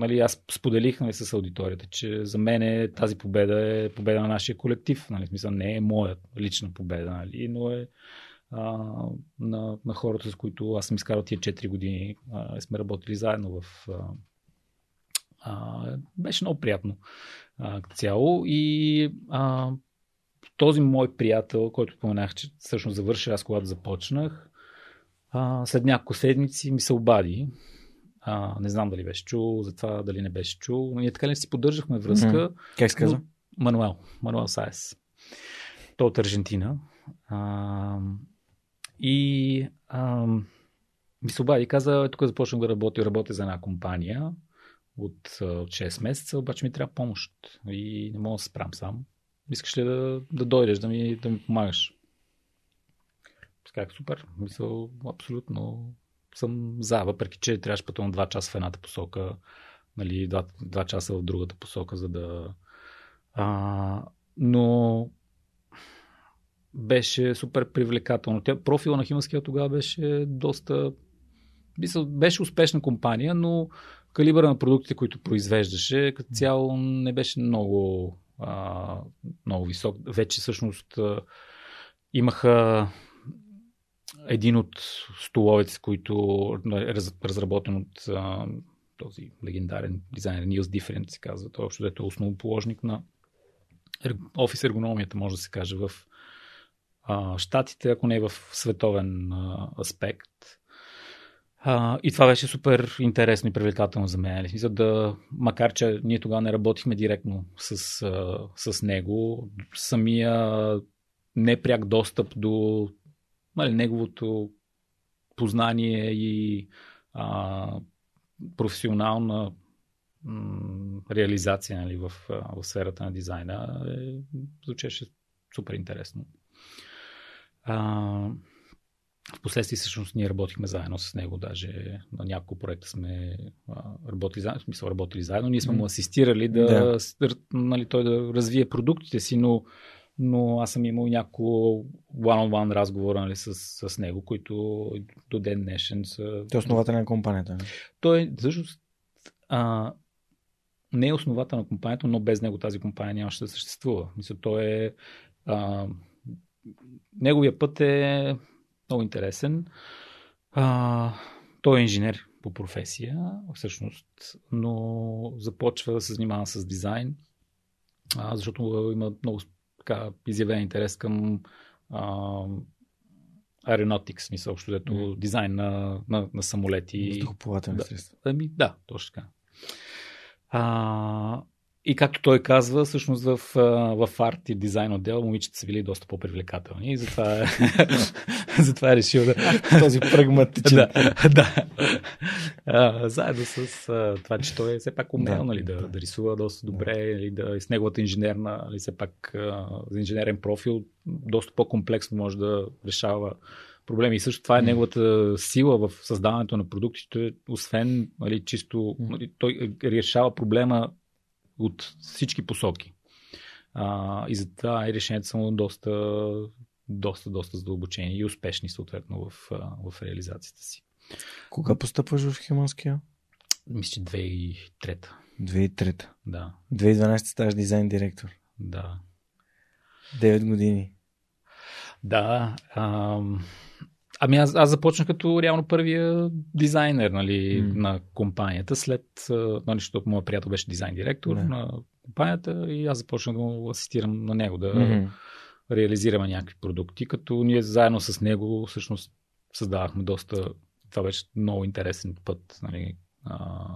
нали, аз споделих нали, с аудиторията, че за мен е, тази победа е победа на нашия колектив. Нали, смисъл не е моя лична победа, нали, но е а, на, на хората, с които аз съм изкарал тия 4 години. А, сме работили заедно в. А, а, беше много приятно а, цяло. И а, този мой приятел, който споменах, че всъщност завърши аз, когато започнах, а, след няколко седмици ми се обади а, не знам дали беше чул, за това дали не беше чул. Но ние така ли си поддържахме връзка. Mm-hmm. Как се казва? Мануел. Мануел Сайес. Той от Аржентина. А, и а, ми се обади каза, тук започнах да работя, работя за една компания от, от 6 месеца, обаче ми трябва помощ и не мога да се справям сам. Искаш ли да, да дойдеш, да ми, да ми помагаш? Как супер. Мисъл, абсолютно съм за, въпреки че трябваше пътувам 2 часа в едната посока, нали, 2, 2 часа в другата посока, за да. А, но беше супер привлекателно. Тя, профила на Химаския тогава беше доста. Беше успешна компания, но калибъра на продуктите, които произвеждаше, като цяло не беше много, а, много висок. Вече всъщност имаха един от столовете, с които е разработен от а, този легендарен дизайнер Нилс Диферент, се казва. Той общо е основоположник на офис ергономията, може да се каже, в Штатите, ако не е в световен а, аспект. А, и това беше супер интересно и привлекателно за мен. За да, макар, че ние тогава не работихме директно с, а, с него, самия непряк достъп до нали, неговото познание и а, професионална м, реализация нали, в, в сферата на дизайна е, звучеше супер интересно. А, Впоследствие всъщност ние работихме заедно с него, даже на няколко проекта сме работили заедно, в смисъл работили заедно. Ние сме му асистирали да, да. Нали, той да развие продуктите си, но но аз съм имал няколко one-on-one разговора нали, с, с него, които до ден днешен са... Той е основател на компанията. Не? Той всъщност а, не е основател на компанията, но без него тази компания нямаше да съществува. Мисля, той е... А, неговия път е много интересен. А, той е инженер по професия, всъщност, но започва да се занимава с дизайн а, защото има много така, изявен интерес към а, аеронотикс, смисъл, общо дето mm. дизайн на, на, на самолети. Въздухоплавателни да, средства. Ами, да, точно така. А, и както той казва, всъщност в, в арт и дизайн отдел момичета са били доста по-привлекателни и затова, затова е решил да... Този прагматичен. да, да. А, заедно с а, това, че той е все пак умел да, нали, да, да рисува доста добре, да. Нали, да, с неговата инженерна, нали, все пак а, инженерен профил, доста по-комплексно може да решава проблеми. И също това е неговата сила в създаването на продуктите, освен нали, чисто, нали, той решава проблема от всички посоки. А, и затова и решенията са доста, доста, доста задълбочени и успешни съответно в, в реализацията си. Кога постъпваш в Химанския? Мисля, че 2003. 2003. Да. 2012 ставаш дизайн директор. Да. 9 години. Да. Ам... Ами аз, аз започнах като реално първия дизайнер нали, mm. на компанията, след, нали, защото моят приятел беше дизайн директор yeah. на компанията и аз започнах да му асистирам на него, да mm-hmm. реализираме някакви продукти, като ние заедно с него всъщност създавахме доста, това беше много интересен път, нали, а,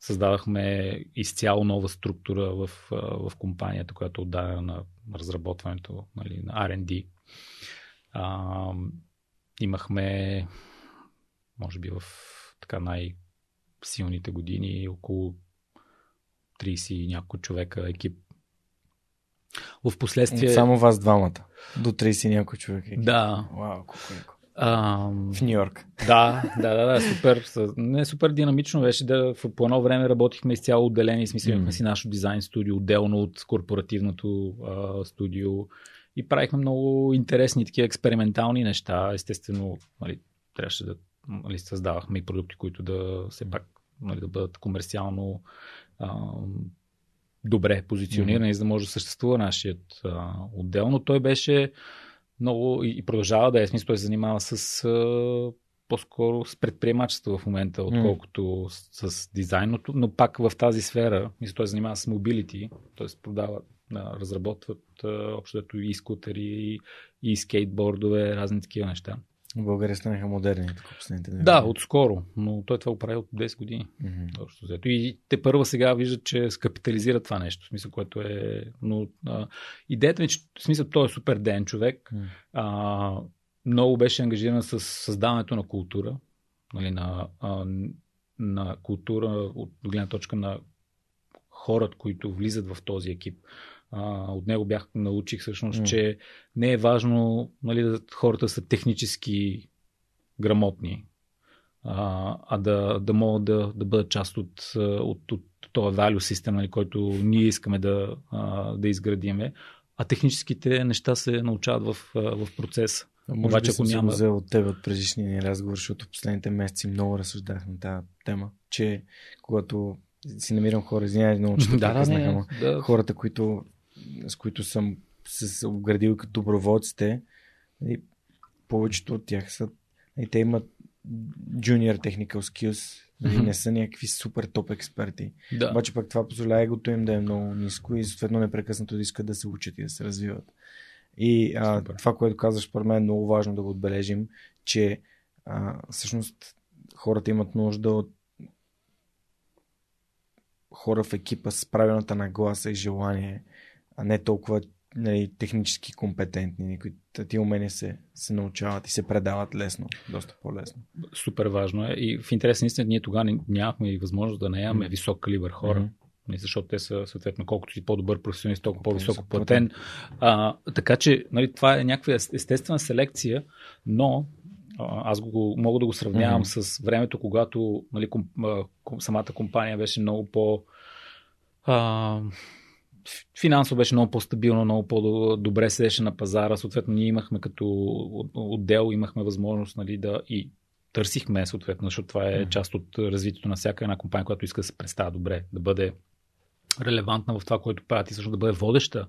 създадахме изцяло нова структура в, в компанията, която отдава на разработването нали, на R&D. А, имахме, може би в така най-силните години, около 30 и няколко човека екип. В последствие... Само вас двамата. До 30 някой човек. Екип. Да. Вау, колко А, в Нью Йорк. Да, да, да, да, супер. Не, супер динамично беше да в, по едно време работихме изцяло отделени, смислихме mm. си нашото дизайн студио, отделно от корпоративното а, студио и правихме много интересни такива експериментални неща. Естествено, нали, трябваше да нали, създавахме и продукти, които да се пак нали, да бъдат комерциално а, добре позиционирани, mm-hmm. за да може да съществува нашият а, отдел. Но той беше много и, и продължава да е. Смисъл, той се занимава с а, по-скоро с предприемачество в момента, отколкото mm. с, с дизайното, но пак в тази сфера, мисля, той занимава с мобилити, т.е. продава разработват общо и скутери, и скейтбордове, разни такива неща. В България станаха модерни тук последните дни. Да, отскоро, но той това го прави от 10 години. Mm-hmm. Общо взето. И те първа сега виждат, че скапитализира това нещо, в смисъл, което е... Но, а, идеята ми, че в смисъл, той е супер ден човек. Mm. А, много беше ангажиран с създаването на култура, нали, на, а, на култура от гледна точка на хората, които влизат в този екип а, от него бях научих всъщност, mm. че не е важно нали, да хората са технически грамотни, а, а да, да могат да, да бъдат част от, от, от този value system, нали, който ние искаме да, да изградиме. А техническите неща се научават в, в процеса. Може Обаче, би ако няма... взел от теб от предишния ни разговор, защото последните месеци много разсъждах на тази тема, че когато си намирам хора, извинявай, много че да, да, не, да. хората, които с които съм се обградил като доброволците, и повечето от тях са, и те имат junior technical skills, mm-hmm. не са някакви супер топ експерти. Да. Обаче пък това позволява егото им да е много ниско и съответно непрекъснато да искат да се учат и да се развиват. И а, това, което казваш, според мен е много важно да го отбележим, че а, всъщност хората имат нужда от хора в екипа с правилната нагласа и желание а не толкова нали, технически компетентни, които ти умения се, се научават и се предават лесно, доста по-лесно. Супер важно е. И в интерес на истина, ние тогава нямахме и възможност да наемаме mm. висок калибър хора. Mm-hmm. Защото те са, съответно, колкото си по-добър професионалист, толкова по-високо платен. А, така че, нали, това е някаква естествена селекция, но аз го, мога да го сравнявам mm-hmm. с времето, когато нали, ком, ком, самата компания беше много по. А, финансово беше много по-стабилно, много по-добре седеше на пазара. Съответно, ние имахме като отдел, имахме възможност нали, да и търсихме, съответно, защото това е част от развитието на всяка една компания, която иска да се представя добре, да бъде релевантна в това, което правят и също да бъде водеща.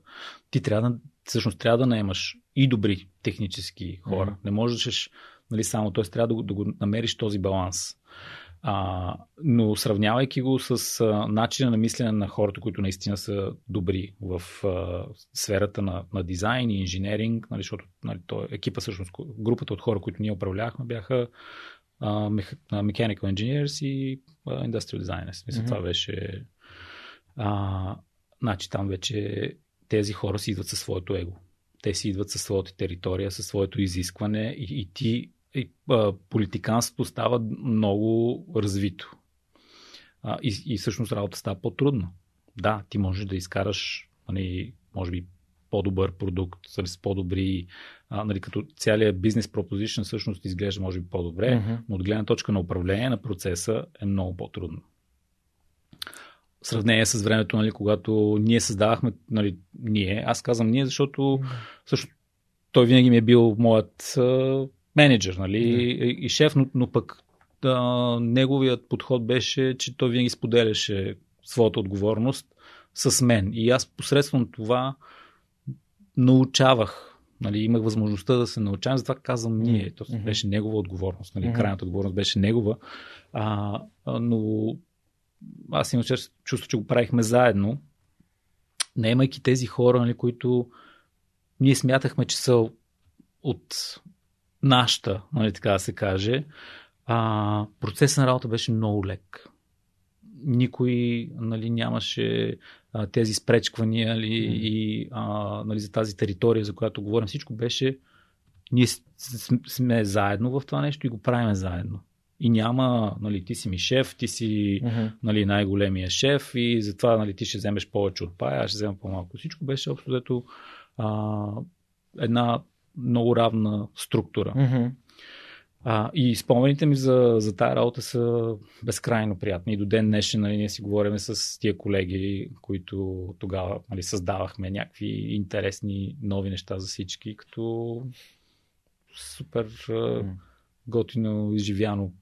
Ти трябва да, всъщност трябва да наемаш и добри технически хора. Mm-hmm. Не можеш нали, само, т.е. трябва да, да го намериш този баланс. А, но сравнявайки го с а, начина на мислене на хората, които наистина са добри в а, сферата на, на дизайн и инженеринг, нали, защото нали, то, екипа, всъщност, групата от хора, които ние управлявахме, бяха а, Mechanical Engineers и а, Industrial Designers. Мисля, mm-hmm. това беше. А, значи там вече тези хора си идват със своето его. Те си идват със своята територия, със своето изискване и, и ти и, а, политиканството става много развито. А, и, и всъщност работа става по-трудна. Да, ти можеш да изкараш, нали, може би, по-добър продукт, с по-добри, а, нали, като цялият бизнес пропозишн всъщност изглежда може би по-добре, mm-hmm. но от гледна точка на управление на процеса е много по-трудно. В сравнение с времето, нали, когато ние създавахме, нали, ние, аз казвам ние, защото mm-hmm. също той винаги ми е бил моят а, менеджер нали, mm-hmm. и, и шеф, но, но пък а, неговият подход беше, че той винаги споделяше своята отговорност с мен. И аз посредством това научавах. Нали, имах възможността да се научавам, затова казвам ние. То mm-hmm. беше негова отговорност. Нали, mm-hmm. Крайната отговорност беше негова. А, но аз имам чувство, че го правихме заедно. Наемайки тези хора, нали, които ние смятахме, че са от нашата, нали, така да се каже, а, процесът на работа беше много лек. Никой нали, нямаше а, тези спречквания нали, mm. и а, нали, за тази територия, за която говорим. Всичко беше ние сме заедно в това нещо и го правим заедно. И няма, нали, ти си ми шеф, ти си uh-huh. нали, най-големия шеф и затова нали, ти ще вземеш повече от пая, аз ще взема по-малко. Всичко беше общо взето една много равна структура. Uh-huh. А, и спомените ми за, за тази работа са безкрайно приятни. И до ден днешен нали, ние си говорим с тия колеги, които тогава нали, създавахме някакви интересни нови неща за всички, като супер mm. готино изживяно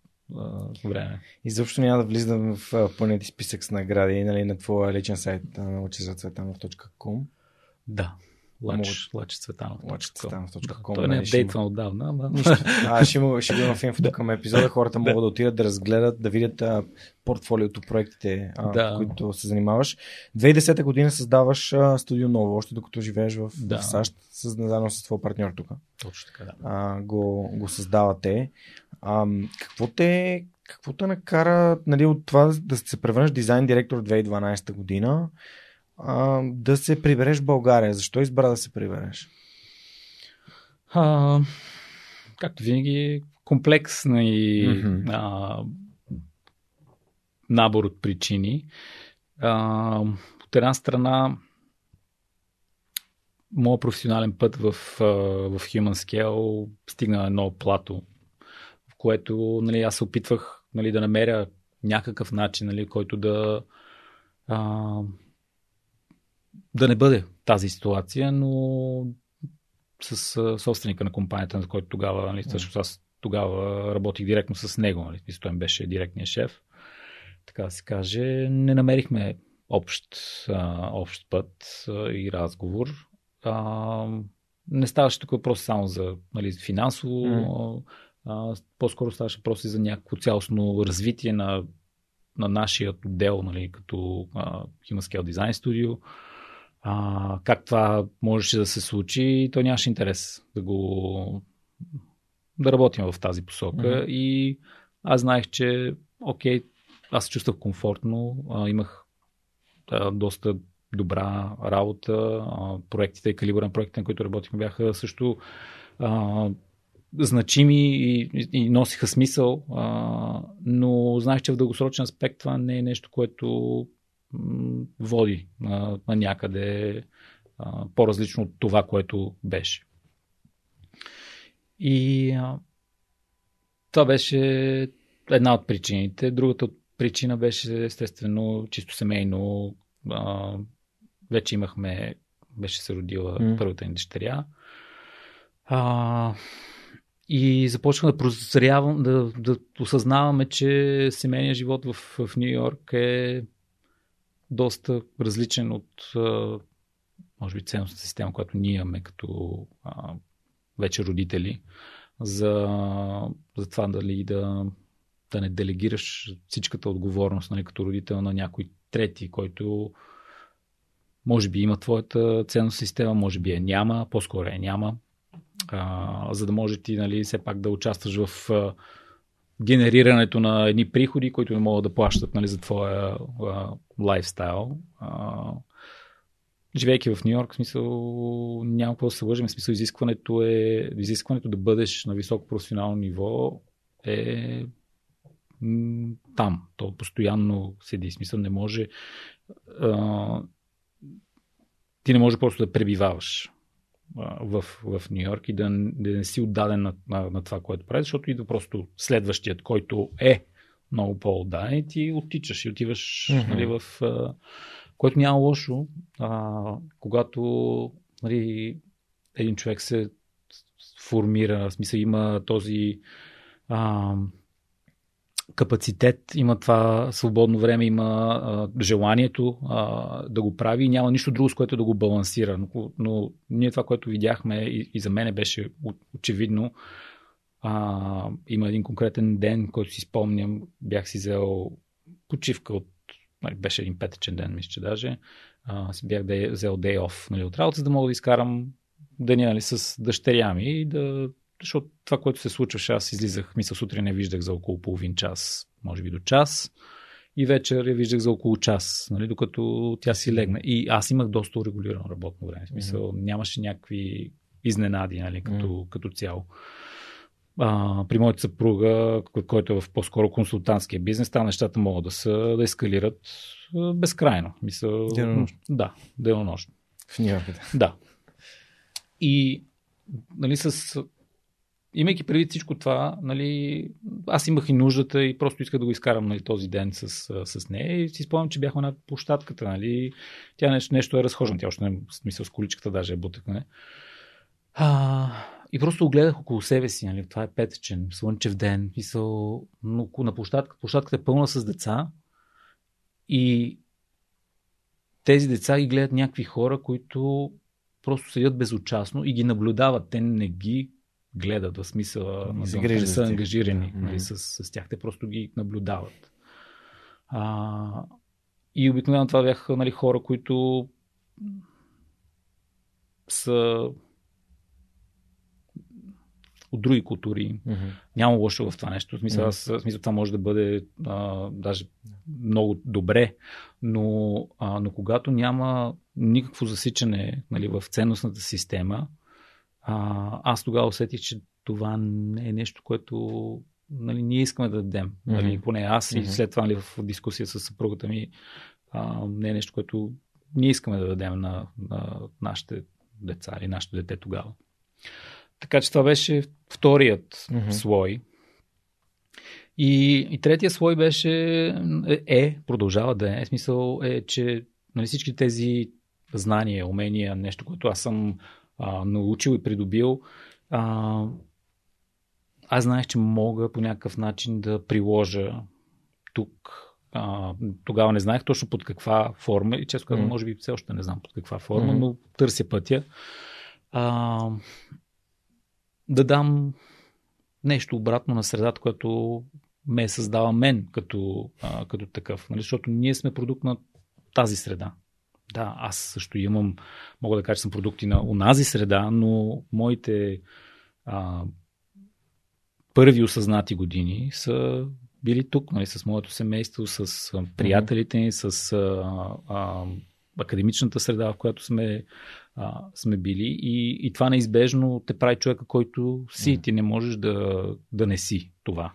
време. Изобщо няма да влизам в пълният списък с награди нали, на твоя личен сайт на учезацветанов.com. Да. Лач, Лач Цветанов. Лач Цветанов. Да, той не е дейтван отдавна. Ама... А, ще има, ще има в инфото към епизода. Хората могат да отидат да разгледат, да видят а, портфолиото, проектите, а, да. които се занимаваш. 2010 година създаваш а, студио ново, още докато живееш в, да. в САЩ, заедно с твой партньор тук. Точно така, да. А, го, го създавате. А, какво те какво те накара нали, от това да се превърнеш дизайн директор в 2012 година? А, да се прибереш в България. Защо избра да се прибереш? А, както винаги, комплексна и mm-hmm. а, набор от причини. А, от една страна, моят професионален път в, в Human Scale стигна едно плато, в което нали, аз се опитвах нали, да намеря някакъв начин, нали, който да а, да не бъде тази ситуация, но с а, собственика на компанията, за който тогава, нали, също аз тогава работих директно с него, нали, той беше директният шеф, така да се каже, не намерихме общ, а, общ път а, и разговор. А, не ставаше тук въпрос само за нали, финансово, mm. а, по-скоро ставаше въпрос и за някакво цялостно развитие на, на нашия отдел, нали, като а, Human Scale Design Studio а, как това можеше да се случи, то нямаше интерес да го да работим в тази посока. Mm-hmm. И аз знаех, че окей, аз се чувствах комфортно, а, имах а, доста добра работа, а, проектите и калибър на проектите, на които работихме, бяха също а, значими и, и, и носиха смисъл, а, но знаех, че в дългосрочен аспект това не е нещо, което води на, на някъде а, по-различно от това, което беше. И а, това беше една от причините. Другата причина беше естествено чисто семейно. А, вече имахме, беше се родила mm. първата ни дъщеря. А, и започвам да прозрявам, да, да осъзнаваме, че семейният живот в, в Нью Йорк е доста различен от може би ценностната система, която ние имаме като а, вече родители, за, за това дали да, да не делегираш всичката отговорност нали, като родител на някой трети, който може би има твоята ценност система, може би я няма, по-скоро я няма, а, за да може ти нали, все пак да участваш в а, генерирането на едни приходи, които не могат да плащат нали, за твоя а, лайфстайл. А, живейки в Нью Йорк, в смисъл няма какво да се лъжим, в смисъл изискването е, изискването да бъдеш на високо професионално ниво е там. То постоянно седи. Смисъл не може а, ти не може просто да пребиваваш в, в Нью Йорк и да, да не си отдаден на, на, на това, което правиш, защото идва просто следващият, който е много по-отдаден и ти оттичаш и отиваш mm-hmm. нали, в... Което няма лошо, а, когато нали, един човек се формира, в смисъл има този а, капацитет, има това свободно време, има а, желанието а, да го прави и няма нищо друго, с което да го балансира. Но, но ние това, което видяхме и, и за мене беше очевидно, а, има един конкретен ден, който си спомням, бях си взел почивка от, нали, беше един петъчен ден, мисля, че даже, а, си бях да, взел day off нали, от работа, за да мога да изкарам деня нали, с дъщеря ми и да защото това, което се случваше, аз излизах, мисля, сутрин не виждах за около половин час, може би до час. И вечер я виждах за около час, нали, докато тя си легна. И аз имах доста урегулирано работно време. В смисъл, нямаше някакви изненади, нали, като, mm-hmm. като цяло. А, при моята съпруга, който е в по-скоро консултантския бизнес, там нещата могат да, са, да ескалират безкрайно. Мисъл, денонощно. Да, денонощно. В Нью-Йорк. Да. И нали, с имайки преди всичко това, нали, аз имах и нуждата и просто исках да го изкарам нали, този ден с, с нея и си спомням, че бяхме на площадката. Нали, тя нещо, нещо е разхождана, тя още не смисъл с количката даже е бутък. Нали. А, и просто огледах около себе си. Нали, това е петъчен, слънчев ден. Мисъл, но на площадката, площадката е пълна с деца и тези деца ги гледат някакви хора, които просто седят безучастно и ги наблюдават. Те не ги гледат, в смисъл не са ангажирани нали, с, с тях. Те просто ги наблюдават. А, и обикновено това бяха нали, хора, които са от други култури. Mm-hmm. Няма лошо в това нещо. В смисъл, mm-hmm. аз, в смисъл това може да бъде а, даже много добре, но, а, но когато няма никакво засичане нали, в ценностната система, а, аз тогава усетих, че това не е нещо, което нали, ние искаме да дадем. Mm-hmm. Нали, поне аз mm-hmm. и след това нали, в дискусия с съпругата ми а, не е нещо, което ние искаме да дадем на, на нашите деца или нашето дете тогава. Така че това беше вторият mm-hmm. слой. И, и третия слой беше е, е, продължава да е, смисъл е, че нали, всички тези знания, умения, нещо, което аз съм а, научил и придобил, а, аз знаех, че мога по някакъв начин да приложа тук. А, тогава не знаех точно под каква форма и често казвам, mm. може би все още не знам под каква форма, mm. но търся пътя. А, да дам нещо обратно на средата, което ме е създава мен като, а, като такъв. Нали? Защото ние сме продукт на тази среда. Да, аз също имам, мога да кажа, че съм продукти на унази среда, но моите а, първи осъзнати години са били тук, нали, с моето семейство, с приятелите ни, с а, а, академичната среда, в която сме, а, сме били. И, и това неизбежно те прави човека, който си. Ти не можеш да, да не си това.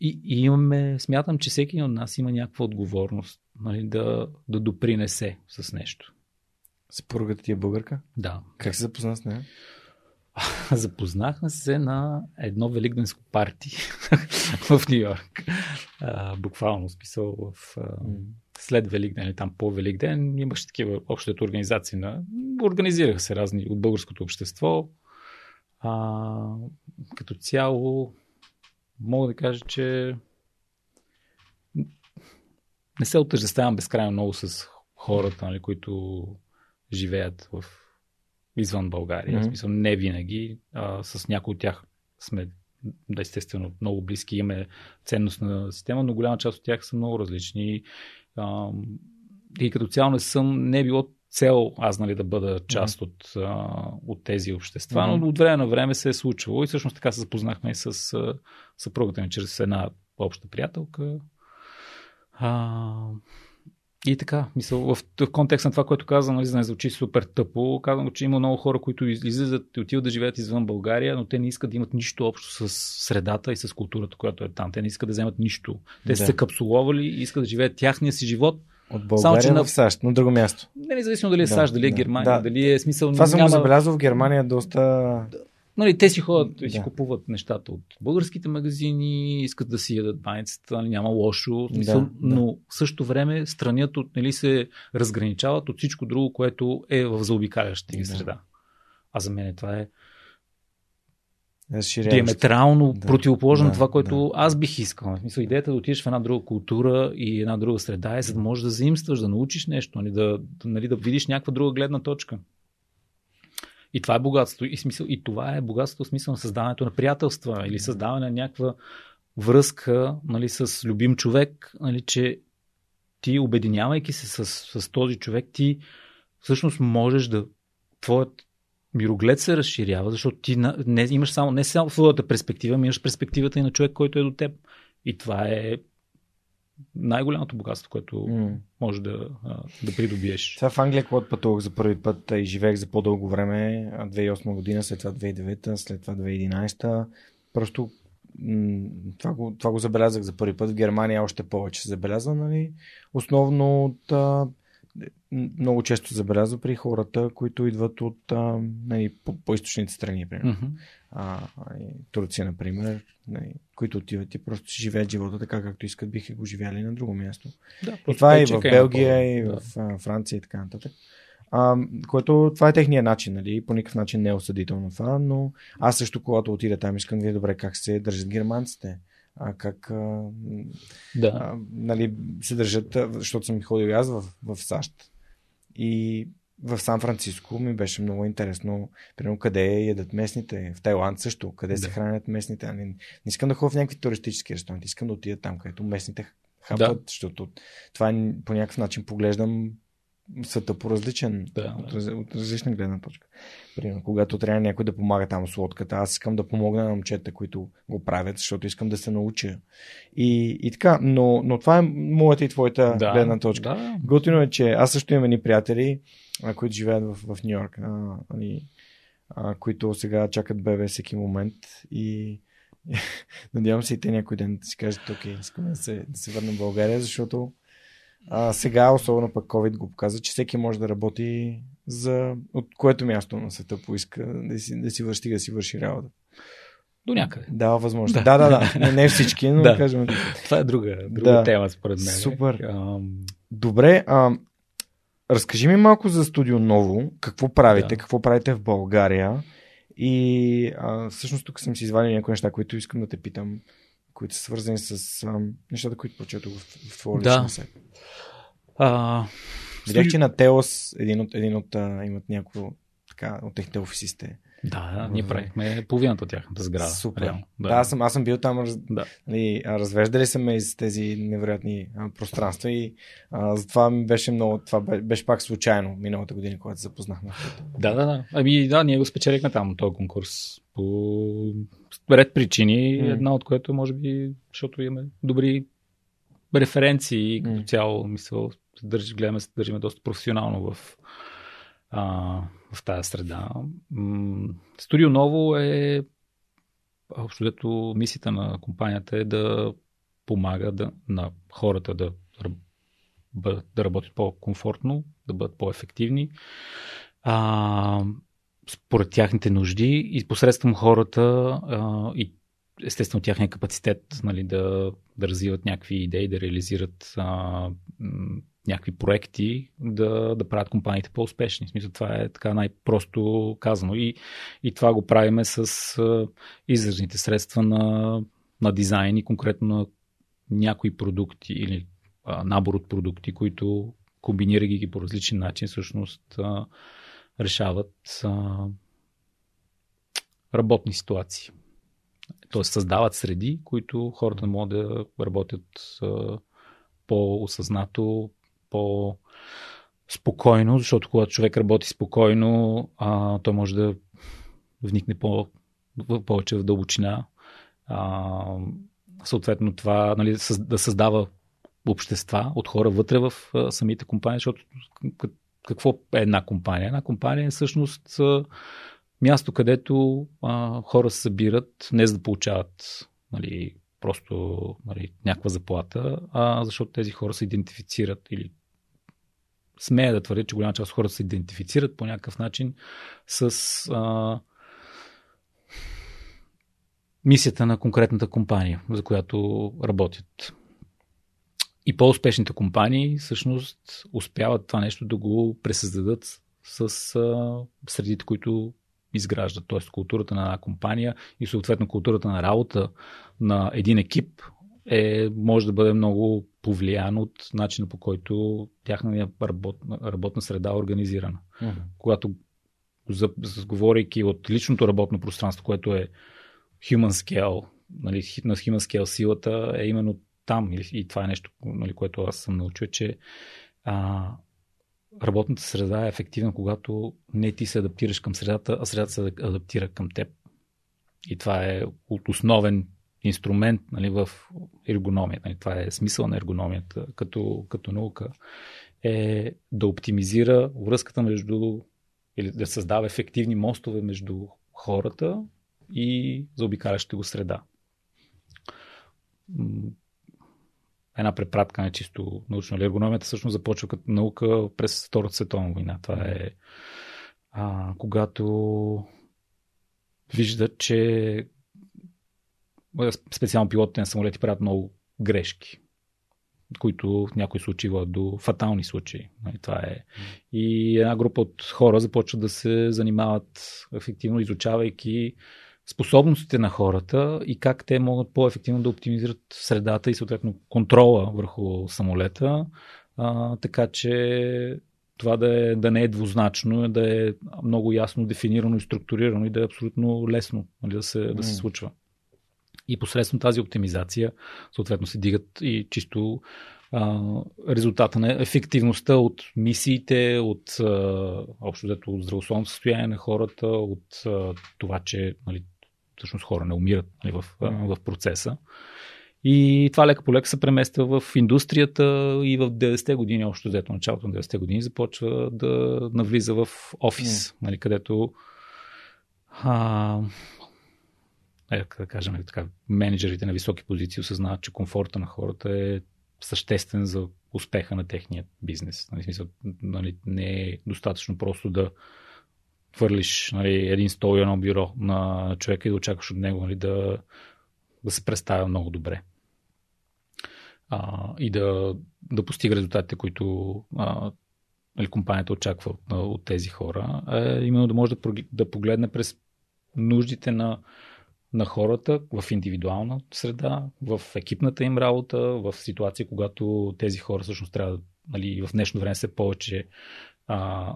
И, и имаме, смятам, че всеки от нас има някаква отговорност нали, да, да допринесе с нещо. Съпругата ти е българка? Да. Как се запозна с нея? Запознахме се на едно великденско парти в Нью Йорк. буквално списал в, а, след Великден или там по Великден имаше такива общите организации на... Организираха се разни от българското общество. А, като цяло мога да кажа, че не се отъждествявам безкрайно много с хората, нали, които живеят в извън България. Mm-hmm. В смисъл, не винаги. А, с някои от тях сме да, естествено, много близки, имаме ценностна система, но голяма част от тях са много различни. А, и като цяло не съм, не е било цел аз нали, да бъда част mm-hmm. от, а, от тези общества, mm-hmm. но от време на време се е случвало и всъщност така се запознахме и с а, съпругата ми чрез една обща приятелка. А, и така, мисъл, в, в контекст на това, което казвам, нали, не звучи супер тъпо, казвам, че има много хора, които излизат и отиват да живеят извън България, но те не искат да имат нищо общо с средата и с културата, която е там. Те не искат да вземат нищо. Те да. са се капсуловали и искат да живеят тяхния си живот. От България Само, че в САЩ, на друго място. Не, независимо дали е да, САЩ, дали е да, Германия, да. дали е смисъл. Това съм няма... забелязал в Германия доста Нали, те си ходят и си купуват нещата от българските магазини, искат да си ядат баницата, нали, няма лошо, смисъл, да, но да. в същото време странят от, нали, се разграничават от всичко друго, което е в заобикалящата ги да. среда. А за мен това е диаметрално да, противоположно да, това, което да. аз бих искал. В смисъл, идеята да отидеш в една друга култура и една друга среда е, за да можеш да заимстваш, да научиш нещо, нали, да, да, нали, да видиш някаква друга гледна точка. И това е богатство. И, смисъл, и това е богатство в смисъл на създаването на приятелства или създаване на някаква връзка нали, с любим човек, нали, че ти, обединявайки се с, с този човек, ти всъщност можеш да. Твоят мироглед се разширява, защото ти не, имаш само, не само своята перспектива, имаш перспективата и на човек, който е до теб. И това е най-голямото богатство, което mm. може да, да придобиеш. Сега в Англия, когато пътувах за първи път и живеех за по-дълго време, 2008 година, след това 2009, след това 2011, просто това го, това го забелязах за първи път. В Германия още повече се забелязва, нали? Основно от много често забелязва при хората, които идват от а, нали, по, по-источните страни, примерно. Mm-hmm. А, Турция, например, нали, които отиват и просто си живеят живота така, както искат, биха го живяли на друго място. Да, и това е и в Белгия, и да. в а, Франция и така нататък. А, което това е техния начин, нали? По никакъв начин не е осъдително това, но аз също, когато отида там, искам да видя добре как се държат германците а, как а, да. а, нали, се държат, защото съм ходил аз в, в САЩ. И в Сан Франциско ми беше много интересно, примерно къде ядат местните, в Тайланд също, къде да. се хранят местните. Не, не искам да ходя в някакви туристически ресторанти, искам да отида там, където местните хапват, да. защото това е, по някакъв начин поглеждам света по различен, да, от, да. от различна гледна точка. Примерно, когато трябва някой да помага там с лодката, аз искам да помогна на момчета, които го правят, защото искам да се науча. И, и така, но, но това е моята и твоята да, гледна точка. Да. Готино е, че аз също имам ни приятели, а, които живеят в, в Нью Йорк, а, а, а, които сега чакат бебе всеки момент и надявам се и те някой ден да си кажат, окей, искам да се, да се върна в България, защото а, сега, особено пък COVID го показва, че всеки може да работи за от което място на света поиска да си, да си върши, да си върши работа. До някъде. Да, възможно. Да, да, да. да. Не, не всички, но да. кажем. Това е друга, друга да. тема, според мен. Супер. Ам... Добре, а, разкажи ми малко за Студио Ново. Какво правите? Да. Какво правите в България? И а, всъщност тук съм си извадил някои неща, които искам да те питам които са свързани с а, нещата, които прочетох в, в твоя да. личен сайт. А, Видях, че на Теос един от, един от а, имат някакво така, от техните офисисте. Да, да, ние правихме половината от тяхната сграда. Супер. Реално, да. да, аз съм, аз съм бил там. Раз... Да. Нали, развеждали са ме из тези невероятни а, пространства и а, затова ми беше много. Това беше пак случайно миналата година, когато се запознахме. Да, да, да. Ами да, ние го спечелихме там този конкурс по ред причини, mm. една от което може би, защото имаме добри референции и като mm. цяло, мисъл, държи, гледаме, се държиме доста професионално в, а, в тази среда. Студио Ново е общо мисията на компанията е да помага да, на хората да, да работят по-комфортно, да бъдат по-ефективни. А, според тяхните нужди и посредством хората а, и естествено тяхния капацитет нали, да, да развиват някакви идеи, да реализират а, някакви проекти, да, да правят компаниите по-успешни. В смисъл, това е така най-просто казано. И, и това го правиме с а, изразните средства на, на дизайн и конкретно на някои продукти или а, набор от продукти, които комбинирайки ги по различен начин, всъщност а, решават а, работни ситуации. Тоест създават среди, които хората могат да работят а, по-осъзнато, по- спокойно, защото когато човек работи спокойно, а, той може да вникне по, повече в дълбочина. А, съответно това нали, да създава общества от хора вътре в а, самите компании, защото какво е една компания? Една компания е всъщност място, където а, хора се събират не за да получават нали, просто нали, някаква заплата, а защото тези хора се идентифицират или смея да твърдя, че голяма част от хората се идентифицират по някакъв начин с а, мисията на конкретната компания, за която работят. И по-успешните компании всъщност успяват това нещо да го пресъздадат с а, средите, които изграждат. Т.е. културата на една компания и съответно културата на работа на един екип е, може да бъде много повлиян от начина по който тяхната работна, работна среда е организирана. Uh-huh. Когато за, говорейки от личното работно пространство, което е human scale, нали, на human scale силата е именно там. И, това е нещо, нали, което аз съм научил, че а, работната среда е ефективна, когато не ти се адаптираш към средата, а средата се адаптира към теб. И това е основен инструмент нали, в ергономия. Нали, това е смисъл на ергономията като, като наука. Е да оптимизира връзката между или да създава ефективни мостове между хората и заобикалящата го среда. Една препратка на чисто научно. Ергономията всъщност започва като наука през Втората световна война. Това е а, когато виждат, че специално пилотите на самолети правят много грешки, които в някои случаи водят до фатални случаи. Нали, това е. И една група от хора започват да се занимават ефективно, изучавайки способностите на хората и как те могат по-ефективно да оптимизират средата и съответно контрола върху самолета, а, така че това да, е, да не е двузначно, да е много ясно дефинирано и структурирано и да е абсолютно лесно нали, да, се, да се случва. И посредством тази оптимизация, съответно, се дигат и чисто а, резултата на ефективността от мисиите, от а, общо взето от здравословното състояние на хората, от а, това, че нали, всъщност хора не умират нали, в, в процеса. И това лека по лека се премества в индустрията и в 90-те години, общо взето началото на 90-те години, започва да навлиза в офис, mm. нали, където а, е, да кажем нали, така, менеджерите на високи позиции осъзнават, че комфорта на хората е съществен за успеха на техния бизнес. Нали, смисъл, нали, не е достатъчно просто да хвърлиш нали, един стол и едно бюро на човека и да очакваш от него нали, да, да се представя много добре. А, и да, да постига резултатите, които а, нали, компанията очаква от, от тези хора. Е, именно да може да, да погледне през нуждите на на хората в индивидуална среда, в екипната им работа, в ситуации, когато тези хора всъщност трябва, нали, в днешно време се повече а,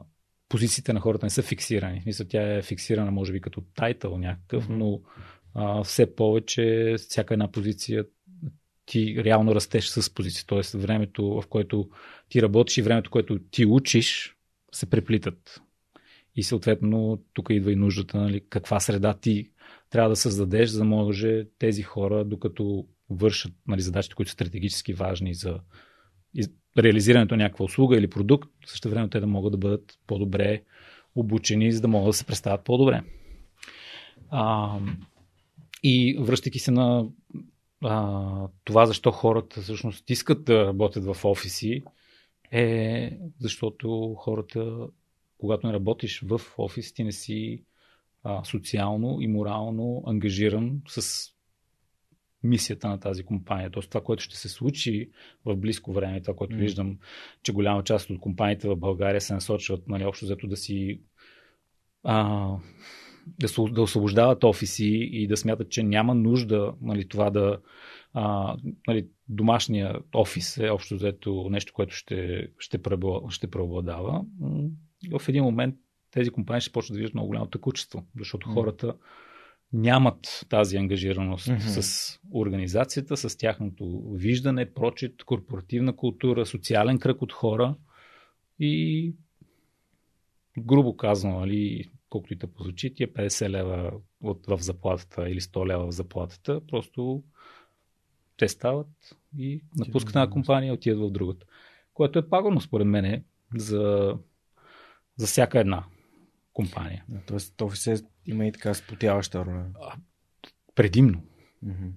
позициите на хората не са фиксирани. Мисля, тя е фиксирана, може би, като тайтъл някакъв, но а, все повече всяка една позиция ти реално растеш с позиция. Тоест, времето, в което ти работиш и времето, което ти учиш, се преплитат. И съответно, тук идва и нуждата, нали, каква среда ти трябва да създадеш, за да може тези хора, докато вършат нали, задачите, които са стратегически важни за реализирането на някаква услуга или продукт, също време те да могат да бъдат по-добре обучени, за да могат да се представят по-добре. А, и връщайки се на а, това, защо хората всъщност искат да работят в офиси, е защото хората, когато не работиш в офис, ти не си а, социално и морално ангажиран с мисията на тази компания. Тоест това, което ще се случи в близко време, това, което mm. виждам, че голяма част от компаниите в България се насочват нали, общо зато да си а, да, да освобождават офиси и да смятат, че няма нужда нали, това да а, нали, домашния офис е общо взето нещо, което ще, ще, ще преобладава. В един момент тези компании ще почнат да виждат много голямо тъкучество, защото mm. хората нямат тази ангажираност mm-hmm. с организацията, с тяхното виждане, прочит, корпоративна култура, социален кръг от хора и грубо казано, нали, колкото и да позвучи, тия 50 лева от, в заплатата или 100 лева в заплатата, просто те стават и напускат една компания отиват в другата. Което е пагубно според мен за, за всяка една компания. Да, тоест, офисе има и така спотяваща роля. предимно. Mm-hmm.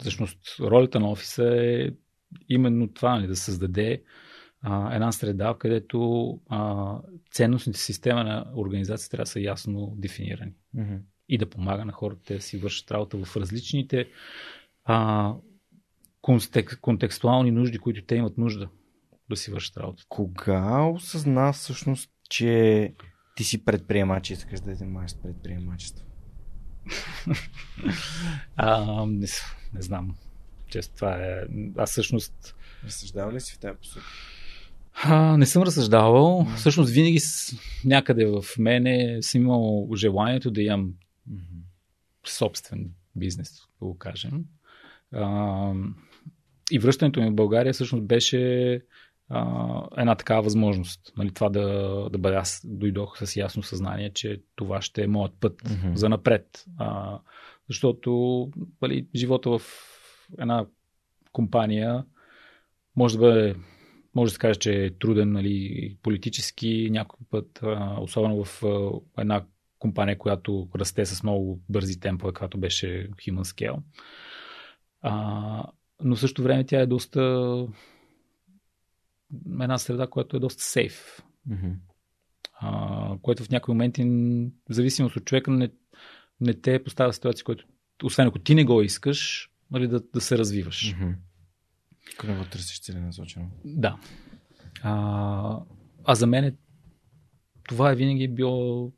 Всъщност, ролята на офиса е именно това, нали, да създаде а, една среда, където а, ценностните системи на организация трябва да са ясно дефинирани. Mm-hmm. И да помага на хората да си вършат работа в различните а, контекст, контекстуални нужди, които те имат нужда да си вършат работа. Кога осъзна всъщност, че ти си предприемач и искаш да занимаваш с предприемачество? а, не, не знам. Често това е. Аз всъщност. Разсъждава ли си в тази посока? А, не съм разсъждавал. Mm-hmm. Всъщност винаги с, някъде в мене съм имал желанието да имам mm-hmm. собствен бизнес, да го кажем. А, и връщането ми в България всъщност беше а, една такава възможност. Нали, това да, да бъда, аз дойдох с ясно съзнание, че това ще е моят път mm-hmm. за напред. А, защото нали, живота в една компания може да бъде може да се каже, че е труден нали, политически някой път, а, особено в а, една компания, която расте с много бързи темпове, която беше Human Scale. А, но в същото време тя е доста една среда, която е доста сейф. Mm-hmm. А, което в някои моменти, в зависимост от човека, не, не те поставя ситуация, която, освен ако ти не го искаш, нали, да, да се развиваш. Mm-hmm. Го търсиш целенасочено? Да. А, а за мен е, това е винаги било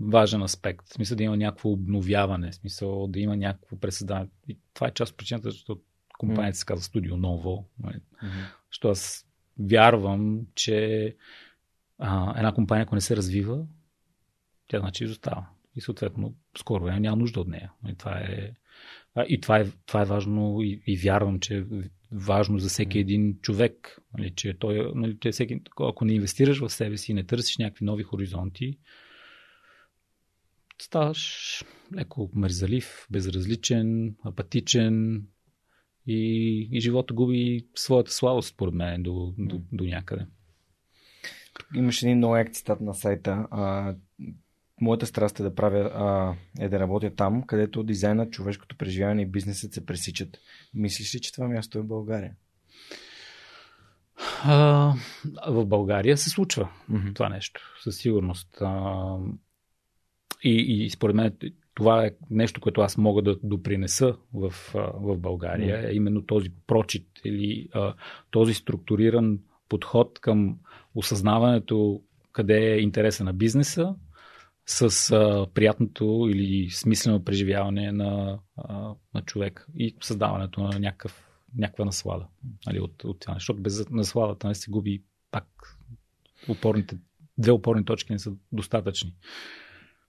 важен аспект. В смисъл да има някакво обновяване, в смисъл да има някакво пресъздаване. И това е част от причината, защото компанията се казва Студио Ново. Mm-hmm. Защото аз вярвам, че а, една компания, ако не се развива, тя значи изостава. И съответно, скоро време няма нужда от нея. И това е, и това е, това е важно и, и вярвам, че е важно за всеки един човек. Нали, че той, нали, че всеки, ако не инвестираш в себе си и не търсиш някакви нови хоризонти, ставаш леко мързалив, безразличен, апатичен, и, и живота губи своята слабост, според мен, до, до, до някъде. Имаше един много як цитат на сайта. А, моята страст е да правя, а, е да работя там, където дизайна, човешкото преживяване и бизнесът се пресичат. Мислиш ли, че това място е в България? А, в България се случва mm-hmm. това нещо, със сигурност. А, и, и според мен това е нещо, което аз мога да допринеса в, в България, mm. именно този прочит или а, този структуриран подход към осъзнаването къде е интереса на бизнеса с а, приятното или смислено преживяване на, а, на човек и създаването на някакъв, някаква наслада нали, от, от тя. Защото без насладата не се губи пак опорните, две опорни точки не са достатъчни.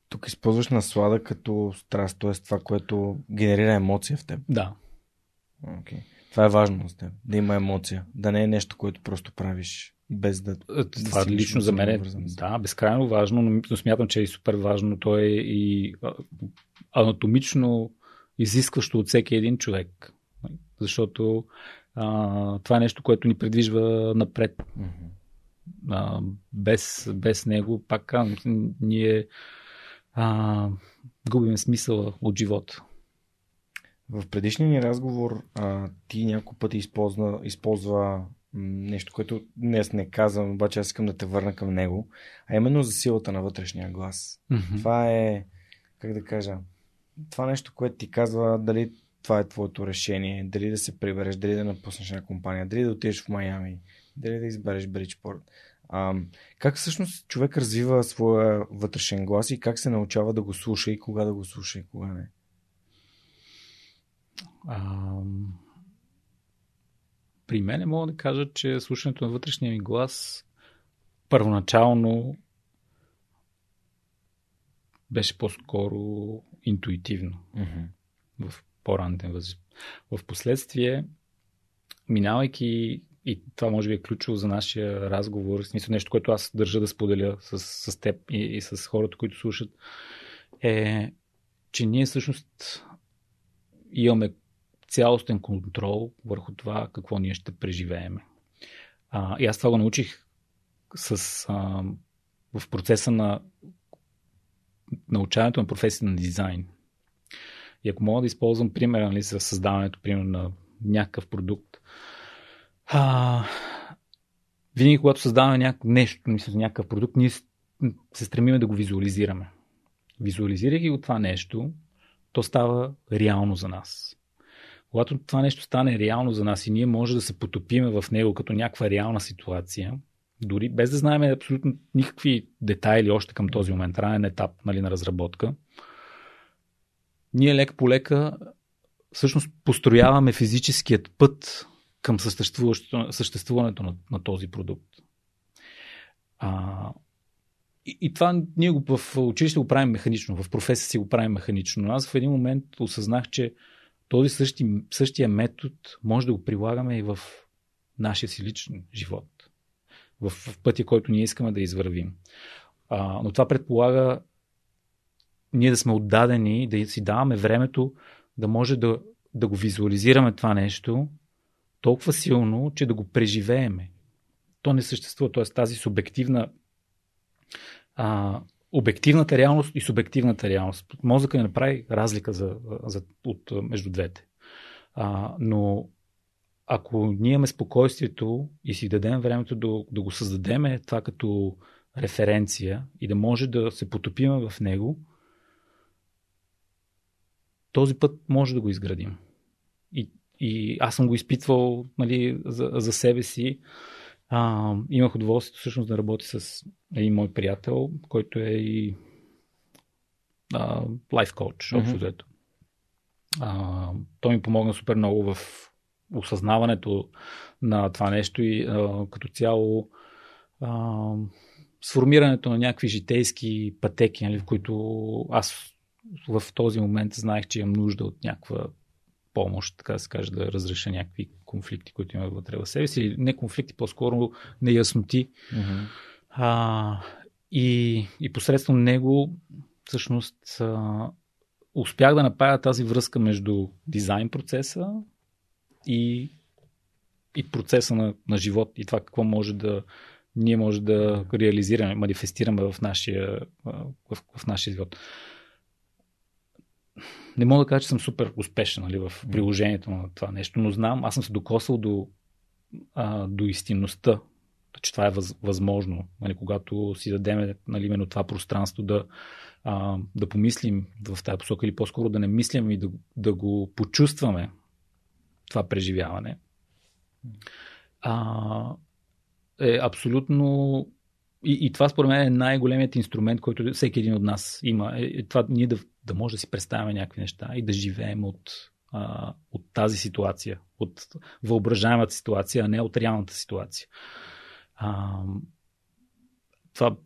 Тук използваш наслада като страст, т.е. това, което генерира емоция в теб. Да. Okay. Това е важно за теб. Да има емоция. Да не е нещо, което просто правиш без да. Това да лично за мен е. Да, безкрайно важно, но смятам, че е супер важно. То е и анатомично изискващо от всеки един човек. Защото а, това е нещо, което ни предвижва напред. Mm-hmm. А, без, без него, пак ние а, губим смисъла от живота. В предишния ни разговор а, ти няколко пъти използва, използва нещо, което днес не казвам, обаче аз искам да те върна към него, а именно за силата на вътрешния глас. Mm-hmm. Това е, как да кажа, това нещо, което ти казва дали това е твоето решение, дали да се прибереш, дали да напуснеш една компания, дали да отидеш в Майами, дали да избереш Бриджпорт. А, как всъщност човек развива своя вътрешен глас и как се научава да го слуша и кога да го слуша и кога не? А, при мен мога да кажа, че слушането на вътрешния ми глас първоначално беше по-скоро интуитивно mm-hmm. в по-ранен възраст. В последствие, минавайки и това може би е ключово за нашия разговор, в смисъл нещо, което аз държа да споделя с, с теб и, и с хората, които слушат, е, че ние всъщност имаме цялостен контрол върху това какво ние ще преживееме. А, и аз това го научих с, а, в процеса на научаването на професията на дизайн. И ако мога да използвам пример нали, за създаването примерно, на някакъв продукт, а, винаги, когато създаваме няк... нещо, мисля, някакъв продукт, ние се стремиме да го визуализираме. Визуализирайки го това нещо, то става реално за нас. Когато това нещо стане реално за нас и ние може да се потопиме в него като някаква реална ситуация, дори без да знаем абсолютно никакви детайли още към този момент, ранен етап нали, на разработка, ние лека по лека всъщност построяваме физическият път към съществуването на, на този продукт. А, и, и това ние го в училище го правим механично, в професия си го правим механично. Но аз в един момент осъзнах, че този същи, същия метод може да го прилагаме и в нашия си личен живот. В, в пътя, който ние искаме да извървим. А, но това предполага ние да сме отдадени, да си даваме времето да може да, да го визуализираме това нещо толкова силно, че да го преживееме. То не съществува, т.е. тази субективна а, обективната реалност и субективната реалност. Мозъка не направи разлика за, за, от, между двете. А, но ако ние имаме спокойствието и си дадем времето да, да го създадем това като референция и да може да се потопиме в него, този път може да го изградим. И, и аз съм го изпитвал нали, за, за себе си. А, имах удоволствието всъщност да работя с един мой приятел, който е и лайф коуч, общо взето. Той ми помогна супер много в осъзнаването на това нещо и а, като цяло а, сформирането на някакви житейски пътеки, нали, в които аз в този момент знаех, че имам нужда от някаква помощ, така да се каже, да разреша някакви конфликти, които има вътре в себе си. Не конфликти, по-скоро неясноти. Mm-hmm. А, и, и посредством него, всъщност, а, успях да направя тази връзка между дизайн процеса и, и процеса на, на живот и това какво може да ние може да реализираме, манифестираме в нашия, в, в нашия живот не мога да кажа, че съм супер успешен нали, в приложението на това нещо, но знам, аз съм се докосвал до, а, до истинността, че това е въз, възможно, нали, когато си дадем нали, именно това пространство да, а, да помислим в тази посока или по-скоро да не мислим и да, да го почувстваме това преживяване. А, е абсолютно и, и това според мен е най-големият инструмент, който всеки един от нас има. Е, е това ние да, да може да си представяме някакви неща и да живеем от, а, от тази ситуация, от въображаемата ситуация, а не от реалната ситуация. А, това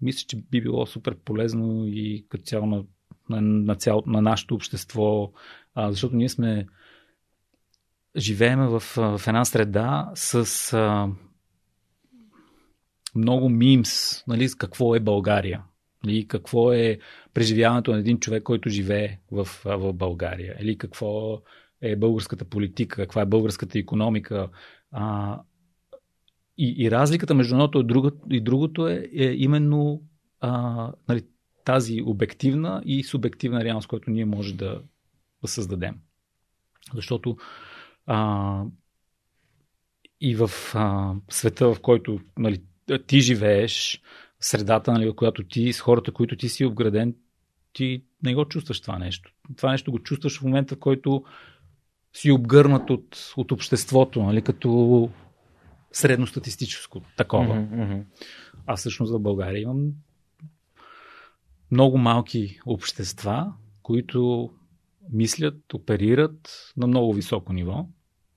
мисля, че би било супер полезно и като цяло на, на, на, цяло, на нашето общество, а, защото ние сме живееме в, в една среда с а, много мимс, нали, какво е България. Или какво е преживяването на един човек, който живее в, в България. Или какво е българската политика, каква е българската економика. А, и, и разликата между едното и другото, и другото е, е именно а, нали, тази обективна и субективна реалност, която ние може да, да създадем. Защото а, и в а, света, в който нали, ти живееш, средата, нали, която ти, с хората, които ти си обграден, ти не го чувстваш това нещо. Това нещо го чувстваш в момента, в който си обгърнат от, от обществото, нали, като средностатистическо такова. Mm-hmm. Аз всъщност в България имам много малки общества, които мислят, оперират на много високо ниво,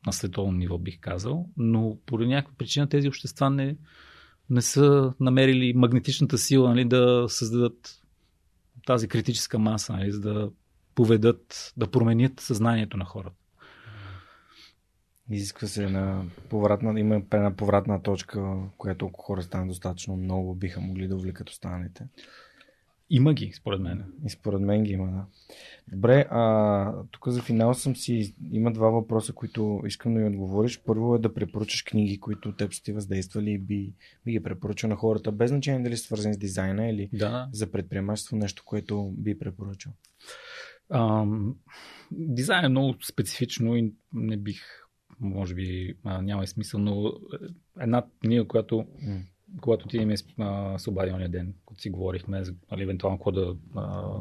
на световно ниво бих казал, но поради някаква причина тези общества не, не са намерили магнетичната сила нали, да създадат тази критическа маса, нали, за да поведат, да променят съзнанието на хората. Изисква се на повратна, има една повратна точка, която ако хора станат достатъчно много, биха могли да увлекат останалите. Има ги, според мен. И според мен ги има, да. Добре, а, тук за финал съм си... Има два въпроса, които искам да ми отговориш. Първо е да препоръчаш книги, които теб са ти въздействали и би, би ги препоръчал на хората, без значение дали са свързани с дизайна или да. за предприемачество, нещо, което би препоръчал. Ам, дизайн е много специфично и не бих, може би, няма и смисъл, но една книга, която mm когато ти ми се обади ония ден, когато си говорихме, нали, евентуално какво да а,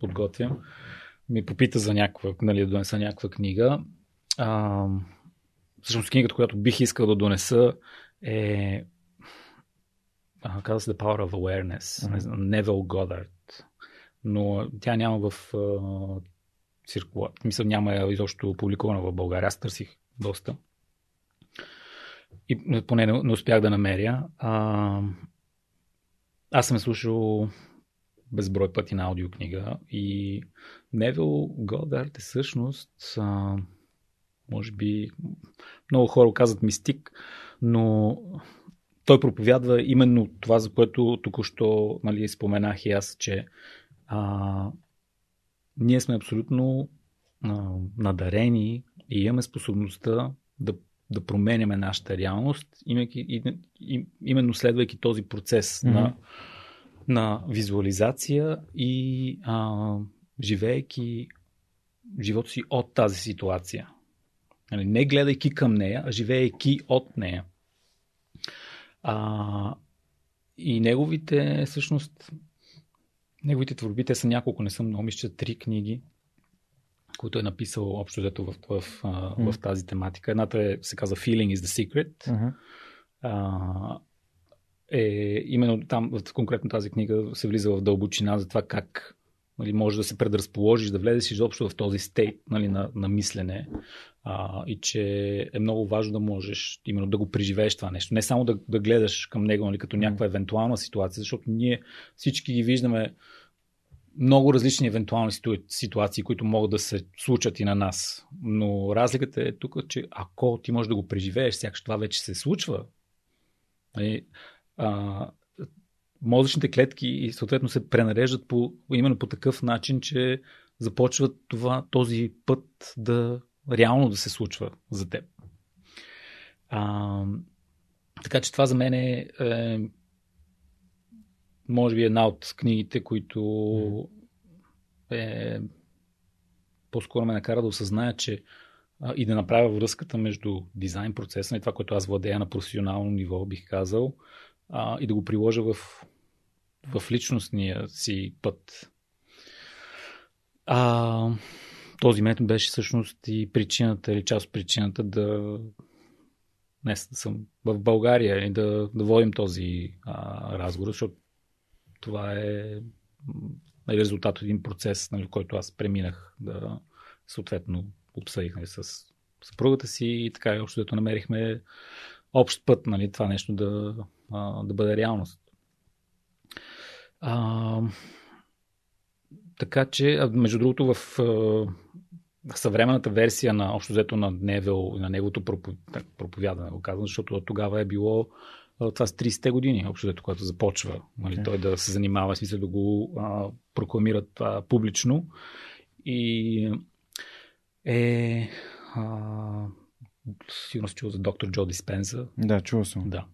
подготвям, ми попита за някаква, нали, да донеса някаква книга. А, всъщност книгата, която бих искал да донеса е а, казва се The Power of Awareness, mm-hmm. Невел Годдард. Но тя няма в циркула. Мисля, няма изобщо публикувана в България. Аз търсих доста и поне не, не успях да намеря. А, аз съм слушал безброй пъти на аудиокнига и Невил Годард е всъщност а, може би много хора казват мистик, но той проповядва именно това, за което току-що нали, споменах и аз, че а, ние сме абсолютно а, надарени и имаме способността да да променяме нашата реалност, имайки, и, и, именно следвайки този процес mm-hmm. на, на визуализация и а, живеейки живота си от тази ситуация. Нали, не гледайки към нея, а живеейки от нея. А, и неговите, всъщност, неговите творби, те са няколко, не съм много, мисля, три книги които е написал общо взето в, в, в, mm. в тази тематика. Едната е, се казва Feeling is the Secret. Mm-hmm. А, е, именно там, в конкретно тази книга, се влиза в дълбочина за това как нали, може да се предразположиш, да влезеш изобщо в този стейт нали, на, на мислене а, и че е много важно да можеш именно да го преживееш това нещо. Не само да, да гледаш към него нали, като някаква евентуална ситуация, защото ние всички ги виждаме много различни евентуални ситуации, които могат да се случат и на нас. Но разликата е тук, че ако ти можеш да го преживееш, сякаш това вече се случва, нали, а, мозъчните клетки съответно се пренареждат по, именно по такъв начин, че започват това, този път да реално да се случва за теб. А, така че това за мен е, е може би една от книгите, които е, по-скоро ме накара да осъзная, че а, и да направя връзката между дизайн процеса и това, което аз владея на професионално ниво, бих казал, а, и да го приложа в, в личностния си път. А, този метод беше всъщност и причината, или част от причината да днес съм в България и да, да водим този а, разговор, защото това е нали, резултат от един процес, нали, който аз преминах да съответно обсъдих нали, с съпругата си и така и общо дето намерихме общ път нали, това нещо да, да бъде реалност. А, така че, между другото, в съвременната версия на общо взето на Невел и на неговото проповядане, го казвам, защото тогава е било това с 30-те години, общо когато започва нали, okay. той да се занимава, смисъл да го а, прокламира това публично. И е. А, сигурно си чул за доктор Джо Диспенза. Да, чувал съм. Да.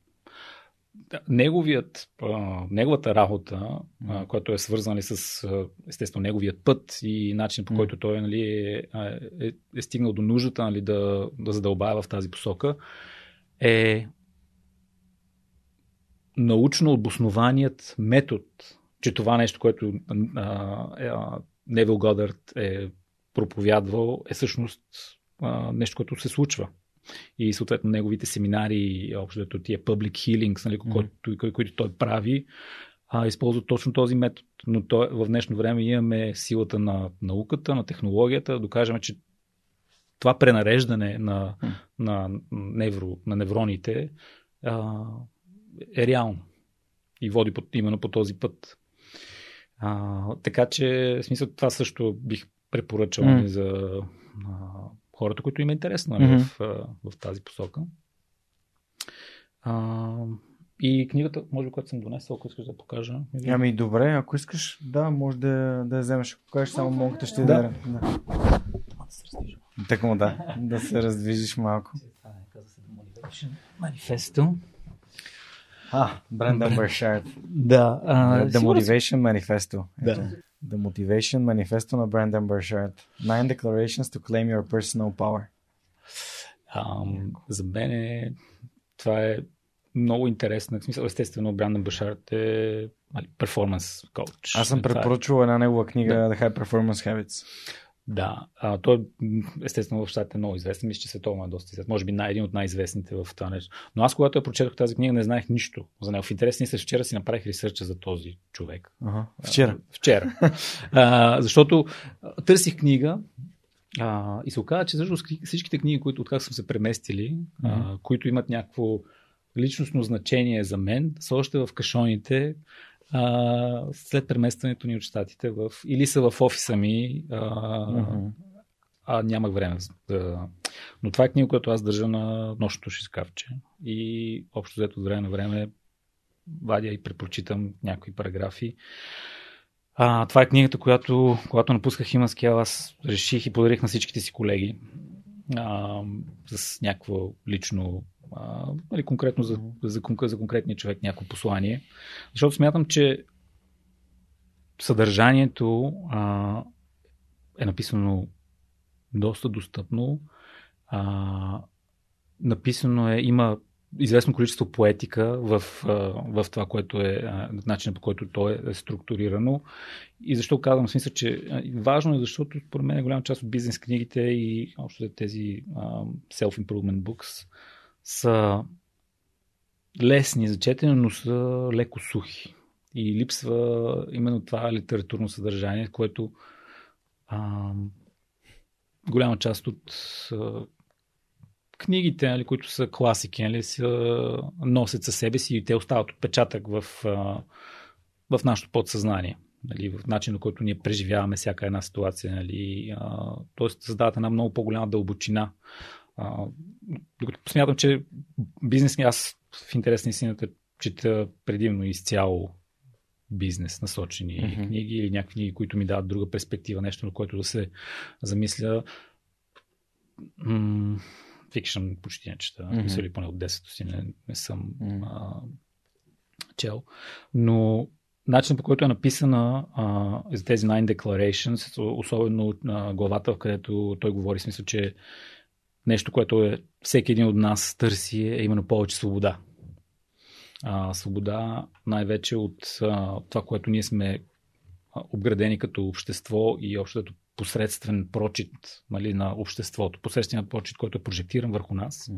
Неговият, а, неговата работа, а, която е свързана с естествено неговият път и начин по който той нали, е, е, е стигнал до нуждата нали, да, да задълбая в тази посока, е научно обоснованият метод, че това нещо, което Невил Годърт е проповядвал, е всъщност а, нещо, което се случва. И съответно неговите семинари, общото тия public healings, нали, mm-hmm. които, които той прави, а, използват точно този метод. Но той, в днешно време имаме силата на науката, на технологията, да докажем, че това пренареждане на, mm. на, невро, на невроните а, е реално и води по, именно по този път. А, така че, в смисъл, това също бих препоръчал mm. за а, хората, които им е интересно mm-hmm. В, а, в тази посока. А, и книгата, може би, която съм донесъл, ако искаш да покажа. или- Ами добре, ако искаш, да, може да, да я вземеш. Ако кажеш само монката, ще Да. да. да. Ама да се раздвижа. Так му да, да се раздвижиш малко. Се Motivation Manifesto. А, Брендан Бършард. Да. А, The Motivation Manifesto. Да. The Motivation Manifesto на Брендан Бършард. Nine declarations to claim your personal power. Ам, за мен е, това е много интересно. В смисъл, естествено, Брандън Башарт е нали, перформанс коуч. Аз съм Това е- препоръчвал една негова книга The High Performance Habits. Да, а, той естествено в щатите е много известен. Мисля, че световно е доста известен. Може би най- един от най-известните в това нещо. Но аз, когато я прочетох тази книга, не знаех нищо за него. В интересни се вчера си направих ресърча за този човек. Ага. Вчера. А, вчера. а, защото търсих книга а, и се оказа, че всъщност всичките книги, които откак съм се преместили, а, които имат някакво личностно значение за мен, са още в кашоните а, след преместването ни от щатите в, или са в офиса ми, а, Мгм. а нямах време. Да... Но това е книга, която аз държа на нощното шискавче. И общо взето от време на време вадя и препрочитам някои параграфи. А, това е книгата, която, когато напусках Химанския, аз реших и подарих на всичките си колеги а, с някакво лично, а, нали, конкретно за, за, за конкретния човек някакво послание. Защото смятам, че съдържанието а, е написано доста достъпно. А, написано е, има известно количество поетика в, в това, което е начинът по който то е, е структурирано. И защо казвам, в смисъл, че важно е, защото според мен голяма част от бизнес книгите и общо тези self-improvement books са лесни за четене, но са леко сухи. И липсва именно това литературно съдържание, което а, голяма част от а, книгите, нали, които са класики, нали, са, носят със себе си и те остават отпечатък в, в нашето подсъзнание. Нали, в начина, който ние преживяваме всяка една ситуация. Нали, а, тоест създават една много по-голяма дълбочина. А, докато смятам, че бизнес, аз в интерес на истината чета предимно изцяло бизнес насочени mm-hmm. книги или някакви книги, които ми дават друга перспектива, нещо на което да се замисля. М- фикшън почти не чета. Mm-hmm. Или поне от 10 си не, не съм Мгм. а, чел. Но начинът по който е написана а, за тези Nine Declarations, особено на главата, в където той говори, смисъл, че нещо, което е, всеки един от нас търси е именно повече свобода. А, свобода най-вече от а, това, което ние сме а, обградени като общество и общо като посредствен прочит нали, на обществото, посредственият прочит, който е прожектиран върху нас.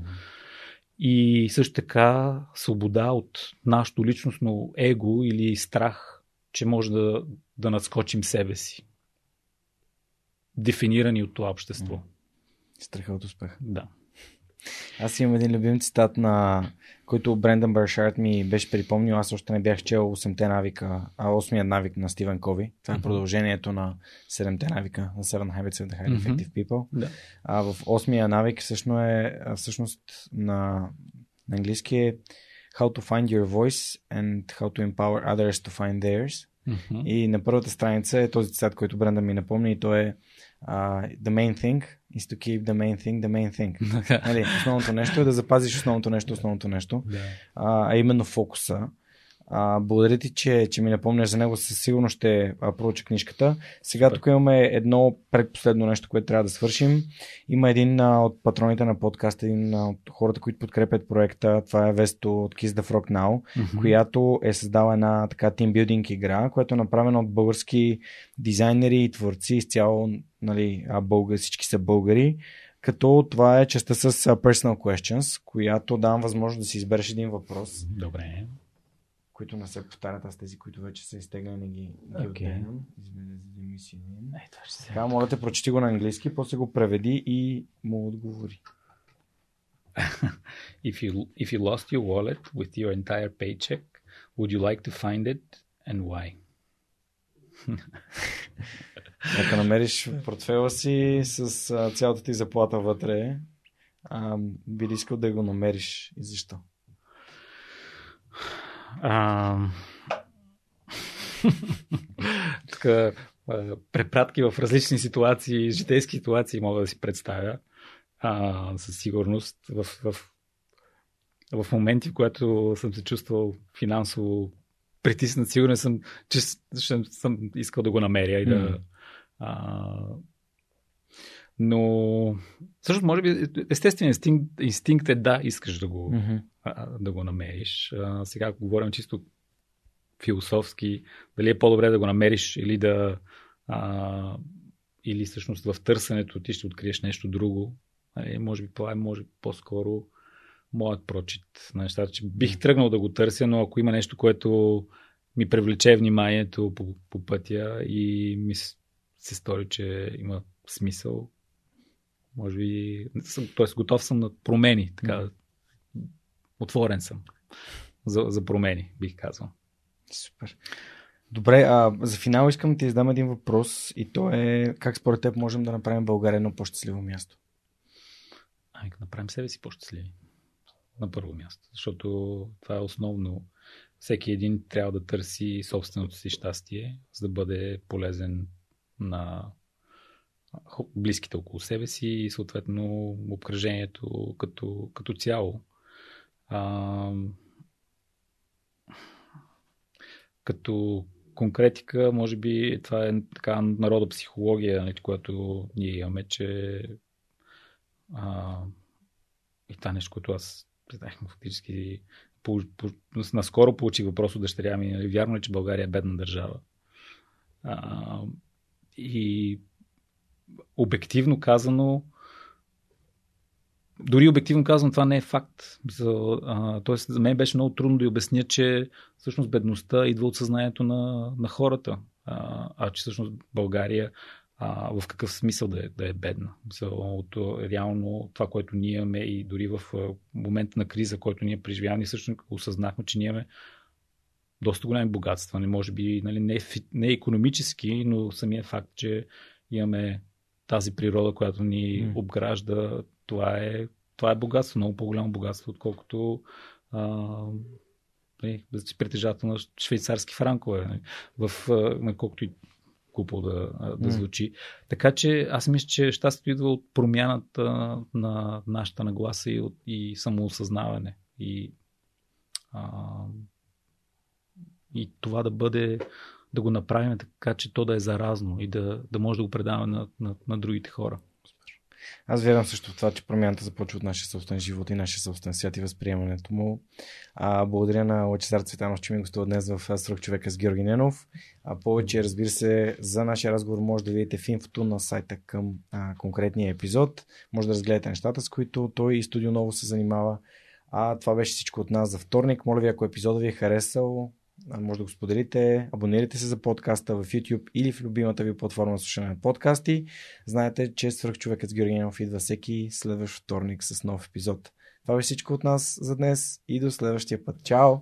И също така свобода от нашето личностно его или страх, че може да, да надскочим себе си. Дефинирани от това общество. Страха от успех. Да. Аз имам един любим цитат, на който Брендан Бършарт ми беше припомнил. Аз още не бях чел 8-те навика, а 8-я навик на Стивен Кови. Това е продължението на 7-те навика на 7 Habits of the Highly. Effective People. да. А в 8-я навик всъщност е всъщност на, на английски е How to find your voice and how to empower others to find theirs. Мгм. И на първата страница е този цитат, който Брендан ми напомни и то е uh, The main thing is to keep the main thing the main thing. Нали, основното нещо е да запазиш основното нещо, основното нещо, да. а, а именно фокуса. А, благодаря ти, че, че ми напомняш за него. Със сигурно ще а, проуча книжката. Сега тук имаме едно предпоследно нещо, което трябва да свършим. Има един а, от патроните на подкаста, един а, от хората, които подкрепят проекта. Това е Весто от Kiss the Frog Now, Мгм. която е създала една така тимбилдинг игра, която е направена от български дизайнери и творци, изцяло нали, българ, всички са българи. Като това е частта с Personal Questions, която давам възможност да си избереш един въпрос, Добре. Които не се повтарят, аз тези, които вече са изтегляни ги, ги Окей. отделям. Извинете, за. Е, това ще. Така, моля те, прочети го на английски, после го преведи и му отговори. If you if you lost your wallet with your entire paycheck, would you like to find it and why? Ако намериш портфела си с а, цялата ти заплата вътре, а, би ли искал да го намериш и защо? А... Тук препратки в различни ситуации, житейски ситуации мога да си представя. А, със сигурност в, в, в моменти, в които съм се чувствал финансово притиснат, сигурен съм, че ще съм искал да го намеря и да. Mm. А, но също може би естественият инстинкт, инстинкт е да, искаш да го, mm-hmm. а, да го намериш. А, сега, ако говорим чисто философски, дали е по-добре да го намериш или да а, или всъщност в търсенето ти ще откриеш нещо друго. Нали, може би това е може по-скоро моят прочит на нещата, че бих тръгнал да го търся, но ако има нещо, което ми привлече вниманието по, по пътя и ми се стори, че има смисъл, може би, т.е. готов съм на промени, така, отворен съм за, за промени, бих казал. Супер. Добре, а за финал искам да ти задам един въпрос и то е как според теб можем да направим България едно по-щастливо място? Ами, направим себе си по-щастливи. На първо място. Защото това е основно. Всеки един трябва да търси собственото си щастие, за да бъде полезен на близките около себе си и съответно обкръжението като, като цяло. А, като конкретика, може би това е така народопсихология, нали, която ние имаме, че а, и това нещо, което аз знаех фактически по, по, наскоро получих въпрос от дъщеря ми, вярно ли, че България е бедна държава? А, и обективно казано, дори обективно казвам, това не е факт. Тоест, за мен беше много трудно да обясня, че всъщност бедността идва от съзнанието на, на хората, а, а че всъщност България а, в какъв смисъл да е, да е бедна. От реално това, което ние имаме и дори в момента на криза, който ние преживяваме, всъщност осъзнахме, че ние имаме доста големи богатства. Не може би нали, не, не економически, но самия факт, че имаме тази природа, която ни mm. обгражда, това е, това е богатство, много по-голямо богатство, отколкото а, нали, да си притежател на швейцарски франкове, нали, в, на колкото и купол да, да звучи. Mm. Така че аз мисля, че щастието идва от промяната на нашата нагласа и, от, и самоосъзнаване. И, а, и това да бъде да го направим така, че то да е заразно и да, да може да го предаваме на, на, на другите хора. Аз вярвам също в това, че промяната започва от нашия собствен живот и нашия собствен свят и възприемането му. А, благодаря на Лачезар Цветанов, че ми гостува днес в Сръх човека с Георги Ненов. А, повече, разбира се, за нашия разговор може да видите в инфото на сайта към а, конкретния епизод. Може да разгледате нещата, с които той и Студио Ново се занимава. А това беше всичко от нас за вторник. Моля ви, ако епизодът ви е харесал, може да го споделите, абонирайте се за подкаста в YouTube или в любимата ви платформа за слушане на подкасти. Знаете, че свърхчовекът с Георгиянов идва всеки следващ вторник с нов епизод. Това беше всичко от нас за днес и до следващия път. Чао!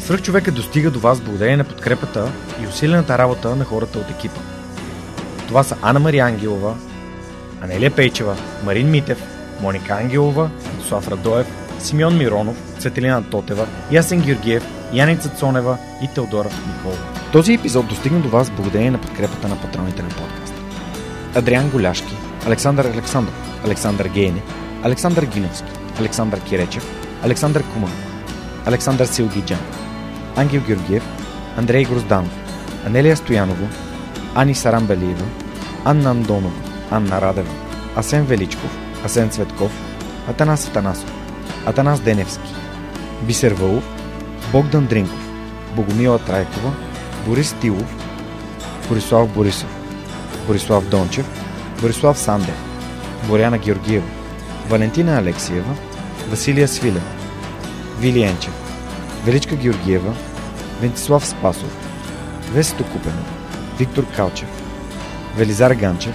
Свърхчовекът достига до вас благодарение на подкрепата и усилената работа на хората от екипа. Това са Анна Мария Ангелова, Анелия Пейчева, Марин Митев, Моника Ангелова, Слав Радоев, Симеон Миронов, Цветелина Тотева, Ясен Георгиев, Яница Цонева и Теодора Николова. Този епизод достигна до вас благодарение на подкрепата на патроните на подкаста. Адриан Голяшки, Александър Александров, Александър Гейне, Александър Гиновски, Александър Киречев, Александър Куман, Александър Силгиджан, Ангел Георгиев, Андрей Грозданов, Анелия Стоянова, Ани Сарамбелиева, Анна Андонова, Анна Радева, Асен Величков, Асен Цветков, Атанас Атанасов, Атанас Деневски, Бисер Вълов, Богдан Дринков, Богомила Трайкова, Борис Тилов, Борислав Борисов, Борислав Дончев, Борислав Сандев, Боряна Георгиева, Валентина Алексиева, Василия Свилева, Вилиенчев, Величка Георгиева, Вентислав Спасов, Весето Купенов, Виктор Калчев, Велизар Ганчев,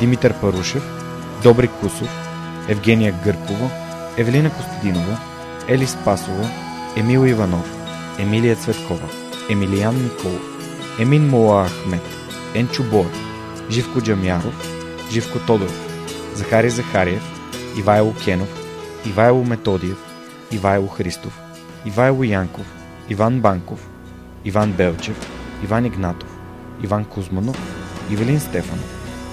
Димитър Парушев, Добри Кусов, Евгения Гъркова, Евелина Костадинова, Ели Спасова, Емил Иванов, Емилия Цветкова, Емилиян Николов, Емин Мола Ахмет, Енчо Бор, Живко Джамяров, Живко Тодоров, Захари Захариев, Ивайло Кенов, Ивайло Методиев, Ивайло Христов, Ивайло Янков, Иван Банков, Иван Белчев, Иван Игнатов, Иван Кузманов, Ивелин Стефанов,